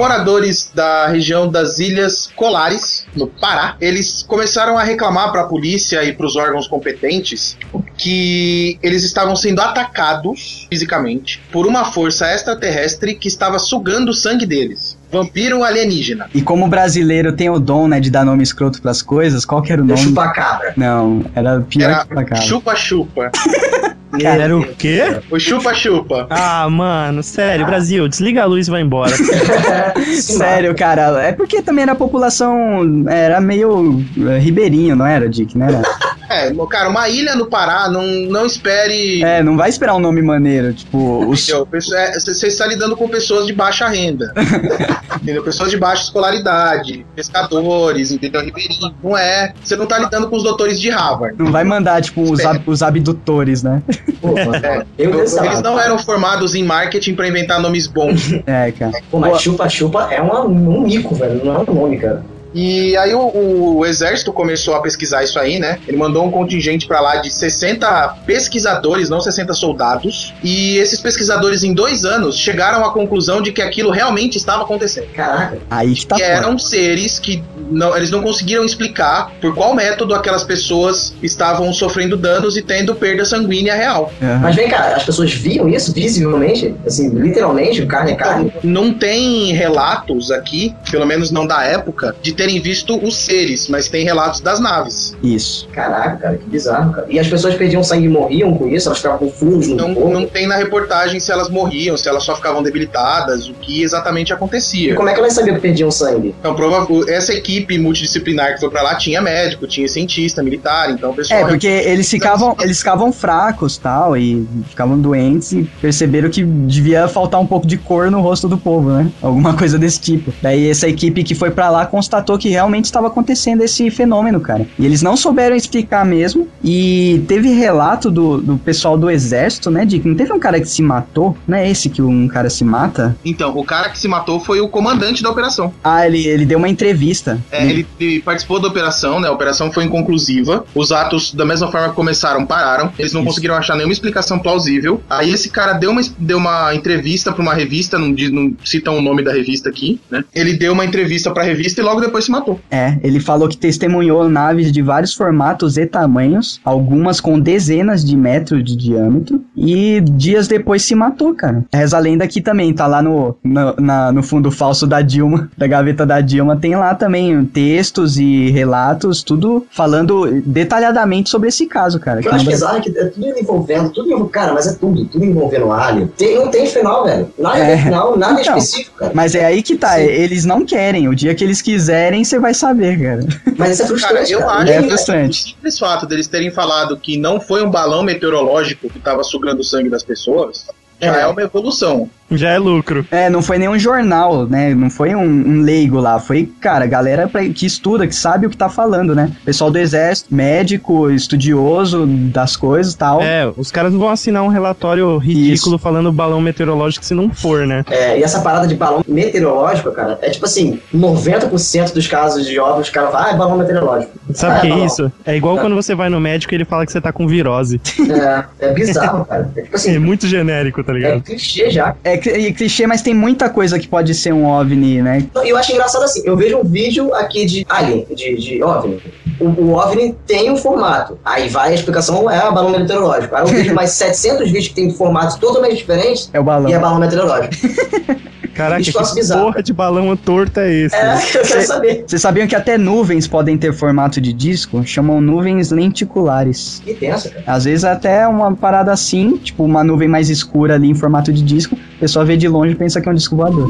Moradores da região das Ilhas Colares, no Pará, eles começaram a reclamar para a polícia e para os órgãos competentes que eles estavam sendo atacados fisicamente por uma força extraterrestre que estava sugando o sangue deles. Vampiro alienígena. E como o brasileiro tem o dom, né, de dar nome escroto pras coisas, qual que era o nome? chupa-cabra. Não, era pior Era que chupa-chupa. [LAUGHS] Cara, era o quê? O chupa-chupa. Ah, mano, sério, Brasil, desliga a luz e vai embora. [LAUGHS] Sério, cara, é porque também era a população, era meio eh, ribeirinho, não era, Dick, né? Era? É, cara, uma ilha no Pará, não, não espere. É, não vai esperar um nome maneiro, tipo? Pesso- é, Você está lidando com pessoas de baixa renda. [LAUGHS] entendeu? Pessoas de baixa escolaridade, pescadores, entendeu? Ribeirinho. Não é. Você não está lidando com os doutores de Harvard. Não vai mandar, tipo, os, ab- os abdutores, né? Pô. É. Eles não eram formados em marketing para inventar nomes bons. É, cara. Pô, mas chupa-chupa é uma- um mico, velho. Não é um nome, cara. E aí o, o exército começou a pesquisar isso aí, né? Ele mandou um contingente pra lá de 60 pesquisadores, não 60 soldados. E esses pesquisadores, em dois anos, chegaram à conclusão de que aquilo realmente estava acontecendo. Caraca. Aí que tá que eram seres que não, eles não conseguiram explicar por qual método aquelas pessoas estavam sofrendo danos e tendo perda sanguínea real. Aham. Mas vem cá, as pessoas viam isso visivelmente? Assim, literalmente, carne é carne? Não tem relatos aqui, pelo menos não da época, de terem visto os seres, mas tem relatos das naves. Isso. Caraca, cara, que bizarro, cara. E as pessoas perdiam sangue e morriam com isso? Elas ficavam com fungos no Não, corpo? não tem na reportagem se elas morriam, se elas só ficavam debilitadas, o que exatamente E acontecia. como é que elas sabiam que perdiam sangue? Então, prova- essa equipe multidisciplinar que foi pra lá tinha médico, tinha cientista, militar, então o pessoal. É, porque eles ficavam, eles ficavam fracos tal, e ficavam doentes e perceberam que devia faltar um pouco de cor no rosto do povo, né? Alguma coisa desse tipo. Daí essa equipe que foi pra lá constatou que realmente estava acontecendo esse fenômeno, cara. E eles não souberam explicar mesmo. E teve relato do, do pessoal do exército, né? De que não teve um cara que se matou, não é esse que um cara se mata? Então, o cara que se matou foi o comandante da operação. Ah, ele, ele deu uma entrevista. É, ele, ele participou da operação, né? A operação foi inconclusiva. Os atos, da mesma forma que começaram, pararam. Eles não Isso. conseguiram achar nenhuma explicação plausível. Aí esse cara deu uma, deu uma entrevista pra uma revista, não, não citam o nome da revista aqui, né? Ele deu uma entrevista pra revista e logo depois se matou. É, ele falou que testemunhou naves de vários formatos e tamanhos, algumas com dezenas de metros de diâmetro, e dias depois se matou, cara. Reza a lenda aqui também, tá lá no, no, na- no fundo falso da Dilma, da gaveta da Dilma, tem lá também textos e relatos, tudo falando detalhadamente sobre esse caso, cara. Que eu acho bizarro é que é tudo envolvendo, tudo envolvendo, cara, mas é tudo, tudo envolvendo alien. Tem, não tem final, velho. Nada É. final, nada Então, específico, cara. Mas é aí que tá, Sim. eles não querem, o dia que eles quiserem, você vai saber, cara. Mas isso é Cara, frustrante, eu cara. acho É que frustrante. o simples fato deles terem falado que não foi um balão meteorológico que tava sugando o sangue das pessoas já É. é uma evolução. Já é lucro. É, não foi nenhum jornal, né? Não foi um, um leigo lá. Foi, cara, galera pra- que estuda, que sabe o que tá falando, né? Pessoal do exército, médico, estudioso das coisas e tal. É, os caras não vão assinar um relatório ridículo falando balão meteorológico se não for, né? É, e essa parada de balão meteorológico, cara, é tipo assim, 90% dos casos de ovos, os caras falam, ah, é balão meteorológico. Sabe o Ah, que é balão. isso? É igual quando você vai no médico e ele fala que você tá com virose. [LAUGHS] É, é bizarro, cara. É tipo É assim, muito genérico, tá é ligado? clichê já. É cli- clichê, mas tem muita coisa que pode ser um OVNI, né? Não, eu acho engraçado assim, eu vejo um vídeo aqui de Alien, de, de OVNI. O, o OVNI tem um formato. Aí vai a explicação, é a balão meteorológico. Aí eu vejo mais [LAUGHS] 700 vídeos que tem formatos totalmente diferentes É o balão. e é balão meteorológico. [LAUGHS] Caraca, que bizarro. porra de balão torto é esse? É, [LAUGHS] eu quero saber. Vocês sabiam que até nuvens podem ter formato de disco? Chamam nuvens lenticulares. Que tensa, cara. Às vezes até uma parada assim, tipo uma nuvem mais escura ali em formato de disco, a pessoa vê de longe e pensa que é um disco voador.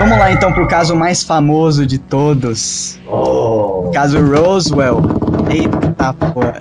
Vamos lá então pro caso mais famoso de todos. Oh. Caso Roswell. Eita porra.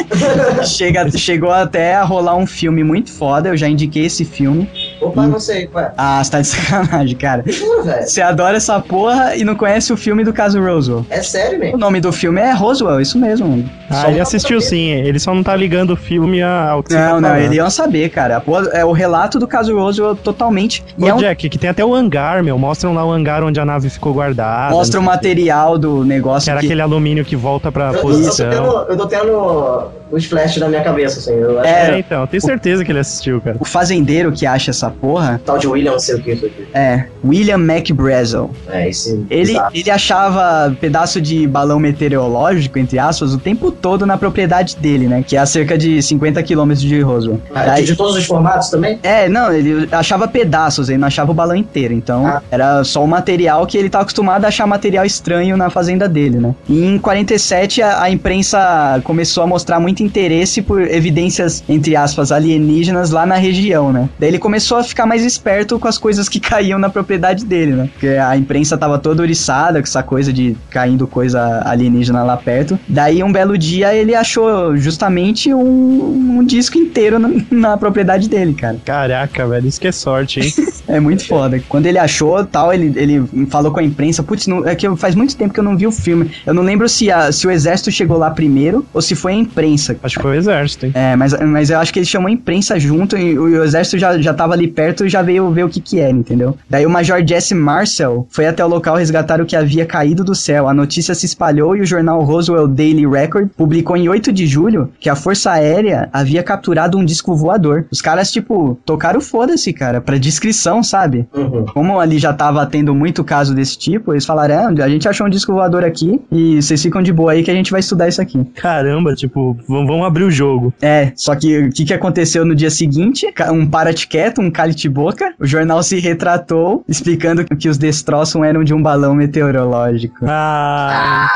[LAUGHS] Chega, chegou até a rolar um filme muito foda, eu já indiquei esse filme. Opa, não sei, qual é? Ah, você tá de [LAUGHS] sacanagem, cara. Juro, velho. Você adora essa porra e não conhece o filme do caso Roswell. É sério, O mesmo. nome do filme é Roswell, isso mesmo. Ah, Só- ele assistiu sim, ele só não tá ligando o filme ao que você Não, tá não, falando. ele ia saber, cara. A porra- É o relato do caso Roswell totalmente. E Ô, é um- Jack, que tem até o hangar, meu. Mostram lá o hangar onde a nave ficou guardada. mostra o o material do negócio. Que era que- aquele alumínio que volta pra Eu, eu, eu, tô posição. tendo, eu tô tendo os flashes na minha cabeça, assim. Eu acho É. que É, então, tenho certeza que ele assistiu, cara. O fazendeiro que acha essa porra Tal de William, não sei o que isso aqui. é William McBrazel. É, esse. Ele, ele achava pedaço de balão meteorológico, entre aspas, o tempo todo na propriedade dele, né? Que é a cerca de 50 quilômetros de Roswell. Ah, Daí- de, todos os formatos também? É, não, ele achava pedaços, ele não achava o balão inteiro. Então, Ah. era só o material que ele tava acostumado a achar material estranho na fazenda dele, né? E em 47, a, a imprensa começou a mostrar muito interesse por evidências, entre aspas, alienígenas lá na região, né? Daí ele começou a ficar mais esperto com as coisas que [LAUGHS] caíam na propriedade dele, né? Porque a imprensa tava toda oriçada com essa coisa de caindo coisa alienígena lá perto. Daí, um belo dia, ele achou justamente um, um disco inteiro na, [LAUGHS] na propriedade dele, cara. Caraca, velho, isso que é sorte, hein? [LAUGHS] É muito foda. Quando ele achou tal, ele, ele falou com a imprensa. Putz, é que faz muito tempo que eu não vi o filme. Eu não lembro se, a- se o exército chegou lá primeiro ou se foi a imprensa. Acho que foi o exército, hein? É, mas, mas eu acho que ele chamou a imprensa junto e o, o exército já, já tava ali perto e já veio ver o que que era, entendeu? Daí o Major Jesse Marcel foi até o local resgatar o que havia caído do céu. A notícia se espalhou e o jornal Roswell Daily Record publicou em 8 de julho que a Força Aérea havia capturado um disco voador. Os caras, tipo, tocaram foda-se, cara, pra descrição, sabe? Uhum. Como ali já tava tendo muito caso desse tipo, eles falaram, ah, a gente achou um disco voador aqui e vocês ficam de boa aí que a gente vai estudar isso aqui. Caramba, tipo, vamos vamos abrir o jogo. É, só que o que, que aconteceu no dia seguinte? Um paratiqueto, um calite-boca. O jornal se retratou, explicando que os destroços eram de um balão meteorológico. Ah,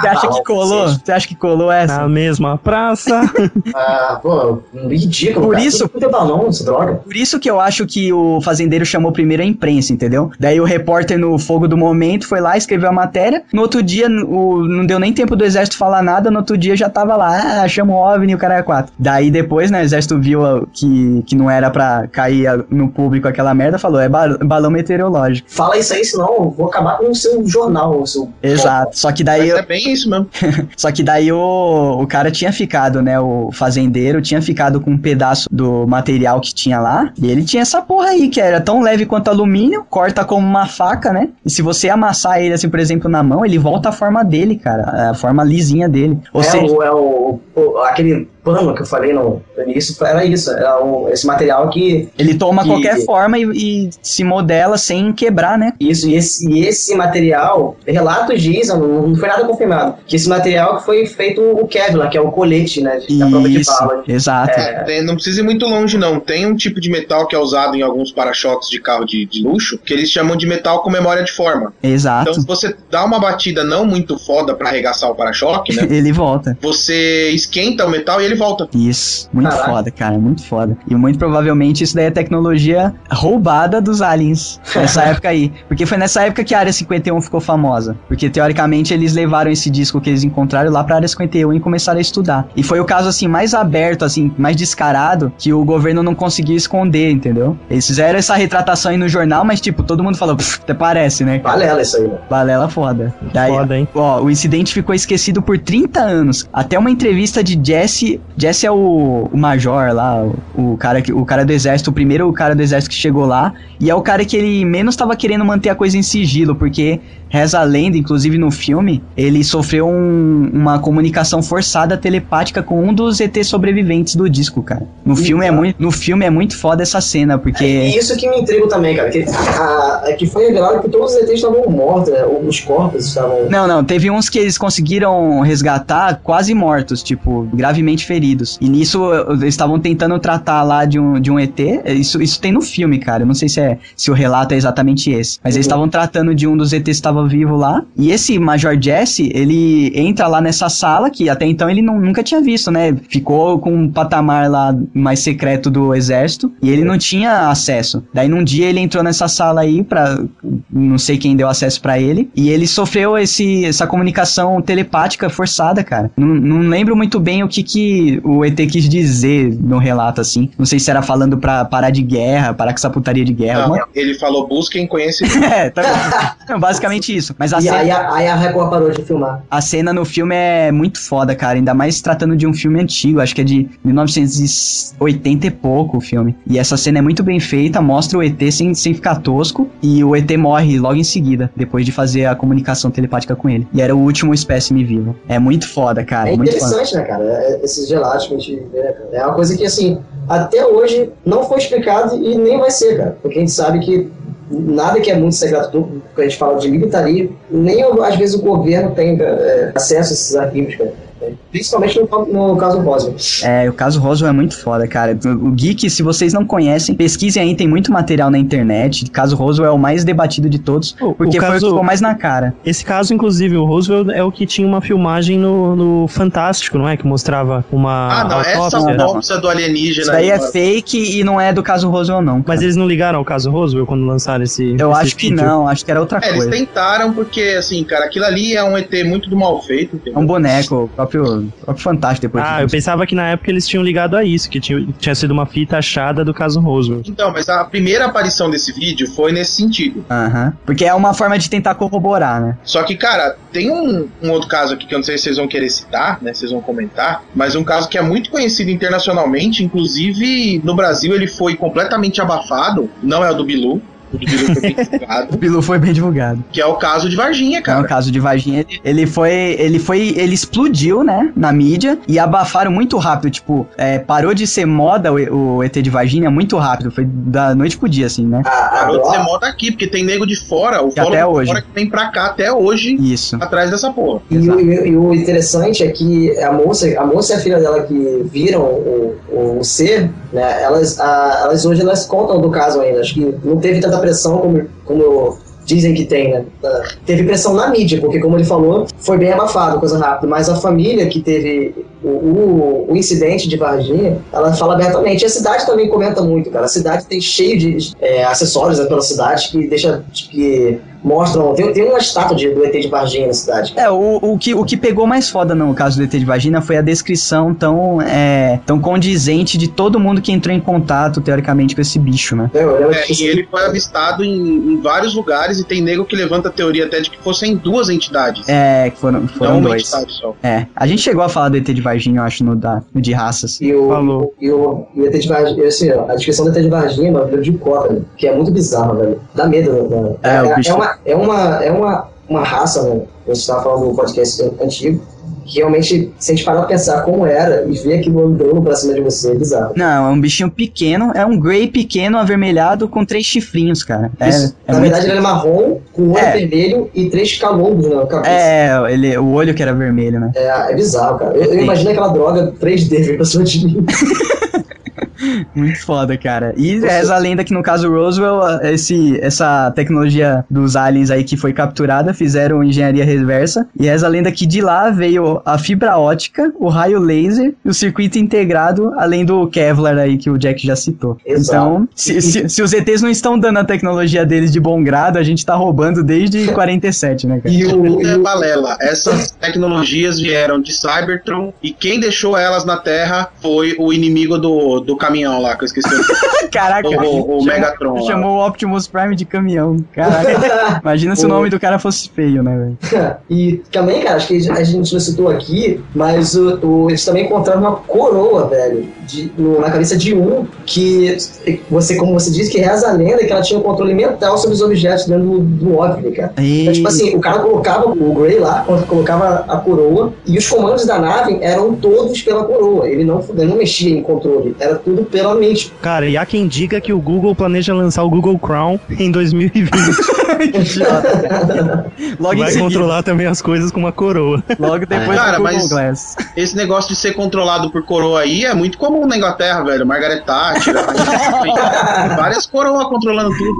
Você acha que colou? Você acha que colou essa? na mesma praça. [LAUGHS] Ah, pô, ridículo. Por cara. isso- Tudo teu balão, essa droga. Por isso que eu acho que o fazendeiro chamou primeiro a imprensa, entendeu? Daí o repórter no fogo do momento foi lá, escreveu a matéria. No outro dia, o, não deu nem tempo do exército falar nada. No outro dia já tava lá, ah, chama o OVNI e o cara é quatro. Daí depois, né, o exército viu que, que não era pra cair no público aquela merda, falou, é ba- balão meteorológico. Fala isso aí, senão eu vou acabar com o seu jornal, o seu. Exato. Só que daí, Mas é bem isso mesmo. [LAUGHS] só que daí o, o cara tinha ficado, né? O fazendeiro tinha ficado com um pedaço do material que tinha lá. E ele tinha essa porra aí, que era tão leve quanto alumínio, corta como uma faca, né? E se você amassar ele, assim, por exemplo, na mão, ele volta à forma dele, cara. A forma lisinha dele. Ou é, seja, o, é o, o- aquele pano que eu falei no início, era isso. Era o- esse material que. ele toma que- qualquer forma e, e se modela sem quebrar, né? Isso, e esse, e esse material, relatos dizem, não, não foi nada confirmado, que esse material que foi feito o Kevlar, que é o colete, né? Da prova de Isso, bala. exato. É. Tem- não precisa ir muito longe, não. Tem um tipo de metal que é usado em alguns para-choques de carro de, de luxo, que eles chamam de metal com memória de forma. Exato. Então, se você dá uma batida não muito foda pra arregaçar o para-choque, né? [LAUGHS] Ele volta. Você esquenta o metal e ele volta. Isso, muito Caraca. foda, cara, muito foda. E muito provavelmente isso daí é tecnologia roubada dos aliens nessa [LAUGHS] época aí. Porque foi nessa época que a Área 51 ficou famosa. Porque teoricamente eles levaram esse disco que eles encontraram lá pra Área 51 e começaram a estudar. E foi o caso assim mais aberto, assim, mais descarado, que o governo não conseguiu esconder, entendeu? Eles fizeram essa retratação aí no jornal, mas tipo, todo mundo falou, "Pff, até parece, né? Balela isso aí, né? Balela foda. Daí, Foda, hein? Ó, o incidente ficou esquecido por 30 anos. Até uma entrevista de Jesse. Jesse é o, o major lá, o, o cara que, o cara do exército, o primeiro cara do exército que chegou lá. E é o cara que ele menos estava querendo manter a coisa em sigilo, porque reza a lenda, inclusive no filme, ele sofreu um- uma comunicação forçada telepática com um dos ET sobreviventes do disco, cara. No filme é Eita. muito, no filme é muito foda essa cena, porque E isso que me intrigo também, cara. Que, a, é que foi revelado que todos os ETs estavam mortos, né? Os corpos estavam. Não, não, teve uns que eles conseguiram resgatar quase mortos, tipo, gravemente feridos. E nisso eles estavam tentando tratar lá de um, de um ET. Isso, isso tem no filme, cara. Eu não sei se, é, se o relato é exatamente esse. Mas eles estavam tratando de um dos ETs que estava vivo lá. E esse Major Jesse, ele entra lá nessa sala que até então ele não, nunca tinha visto, né? Ficou com um patamar lá mais secreto do exército e ele não tinha acesso. Daí num dia ele entrou nessa sala aí pra. Não sei quem deu acesso pra ele. E ele sofreu esse, essa comunicação telepática forçada, cara. Não, não lembro muito bem o que, que o ET quis dizer no relato, assim. Não sei se era falando pra parar de guerra, parar com essa putaria de guerra. Não, alguma- ele falou busquem conhecimento. [LAUGHS] É, tá... Não, [LAUGHS] basicamente isso. Mas a E cena, aí, a- aí a Record parou de filmar. a cena no filme é muito foda, cara. Ainda mais tratando de um filme antigo. Acho que é de 1980 e pouco o filme. E essa cena é muito bem feita, mostra o ET sem, sem ficar tosco. E o ET morre logo em seguida, depois de fazer a comunicação telepática com ele. E era o último espécime vivo. É muito foda, cara. É muito foda. interessante, né, cara? É- Esses gelados que a gente vê, né, cara? É uma coisa que, assim, até hoje não foi explicado e nem vai ser, cara. Porque a gente sabe que nada que é muito secreto, do- quando a gente fala de militaria, nem às vezes o governo tem é, acesso a esses arquivos, cara. Principalmente no, no caso Roswell. É, o caso Roswell é muito foda, cara. O Geek, se vocês não conhecem, pesquisem aí, tem muito material na internet. O caso Roswell é o mais debatido de todos, O- o porque foi o caso- que ficou mais na cara. Esse caso, inclusive, o Roosevelt é o que tinha uma filmagem no, no Fantástico, não é? Que mostrava uma Ah, não, essa autópsia. não. autópsia do alienígena. Isso daí é aí, fake e não é do caso Roswell, não. Mas cara. eles não ligaram ao caso Roosevelt quando lançaram esse Eu esse acho que vídeo? não, acho que era outra É, eles coisa. tentaram porque, assim, cara, aquilo ali é um ET muito do mal feito. É entendeu? um boneco, o próprio Fantástico depois. Ah, eu pensava que na época eles tinham ligado a isso, que tinha, tinha sido uma fita achada do caso Roosevelt. Então, mas a primeira aparição desse vídeo foi nesse sentido. Aham. Porque é uma forma de tentar corroborar, né? Só que, cara, tem um, um outro caso aqui que eu não sei se vocês vão querer citar, né? Vocês vão comentar, mas um caso que é muito conhecido internacionalmente, inclusive no Brasil ele foi completamente abafado, não é o do Bilu. O do Bilu foi bem divulgado, [LAUGHS] O Bilu foi bem divulgado. que é o caso de Varginha, Não, cara. o caso de Varginha, ele, ele foi. Ele foi. Ele explodiu, né? Na mídia e abafaram muito rápido. Tipo, é, parou de ser moda o, o ET de Varginha muito rápido. Foi da noite pro dia, assim, né? A, a, Parou de ser moda aqui, porque tem nego de fora, o Que até de hoje. fora que vem pra cá até hoje, Isso. atrás dessa porra. E o, e- e o interessante é que a moça, a moça e a filha dela que viram o, o, o ser, né, elas, a- elas hoje elas contam do caso ainda. Acho que não teve tanta pressão como, como dizem que tem, né? Ah, Teve pressão na mídia, porque como ele falou, foi bem abafado, coisa rápida. Mas a família que teve o, o, o incidente de Varginha, ela fala abertamente. E a cidade também comenta muito, cara. A cidade tem cheio de é, acessórios né, pela cidade que deixa que mostram. Tem, tem uma estátua de, do ET de Varginha na cidade. É, o, o, que, o que pegou mais foda no caso do ET de Vagina foi a descrição tão, é, tão condizente de todo mundo que entrou em contato, teoricamente, com esse bicho, né? É, que e ele foi avistado em, em vários lugares e tem nego que levanta a teoria até de que fossem duas entidades. É, que foram, foram não uma dois. entidade só. É, a gente chegou a falar do ET de Varginha, eu acho, no, da, no de raças. E o, Falou. e o, e o ET de Varginha, assim, ó, a descrição do ET de Varginha, mano, de cota, velho, que é muito bizarro, velho. Dá medo, né? É, é, é uma, é uma, é uma, uma raça, né? A gente tava falando do podcast antigo, que realmente, se a gente parar pra pensar como era e ver aquilo andando pra cima de você, é bizarro. Não, é um bichinho pequeno, é um Grey pequeno, avermelhado, com três chifrinhos, cara. É, é Na verdade, ele é marrom, com o olho É. vermelho e três calombos na cabeça. É, ele, o olho que era vermelho, né? É, é bizarro, cara. Eu, eu imagino aquela droga 3D vir pra cima de mim. [LAUGHS] Muito foda, cara. E reza a lenda que no caso Roswell, esse, essa tecnologia dos aliens aí que foi capturada, fizeram engenharia reversa. E reza a lenda que de lá veio a fibra ótica, o raio laser e o circuito integrado, além do Kevlar aí que o Jack já citou. Exato. Então, se, se, se os ETs não estão dando a tecnologia deles de bom grado, a gente tá roubando desde [LAUGHS] 47, né, cara? E o, e é o, balela. Essas tecnologias vieram de Cybertron e quem deixou elas na Terra foi o inimigo do, do caminhão lá, que eu esqueci. [LAUGHS] o Caraca, o, o chamou- Megatron lá. chamou o Optimus Prime de caminhão. Caraca. [LAUGHS] Imagina se o O- nome do cara fosse feio, né, velho? [LAUGHS] E também, cara, acho que a gente não citou aqui, mas o, o- eles também encontraram uma coroa, velho, de- no- na cabeça de um, que você, como você disse, que reza a lenda que ela tinha um controle mental sobre os objetos dentro do, do OVNI, cara. Então, tipo assim, o cara colocava o Grey lá, colocava a coroa, e os comandos da nave eram todos pela coroa. Ele não, ele não mexia em controle, era tudo pela provavelmente. Cara, e há quem diga que o Google planeja lançar o Google Chrome em 2020. [LAUGHS] Logo Vai controlar também as coisas com uma coroa. logo depois Cara, do Google mas- Glass. Esse negócio de ser controlado por coroa aí é muito comum na Inglaterra, velho. Margaret Thatcher, [LAUGHS] várias coroas controlando tudo.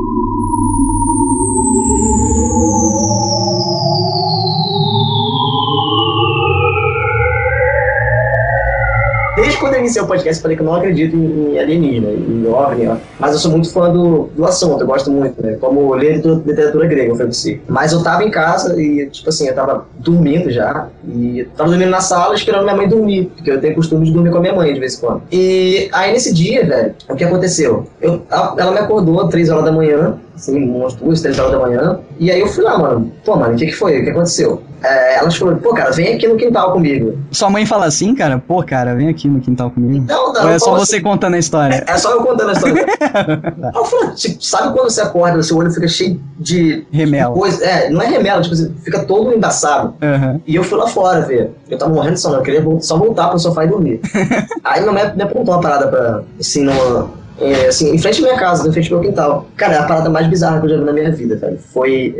Desde quando eu iniciei o podcast, falei que eu não acredito em, em alienígena, em OVNI, ó. mas eu sou muito fã do, do assunto, eu gosto muito, né? Como ler literatura grega, foi possível. Mas eu tava em casa e, tipo assim, eu tava dormindo já, e tava dormindo na sala esperando minha mãe dormir, porque eu tenho costume de dormir com a minha mãe de vez em quando. E aí nesse dia, velho, o que aconteceu? Eu, ela me acordou às 3 horas da manhã, assim, umas duas, três horas da manhã, e aí eu fui lá, mano, pô, mano, o que que foi? O que aconteceu? É, elas falaram, pô, cara, vem aqui no quintal comigo. Sua mãe fala assim, cara? Pô, cara, vem aqui no quintal comigo. Não, não, Ou é só você contando a história? É só eu contando a história. [LAUGHS] Aí eu falei, tipo, sabe quando você acorda, seu olho fica cheio de Remela. coisa? É, não é remela, tipo, assim, fica todo embaçado. Aham. E eu fui lá fora ver. Eu tava morrendo de sono, eu queria só voltar pro sofá e dormir. [LAUGHS] Aí minha mãe me apontou uma parada pra, assim, numa, é, assim, em frente à minha casa, em frente ao meu quintal. Cara, é a parada mais bizarra que eu já vi na minha vida, velho. Foi.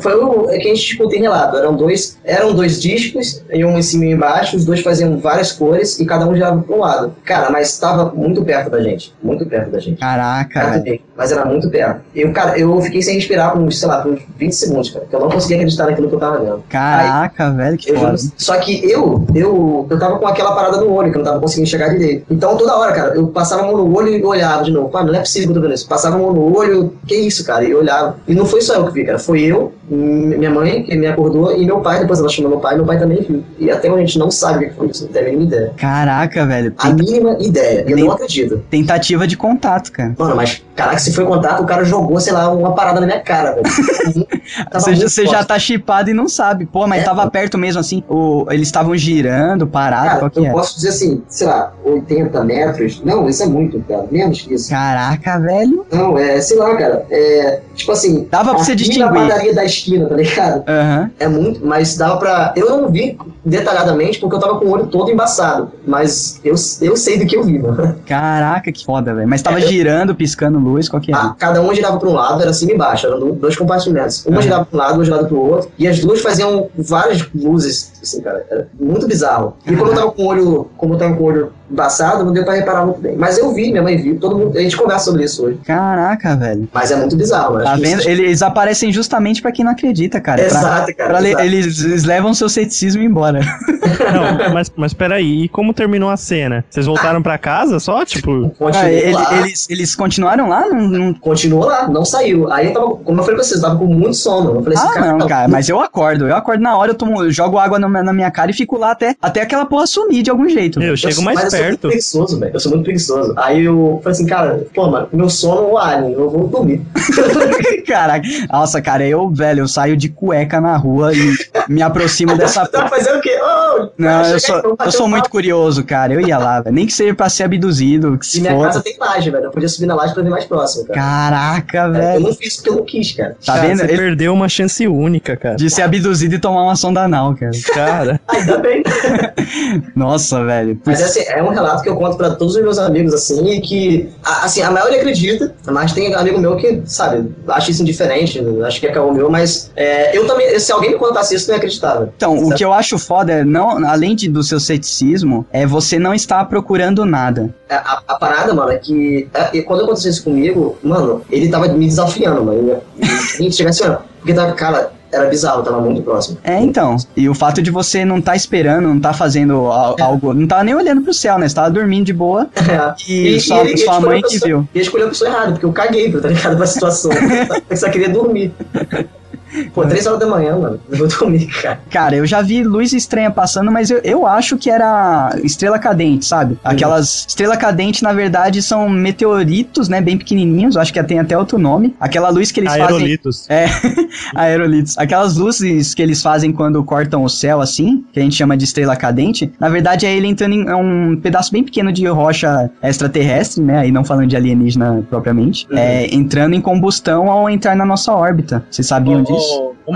Foi o é que a gente escuta em relato. Eram dois, eram dois discos, e um em cima e um embaixo, os dois faziam várias cores e cada um girava para um lado. Cara, mas estava muito perto da gente. Muito perto da gente. Caraca, mas era muito perto. Eu, cara, eu fiquei sem respirar por uns, sei lá, por uns 20 segundos, cara. Que eu não conseguia acreditar naquilo que eu tava vendo. Caraca, velho, que Eu foda. só que eu, eu, eu tava com aquela parada no olho, que eu não tava conseguindo enxergar direito. Então toda hora, cara, eu passava a mão no olho e olhava de novo. Pá, não é possível que eu tô vendo isso. Passava a mão no olho, que isso, cara? E eu olhava. E não foi só eu que vi, cara. Foi eu, minha mãe, que me acordou, e meu pai, depois ela chamou meu pai, meu pai também viu. E até hoje a gente não sabe o que foi isso, não tem a mínima ideia. Caraca, velho. A Tem- mínima ideia. Eu Nem- não acredito. Tentativa de contato, cara. Mano, mas, caraca, se foi contato, o cara jogou, sei lá, uma parada na minha cara, velho. [LAUGHS] Você, já tá chipado e não sabe. Pô, mas É, tava mano. perto mesmo, assim. O, eles estavam girando, parado, Cara, qual que eu é? posso dizer assim, sei lá, 80 metros. Não, isso é muito, cara. Menos que isso. Caraca, velho. Não, é, sei lá, cara. É, tipo assim. Dava pra você distinguir. da esquina, tá ligado? Aham. É muito, mas dava pra. Eu não vi detalhadamente porque eu tava com o olho todo embaçado. Mas eu, eu sei do que eu vi, mano. Caraca, que foda, velho. Mas tava É, girando, piscando luz, qual que é? Ah, cada um girava pra um lado, era cima e baixo, eram do- dois compartimentos. Uma Uhum. girava pra um lado, outra girava pro outro. E as duas faziam várias luzes, assim, cara. Era muito bizarro. E como eu tava com o olho, como eu tava com o olho embaçado, não deu pra reparar muito bem. Mas eu vi, minha mãe viu, todo mundo. A gente conversa sobre isso hoje. Caraca, velho. Mas é muito bizarro, né? Tá vendo? isso- Eles aparecem justamente pra quem não acredita, cara. Pra- Exato, cara. pra le- exato. eles, eles levam seu ceticismo embora. [LAUGHS] Não, mas, mas peraí, e como terminou a cena? Vocês voltaram pra casa só? Tipo, Ah, ele- lá. eles, eles continuaram lá? Não, não- Continuou lá, não saiu. Aí eu tava, como eu falei pra vocês, eu tava com muito sono. Eu falei assim, Ah, cara, não, cara, mas eu acordo. Eu acordo na hora, eu, tomo, eu jogo água no- na minha cara e fico lá até, até aquela porra sumir de algum jeito. eu eu chego mais mas Eu sou muito perto. preguiçoso, velho. Eu sou muito preguiçoso. Aí eu falei assim, cara, pô, mano, meu sono é o alien, eu vou dormir. [LAUGHS] Caraca. Nossa, cara, eu, velho, eu saio de cueca na rua e me aproximo dessa [LAUGHS] Tá porra. fazendo o quê? Oh, Não, eu sou, eu sou muito curioso, cara. Eu ia lá, velho. Nem que seja pra ser abduzido, que E se minha for. casa tem laje, velho. Eu podia subir na laje pra ver mais próximo, cara. Caraca, É, eu velho. não fiz porque eu não quis, cara. Tá Cara, vendo? Você Ele- perdeu uma chance única, cara. De ser abduzido e tomar uma sonda anal, cara. Cara, [LAUGHS] Ainda bem. Nossa, velho. Mas assim, é um relato que eu conto pra todos os meus amigos, assim, e que, a- assim, a maioria acredita, mas tem amigo meu que, sabe, acha isso indiferente, acho que é caô meu, mas é, eu também, se alguém me contasse isso, eu não acreditava. Então, o que eu acho foda é, não, além de, do seu ceticismo, é você não estar procurando nada. A, a- a parada, mano, é que é, quando aconteceu isso comigo, mano, ele tava me desafiando, mano. Gente chegasse, assim, ó, porque tava, cara, era bizarro, tava muito próximo. É, então. E o fato de você não tá esperando, não tá fazendo al- algo. Não tava nem olhando pro céu, né? Você tava dormindo de boa [LAUGHS] É. e, sua, ele- ele sua mãe a que viu. E escolheu a pessoa errada, porque eu caguei, tá ligado, pra situação. eu [LAUGHS] só queria dormir. Pô, três horas da manhã, mano. Eu vou dormir, cara. Cara, eu já vi luz estranha passando, mas eu, eu acho que era estrela cadente, sabe? Aquelas. Estrela cadente, na verdade, são meteoritos, né? Bem pequenininhos. Eu acho que tem até outro nome. Aquela luz que eles fazem. aerolitos. É, [LAUGHS] aerolitos. Aquelas luzes que eles fazem quando cortam o céu, assim, que a gente chama de estrela cadente, na verdade é ele entrando em é um pedaço bem pequeno de rocha extraterrestre, né? Aí não falando de alienígena propriamente. Uhum. É, entrando em combustão ao entrar na nossa órbita. Vocês sabiam Ô, disso? Ô, Ô,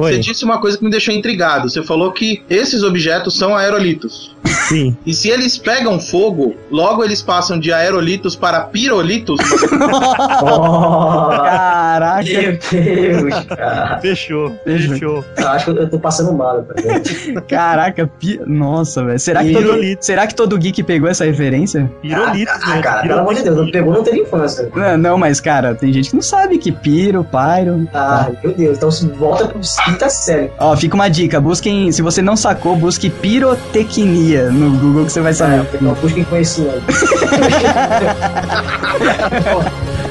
Oi. você disse uma coisa que me deixou intrigado. Você falou que esses objetos são aerolitos. Sim. E se eles pegam fogo, logo eles passam de aerolitos para pirolitos? Oh, Caraca. meu Deus, cara. Fechou. Fechou. Eu acho que eu tô passando mal, cara. Caraca, pi... nossa, velho. Será, que todo... Será que todo geek pegou essa referência? Pirolitos, Ah, né? cara, pelo amor de Deus, não pegou, não teve infância. Não, não, mas, cara, tem gente que não sabe que piro, pyro. Ah, meu Deus, então se volta pro quinta série. Ó, fica uma dica, busquem, se você não sacou, busque pirotecnia no Google que você vai É, saber. então busquem conhecimento.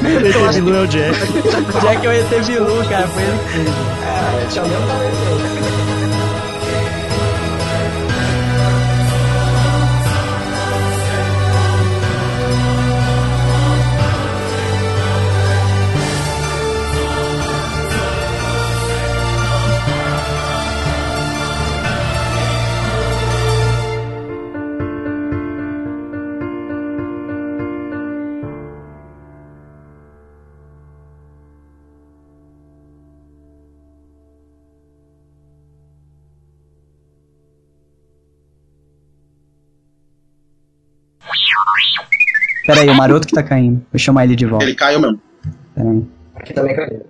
ET Bilu é o Jack. Que eu ia ter Bilu, cara, foi ele que fez. Ah, te Pera aí, o maroto que tá caindo. Vou chamar ele de volta. Ele caiu mesmo. Pera aí. Aqui também caiu.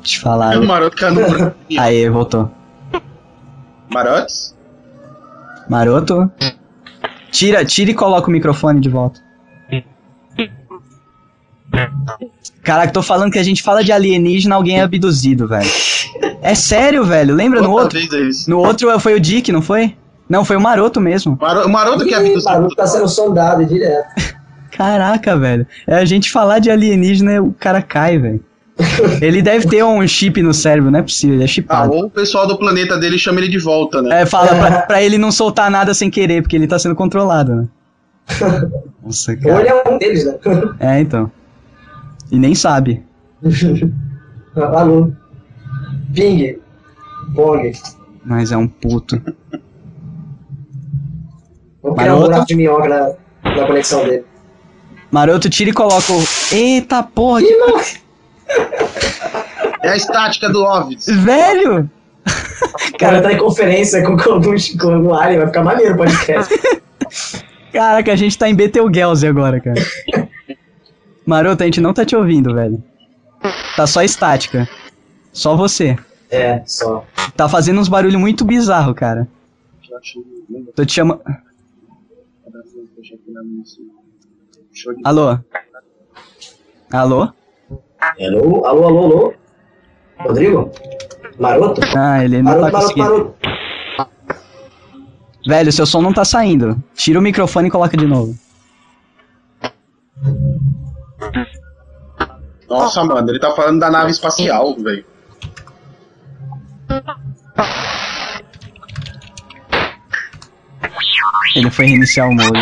Deixa eu falar. O Maroto caiu no buraco. Aí, voltou. Marotes? Maroto? Tira, tira e coloca o microfone de volta. Caraca, tô falando que a gente fala de alienígena, alguém é abduzido, velho. É sério, velho. Lembra no Outra outro? vez é isso. No outro foi o Dick, não foi? Não, foi o Maroto mesmo. Maro- O Maroto que é abduzido. maluco tá sendo sondado direto. Caraca, velho. É a gente falar de alienígena, o cara cai, velho. Ele deve ter um chip no cérebro, não é possível, ele é Ah, chipado. ou o pessoal do planeta dele chama ele de volta, né? É, fala pra, pra ele não soltar nada sem querer, porque ele tá sendo controlado, né? [LAUGHS] Nossa, Ou cara. ele é um deles, né? É, então. E nem sabe. [LAUGHS] Alô. Ping. Pong. Mas é um puto. Vou criar um buraco de minhoca na, na conexão dele. Maroto, tira e coloca o. Eita porra! que- Ih, não. É a estática do Ovis. Velho! O cara tá em conferência com, com, com, com o Alien, vai ficar maneiro o podcast. [LAUGHS] Caraca, a gente tá em Betelgeuse agora, cara. Maroto, a gente não tá te ouvindo, velho. Tá só estática. Só você. É, só. Tá fazendo uns barulhos muito bizarro, cara. Tô te chamando. Alô? Alô? Alô, alô, alô, alô. Rodrigo? Maroto? Ah, ele não Maroto, tá maroto, maroto. Velho, seu som não tá saindo. Tira o microfone e coloca de novo. Nossa, mano, ele tá falando da nave espacial, velho. Ele foi reiniciar o modo.